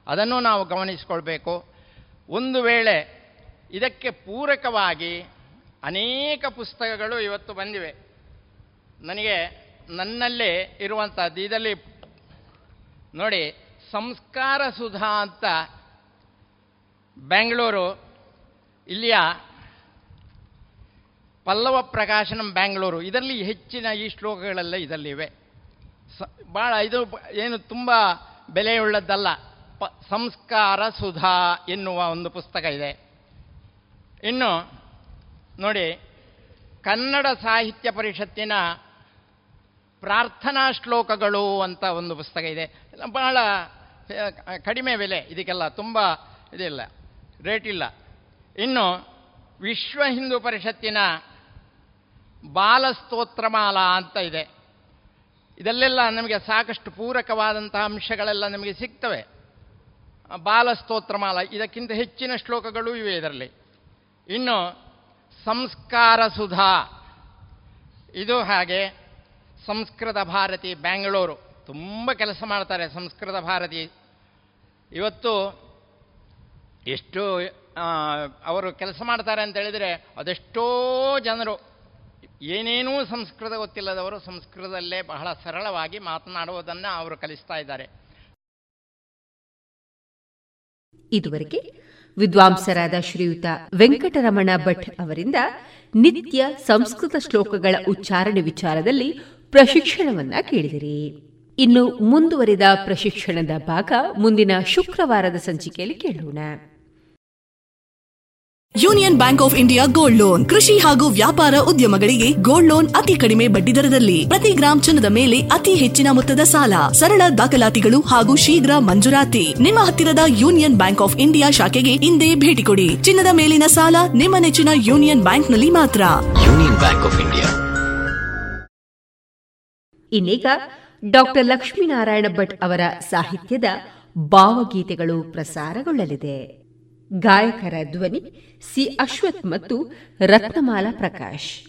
ಅದನ್ನು ನಾವು ಗಮನಿಸಿಕೊಳ್ಬೇಕು. ಒಂದು ವೇಳೆ ಇದಕ್ಕೆ ಪೂರಕವಾಗಿ ಅನೇಕ ಪುಸ್ತಕಗಳು ಇವತ್ತು ಬಂದಿವೆ. ನನಗೆ ನನ್ನಲ್ಲೇ ಇರುವಂಥದ್ದು ಇದರಲ್ಲಿ ನೋಡಿ, ಸಂಸ್ಕಾರ ಸುಧಾ ಅಂತ ಬೆಂಗಳೂರು ಇಲ್ಲಿಯ ಪಲ್ಲವ ಪ್ರಕಾಶನಂ ಬ್ಯಾಂಗ್ಳೂರು. ಇದರಲ್ಲಿ ಹೆಚ್ಚಿನ ಈ ಶ್ಲೋಕಗಳೆಲ್ಲ ಇದರಲ್ಲಿವೆ. ಸ ಭಾಳ ಇದು ಏನು ತುಂಬ ಬೆಲೆಯುಳ್ಳದ್ದಲ್ಲ. ಪ, ಸಂಸ್ಕಾರ ಸುಧಾ ಎನ್ನುವ ಒಂದು ಪುಸ್ತಕ ಇದೆ. ಇನ್ನು ನೋಡಿ, ಕನ್ನಡ ಸಾಹಿತ್ಯ ಪರಿಷತ್ತಿನ ಪ್ರಾರ್ಥನಾ ಶ್ಲೋಕಗಳು ಅಂತ ಒಂದು ಪುಸ್ತಕ ಇದೆ. ಬಹಳ ಕಡಿಮೆ ಬೆಲೆ, ಇದಕ್ಕೆಲ್ಲ ತುಂಬ ಇದಿಲ್ಲ, ರೇಟ್ ಇಲ್ಲ. ಇನ್ನು ವಿಶ್ವ ಹಿಂದೂ ಪರಿಷತ್ತಿನ ಬಾಲಸ್ತೋತ್ರಮಾಲಾ ಅಂತ ಇದೆ. ಇದಲ್ಲೆಲ್ಲ ನಮಗೆ ಸಾಕಷ್ಟು ಪೂರಕವಾದಂತಹ ಅಂಶಗಳೆಲ್ಲ ನಮಗೆ ಸಿಗ್ತವೆ. ಬಾಲಸ್ತೋತ್ರಮಾಲ, ಇದಕ್ಕಿಂತ ಹೆಚ್ಚಿನ ಶ್ಲೋಕಗಳು ಇವೆ ಇದರಲ್ಲಿ. ಇನ್ನು ಸಂಸ್ಕಾರ ಸುಧಾ. ಇದು ಹಾಗೆ ಸಂಸ್ಕೃತ ಭಾರತಿ, ಬ್ಯಾಂಗ್ಳೂರು. ತುಂಬ ಕೆಲಸ ಮಾಡ್ತಾರೆ ಸಂಸ್ಕೃತ ಭಾರತಿ. ಇವತ್ತು ಎಷ್ಟು ಅವರು ಕೆಲಸ ಮಾಡ್ತಾರೆ ಅಂತ ಹೇಳಿದರೆ ಅದೆಷ್ಟೋ ಜನರು, ಏನೇನೂ ಸಂಸ್ಕೃತ ಗೊತ್ತಿಲ್ಲದವರು ಸಂಸ್ಕೃತದಲ್ಲೇ ಬಹಳ ಸರಳವಾಗಿ ಮಾತನಾಡುವುದನ್ನು ಅವರು ಕಲಿಸ್ತಾ ಇದ್ದಾರೆ. ಇದುವರೆಗೆ ವಿದ್ವಾಂಸರಾದ ಶ್ರೀಯುತ ವೆಂಕಟರಮಣ ಭಟ್ ಅವರಿಂದ ನಿತ್ಯ ಸಂಸ್ಕೃತ ಶ್ಲೋಕಗಳ ಉಚ್ಚಾರಣೆ ವಿಚಾರದಲ್ಲಿ ಪ್ರಶಿಕ್ಷಣವನ್ನ ಕೇಳಿದಿರಿ. ಇನ್ನು ಮುಂದುವರಿದ ಪ್ರಶಿಕ್ಷಣದ ಭಾಗ ಮುಂದಿನ ಶುಕ್ರವಾರದ ಸಂಚಿಕೆಯಲ್ಲಿ ಕೇಳೋಣ. Union bank of India gold loan. ಕೃಷಿ ಹಾಗೂ ವ್ಯಾಪಾರ ಉದ್ಯಮಗಳಿಗೆ ಗೋಲ್ಡ್ ಲೋನ್ ಅತಿ ಕಡಿಮೆ ಬಡ್ಡಿ ದರದಲ್ಲಿ. ಪ್ರತಿ ಗ್ರಾಮ್ ಚಿನ್ನದ ಮೇಲೆ ಅತಿ ಹೆಚ್ಚಿನ ಮೊತ್ತದ ಸಾಲ. ಸರಳ ದಾಖಲಾತಿಗಳು ಹಾಗೂ ಶೀಘ್ರ ಮಂಜೂರಾತಿ. ನಿಮ್ಮ ಹತ್ತಿರದ ಯೂನಿಯನ್ ಬ್ಯಾಂಕ್ ಆಫ್ ಇಂಡಿಯಾ ಶಾಖೆಗೆ ಇಂದೇ ಭೇಟಿ ಕೊಡಿ. ಚಿನ್ನದ ಮೇಲಿನ ಸಾಲ ನಿಮ್ಮ ನೆಚ್ಚಿನ ಯೂನಿಯನ್ ಬ್ಯಾಂಕ್ನಲ್ಲಿ ಮಾತ್ರ. Union bank of India. ಇನ್ನೀಗ ಡಾಕ್ಟರ್ ಲಕ್ಷ್ಮೀನಾರಾಯಣ ಭಟ್ ಅವರ ಸಾಹಿತ್ಯದ ಭಾವಗೀತೆಗಳು ಪ್ರಸಾರಗೊಳ್ಳಲಿದೆ. ಗಾಯಕರ ಧ್ವನಿ ಸಿ ಅಶ್ವಥ್ ಮತ್ತು ರತ್ನಮಾಲಾ ಪ್ರಕಾಶ್.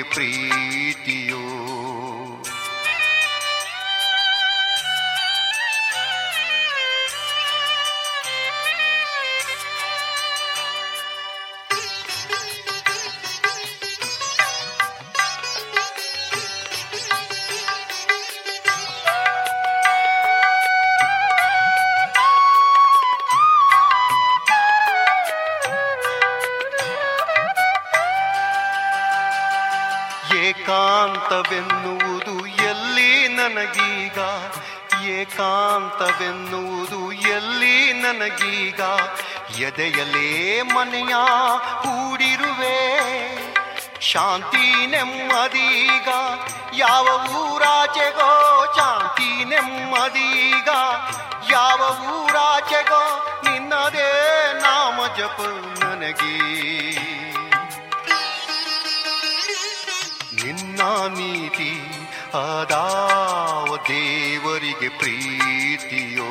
ದೇವರಿಗೆ ಏಕಾಂತವೆನ್ನುವುದು ಎಲ್ಲಿ ನನಗೀಗ? ಏಕಾಂತವೆನ್ನುವುದು ಎಲ್ಲಿ ನನಗೀಗ? ಎದೆಯಲೇ ಮನೆಯ ಕೂಡಿರುವೆ ಶಾಂತಿ ನೆಮ್ಮದೀಗ. ಯಾವ ಊರಾಚೆಗೋ ಶಾಂತಿ ನೆಮ್ಮದೀಗ. ಯಾವ ಊರಾಚೆಗೋ ನಿನ್ನದೇ ನಾಮ ಜಪ ನನಗೇ ನಿನ್ನ ನೀತಿ. ಅದಾವ ದೇವರಿಗೆ ಪ್ರೀತಿಯೋ,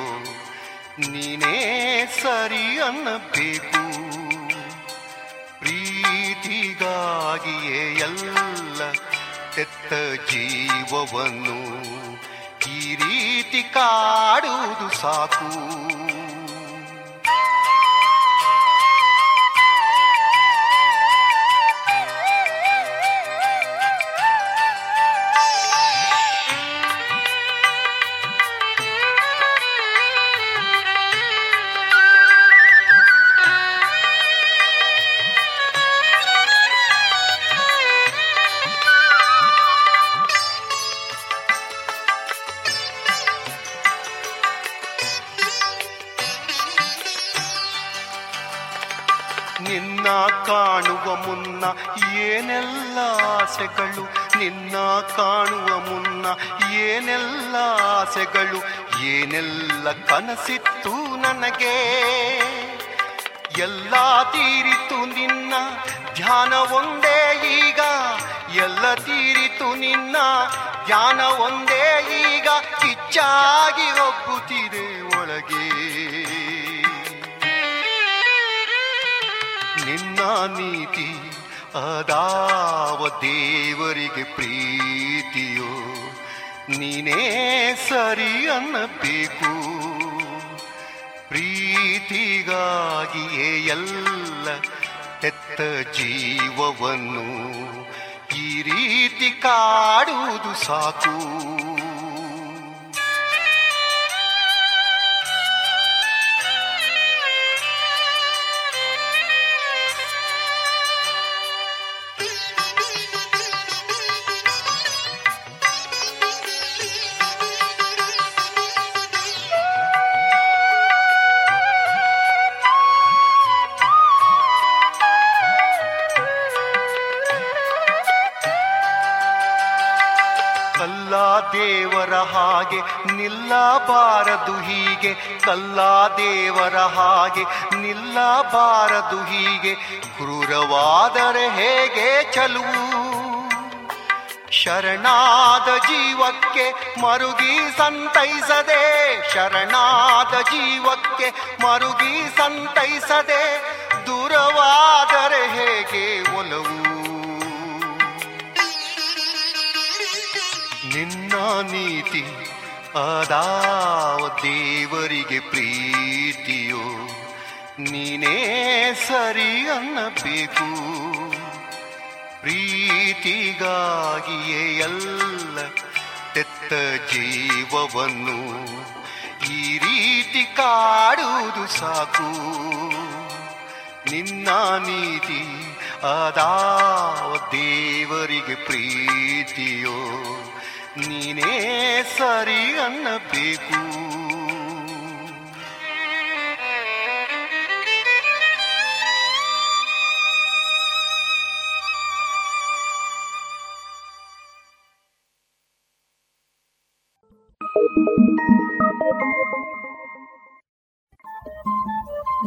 ನೀನೇ ಸರಿ ಅನ್ನಬೇಕು. ಪ್ರೀತಿಗಾಗಿಯೇ ಎಲ್ಲ ತೆತ್ತ ಜೀವವನ್ನು ಈ ರೀತಿ ಕಾಡುವುದು ಸಾಕು. ಕಾಣುವ ಮುನ್ನ ಏನೆಲ್ಲ ಆಸೆಗಳು ನಿನ್ನ ಕಾಣುವ ಮುನ್ನ ಏನೆಲ್ಲ ಆಸೆಗಳು? ಏನೆಲ್ಲ ಕನಸಿತ್ತು ನನಗೆ? ಎಲ್ಲ ತೀರಿತು ನಿನ್ನ ಧ್ಯಾನ ಒಂದೇ ಈಗ. ಎಲ್ಲ ತೀರಿತು ನಿನ್ನ ಧ್ಯಾನ ಒಂದೇ ಈಗ. ಕಿಚ್ಚಾಗಿ ಒಬ್ಬುತ್ತಿದೆ ಒಳಗೆ. ನಿನ್ನ ನೀತಿ, ಅದಾವ ದೇವರಿಗೆ ಪ್ರೀತಿಯೋ. ನೀನೇ ಸರಿ ಅನ್ನಬೇಕು. ಪ್ರೀತಿಗಾಗಿಯೇ ಎಲ್ಲ ಹೆತ್ತ ಜೀವವನ್ನು ಈ ರೀತಿ ಕಾಡುವುದು ಸಾಕು. ದೇವರ ಹಾಗೆ ನಿಲ್ಲಬಾರದು ಹೀಗೆ, ಕಲ್ಲ ದೇವರ ಹಾಗೆ ನಿಲ್ಲಬಾರದು ಹೀಗೆ, ಕ್ರೂರವಾದರೆ ಹೇಗೆ ಚಲುವು ಶರಣಾದ ಜೀವಕ್ಕೆ ಮರುಗಿ ಸಂತೈಸದೆ, ಶರಣಾದ ಜೀವಕ್ಕೆ ಮರುಗಿ ಸಂತೈಸದೆ, ದೂರವಾದರೆ ಹೇಗೆ ಒಲವು? ನಿನ್ನ ನೀತಿ ಅದಾವ ದೇವರಿಗೆ ಪ್ರೀತಿಯೋ ನೀನೇ ಸರಿ ಅನ್ನಬೇಕು. ಪ್ರೀತಿಗಾಗಿಯೇ ಎಲ್ಲ ತೆತ್ತ ಜೀವವನ್ನು ಈ ರೀತಿ ಕಾಡುವುದು ಸಾಕು. ನಿನ್ನ ನೀತಿ ಅದಾವ ದೇವರಿಗೆ ಪ್ರೀತಿಯೋ ನೀನೇ ಸರಿ ಅನ್ನಬೇಕು.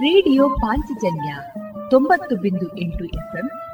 ರೇಡಿಯೋ ಪಾಂಚಜನ್ಯ ತೊಂಬತ್ತು ಬಿಂದು ಎಂಟು ಎಫ್ಎಂ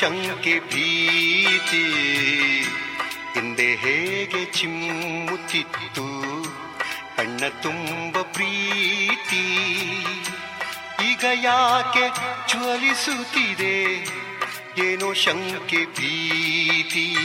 ಶಂಕೆ ಭೀತಿ. ಹಿಂದೆ ಹೇಗೆ ಚಿಮ್ಮುತ್ತಿತ್ತು. ಕಣ್ಣ ತುಂಬ ಪ್ರೀತಿ. ಈಗ ಯಾಕೆ ಜ್ವಲಿಸುತ್ತಿದೆ? ಏನೋ ಶಂಕೆ ಭೀತಿ.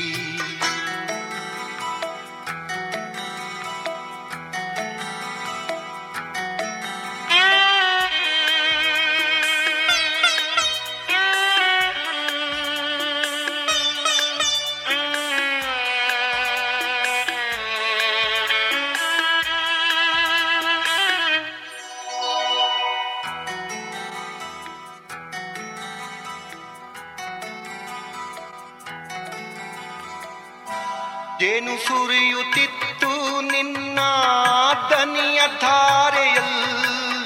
ಜೇನು ಸುರಿಯುತ್ತಿತ್ತು ನಿನ್ನ ದನಿಯ ಧಾರೆಯಲ್ಲಿ.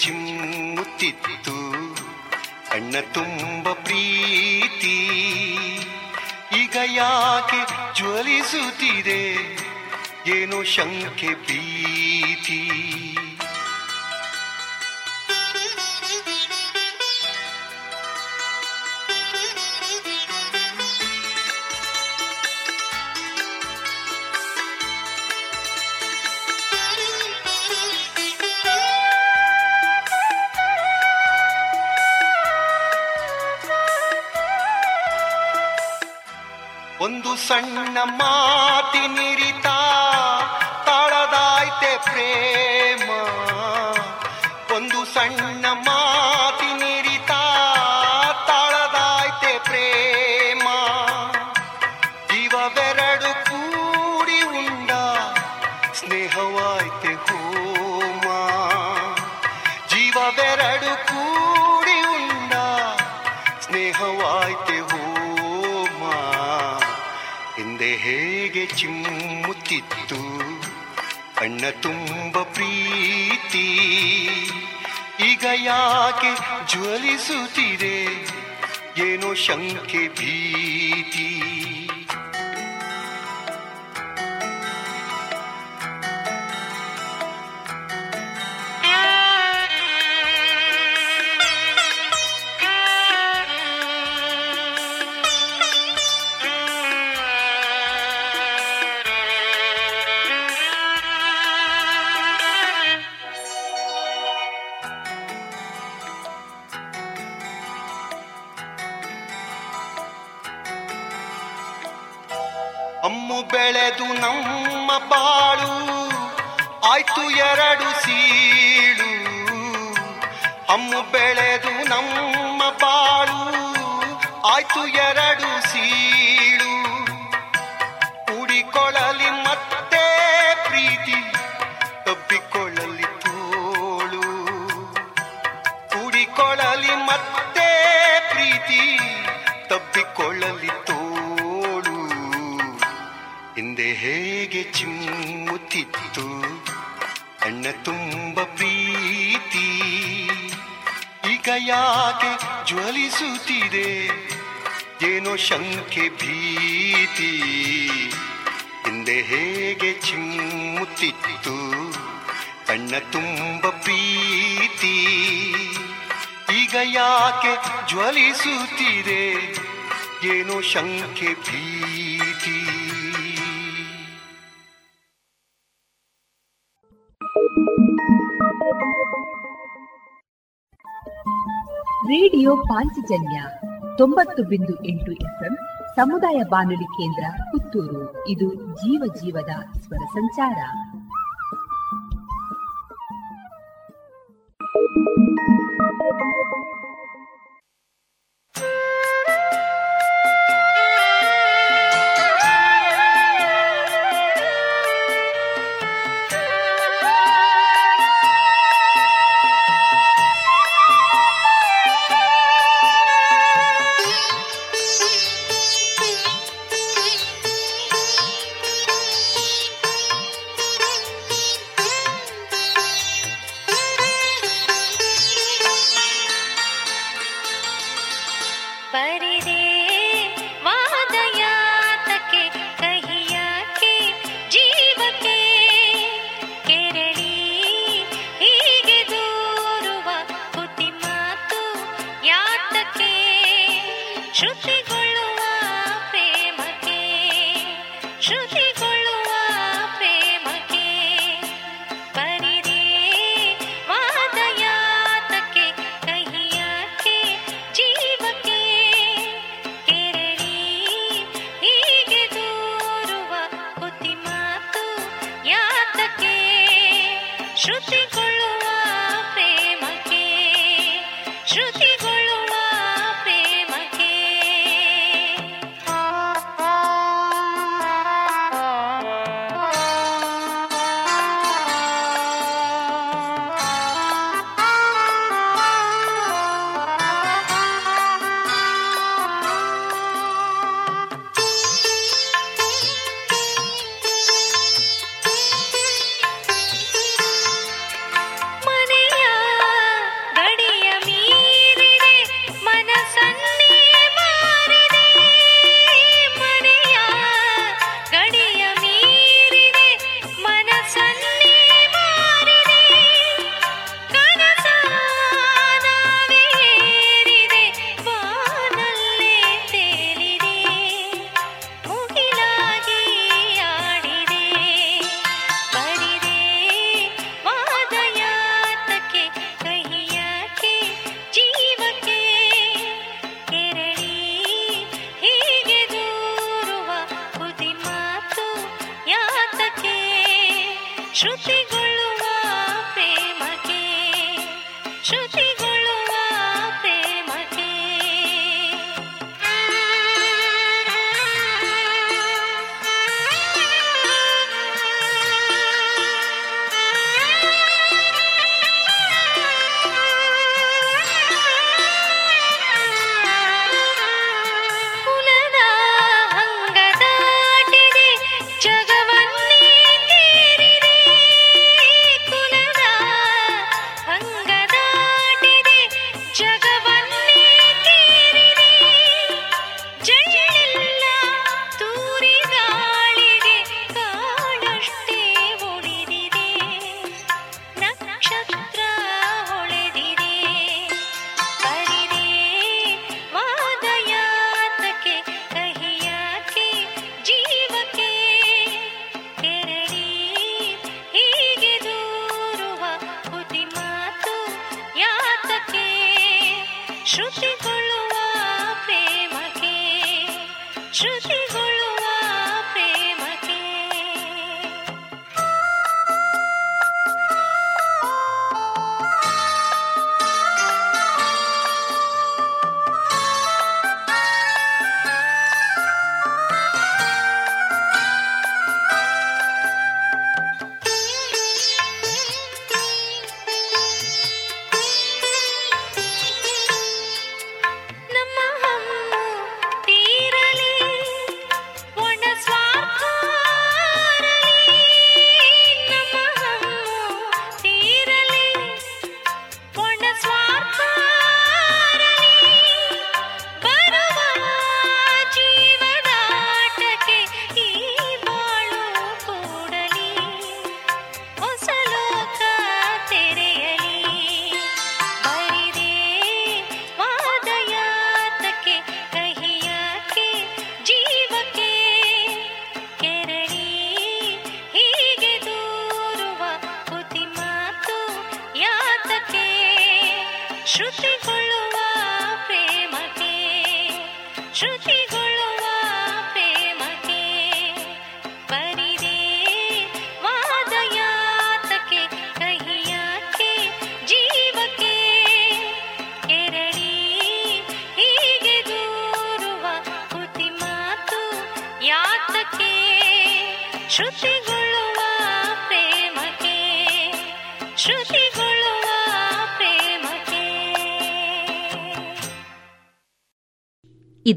ಚಿಮ್ಮುತ್ತಿತ್ತು. ಅಣ್ಣ ತುಂಬ ಪ್ರೀತಿ. ಈಗ ಯಾಕೆ ಜ್ವಲಿಸುತ್ತಿದೆ? ಏನೋ ಶಂಕೆ ಭೀತಿ. ಸಣ್ಣ ಮಾತಿನಿರಿತ ಯಾಕೆ ಜ್ವಲಿಸುತ್ತಿದೆ. ಏನೋ ಶಂಕೆ ಭೀತಿ. ಯಾಕೆ ಜ್ವಲಿಸುತ್ತಿದೆ? ಏನು ಶಂಕೆ ಭೀತಿ? ರೇಡಿಯೋ ಪಾಂಚಜನ್ಯ ತೊಂಬತ್ತು ಬಿಂದು ಎಂಟು ಎಫ್ಎಂ ಸಮುದಾಯ ಬಾನುಲಿ ಕೇಂದ್ರ ಪುತ್ತೂರು. ಇದು ಜೀವ ಜೀವದ ಸ್ವರ ಸಂಚಾರ.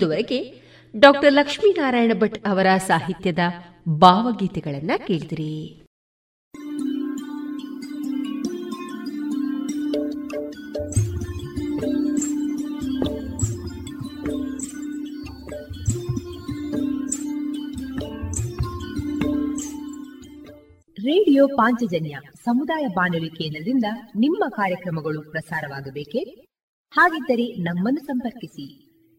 ಇದುವರೆಗೆ ಡಾಕ್ಟರ್ ಲಕ್ಷ್ಮೀನಾರಾಯಣ ಭಟ್ ಅವರ ಸಾಹಿತ್ಯದ ಭಾವಗೀತೆಗಳನ್ನ ಕೇಳಿದಿರಿ. ರೇಡಿಯೋ ಪಾಂಚಜನ್ಯ ಸಮುದಾಯ ಬಾನುಲಿ ಕೇಂದ್ರದಿಂದ ನಿಮ್ಮ ಕಾರ್ಯಕ್ರಮಗಳು ಪ್ರಸಾರವಾಗಬೇಕೆ? ಹಾಗಿದ್ದರೆ ನಮ್ಮನ್ನು ಸಂಪರ್ಕಿಸಿ.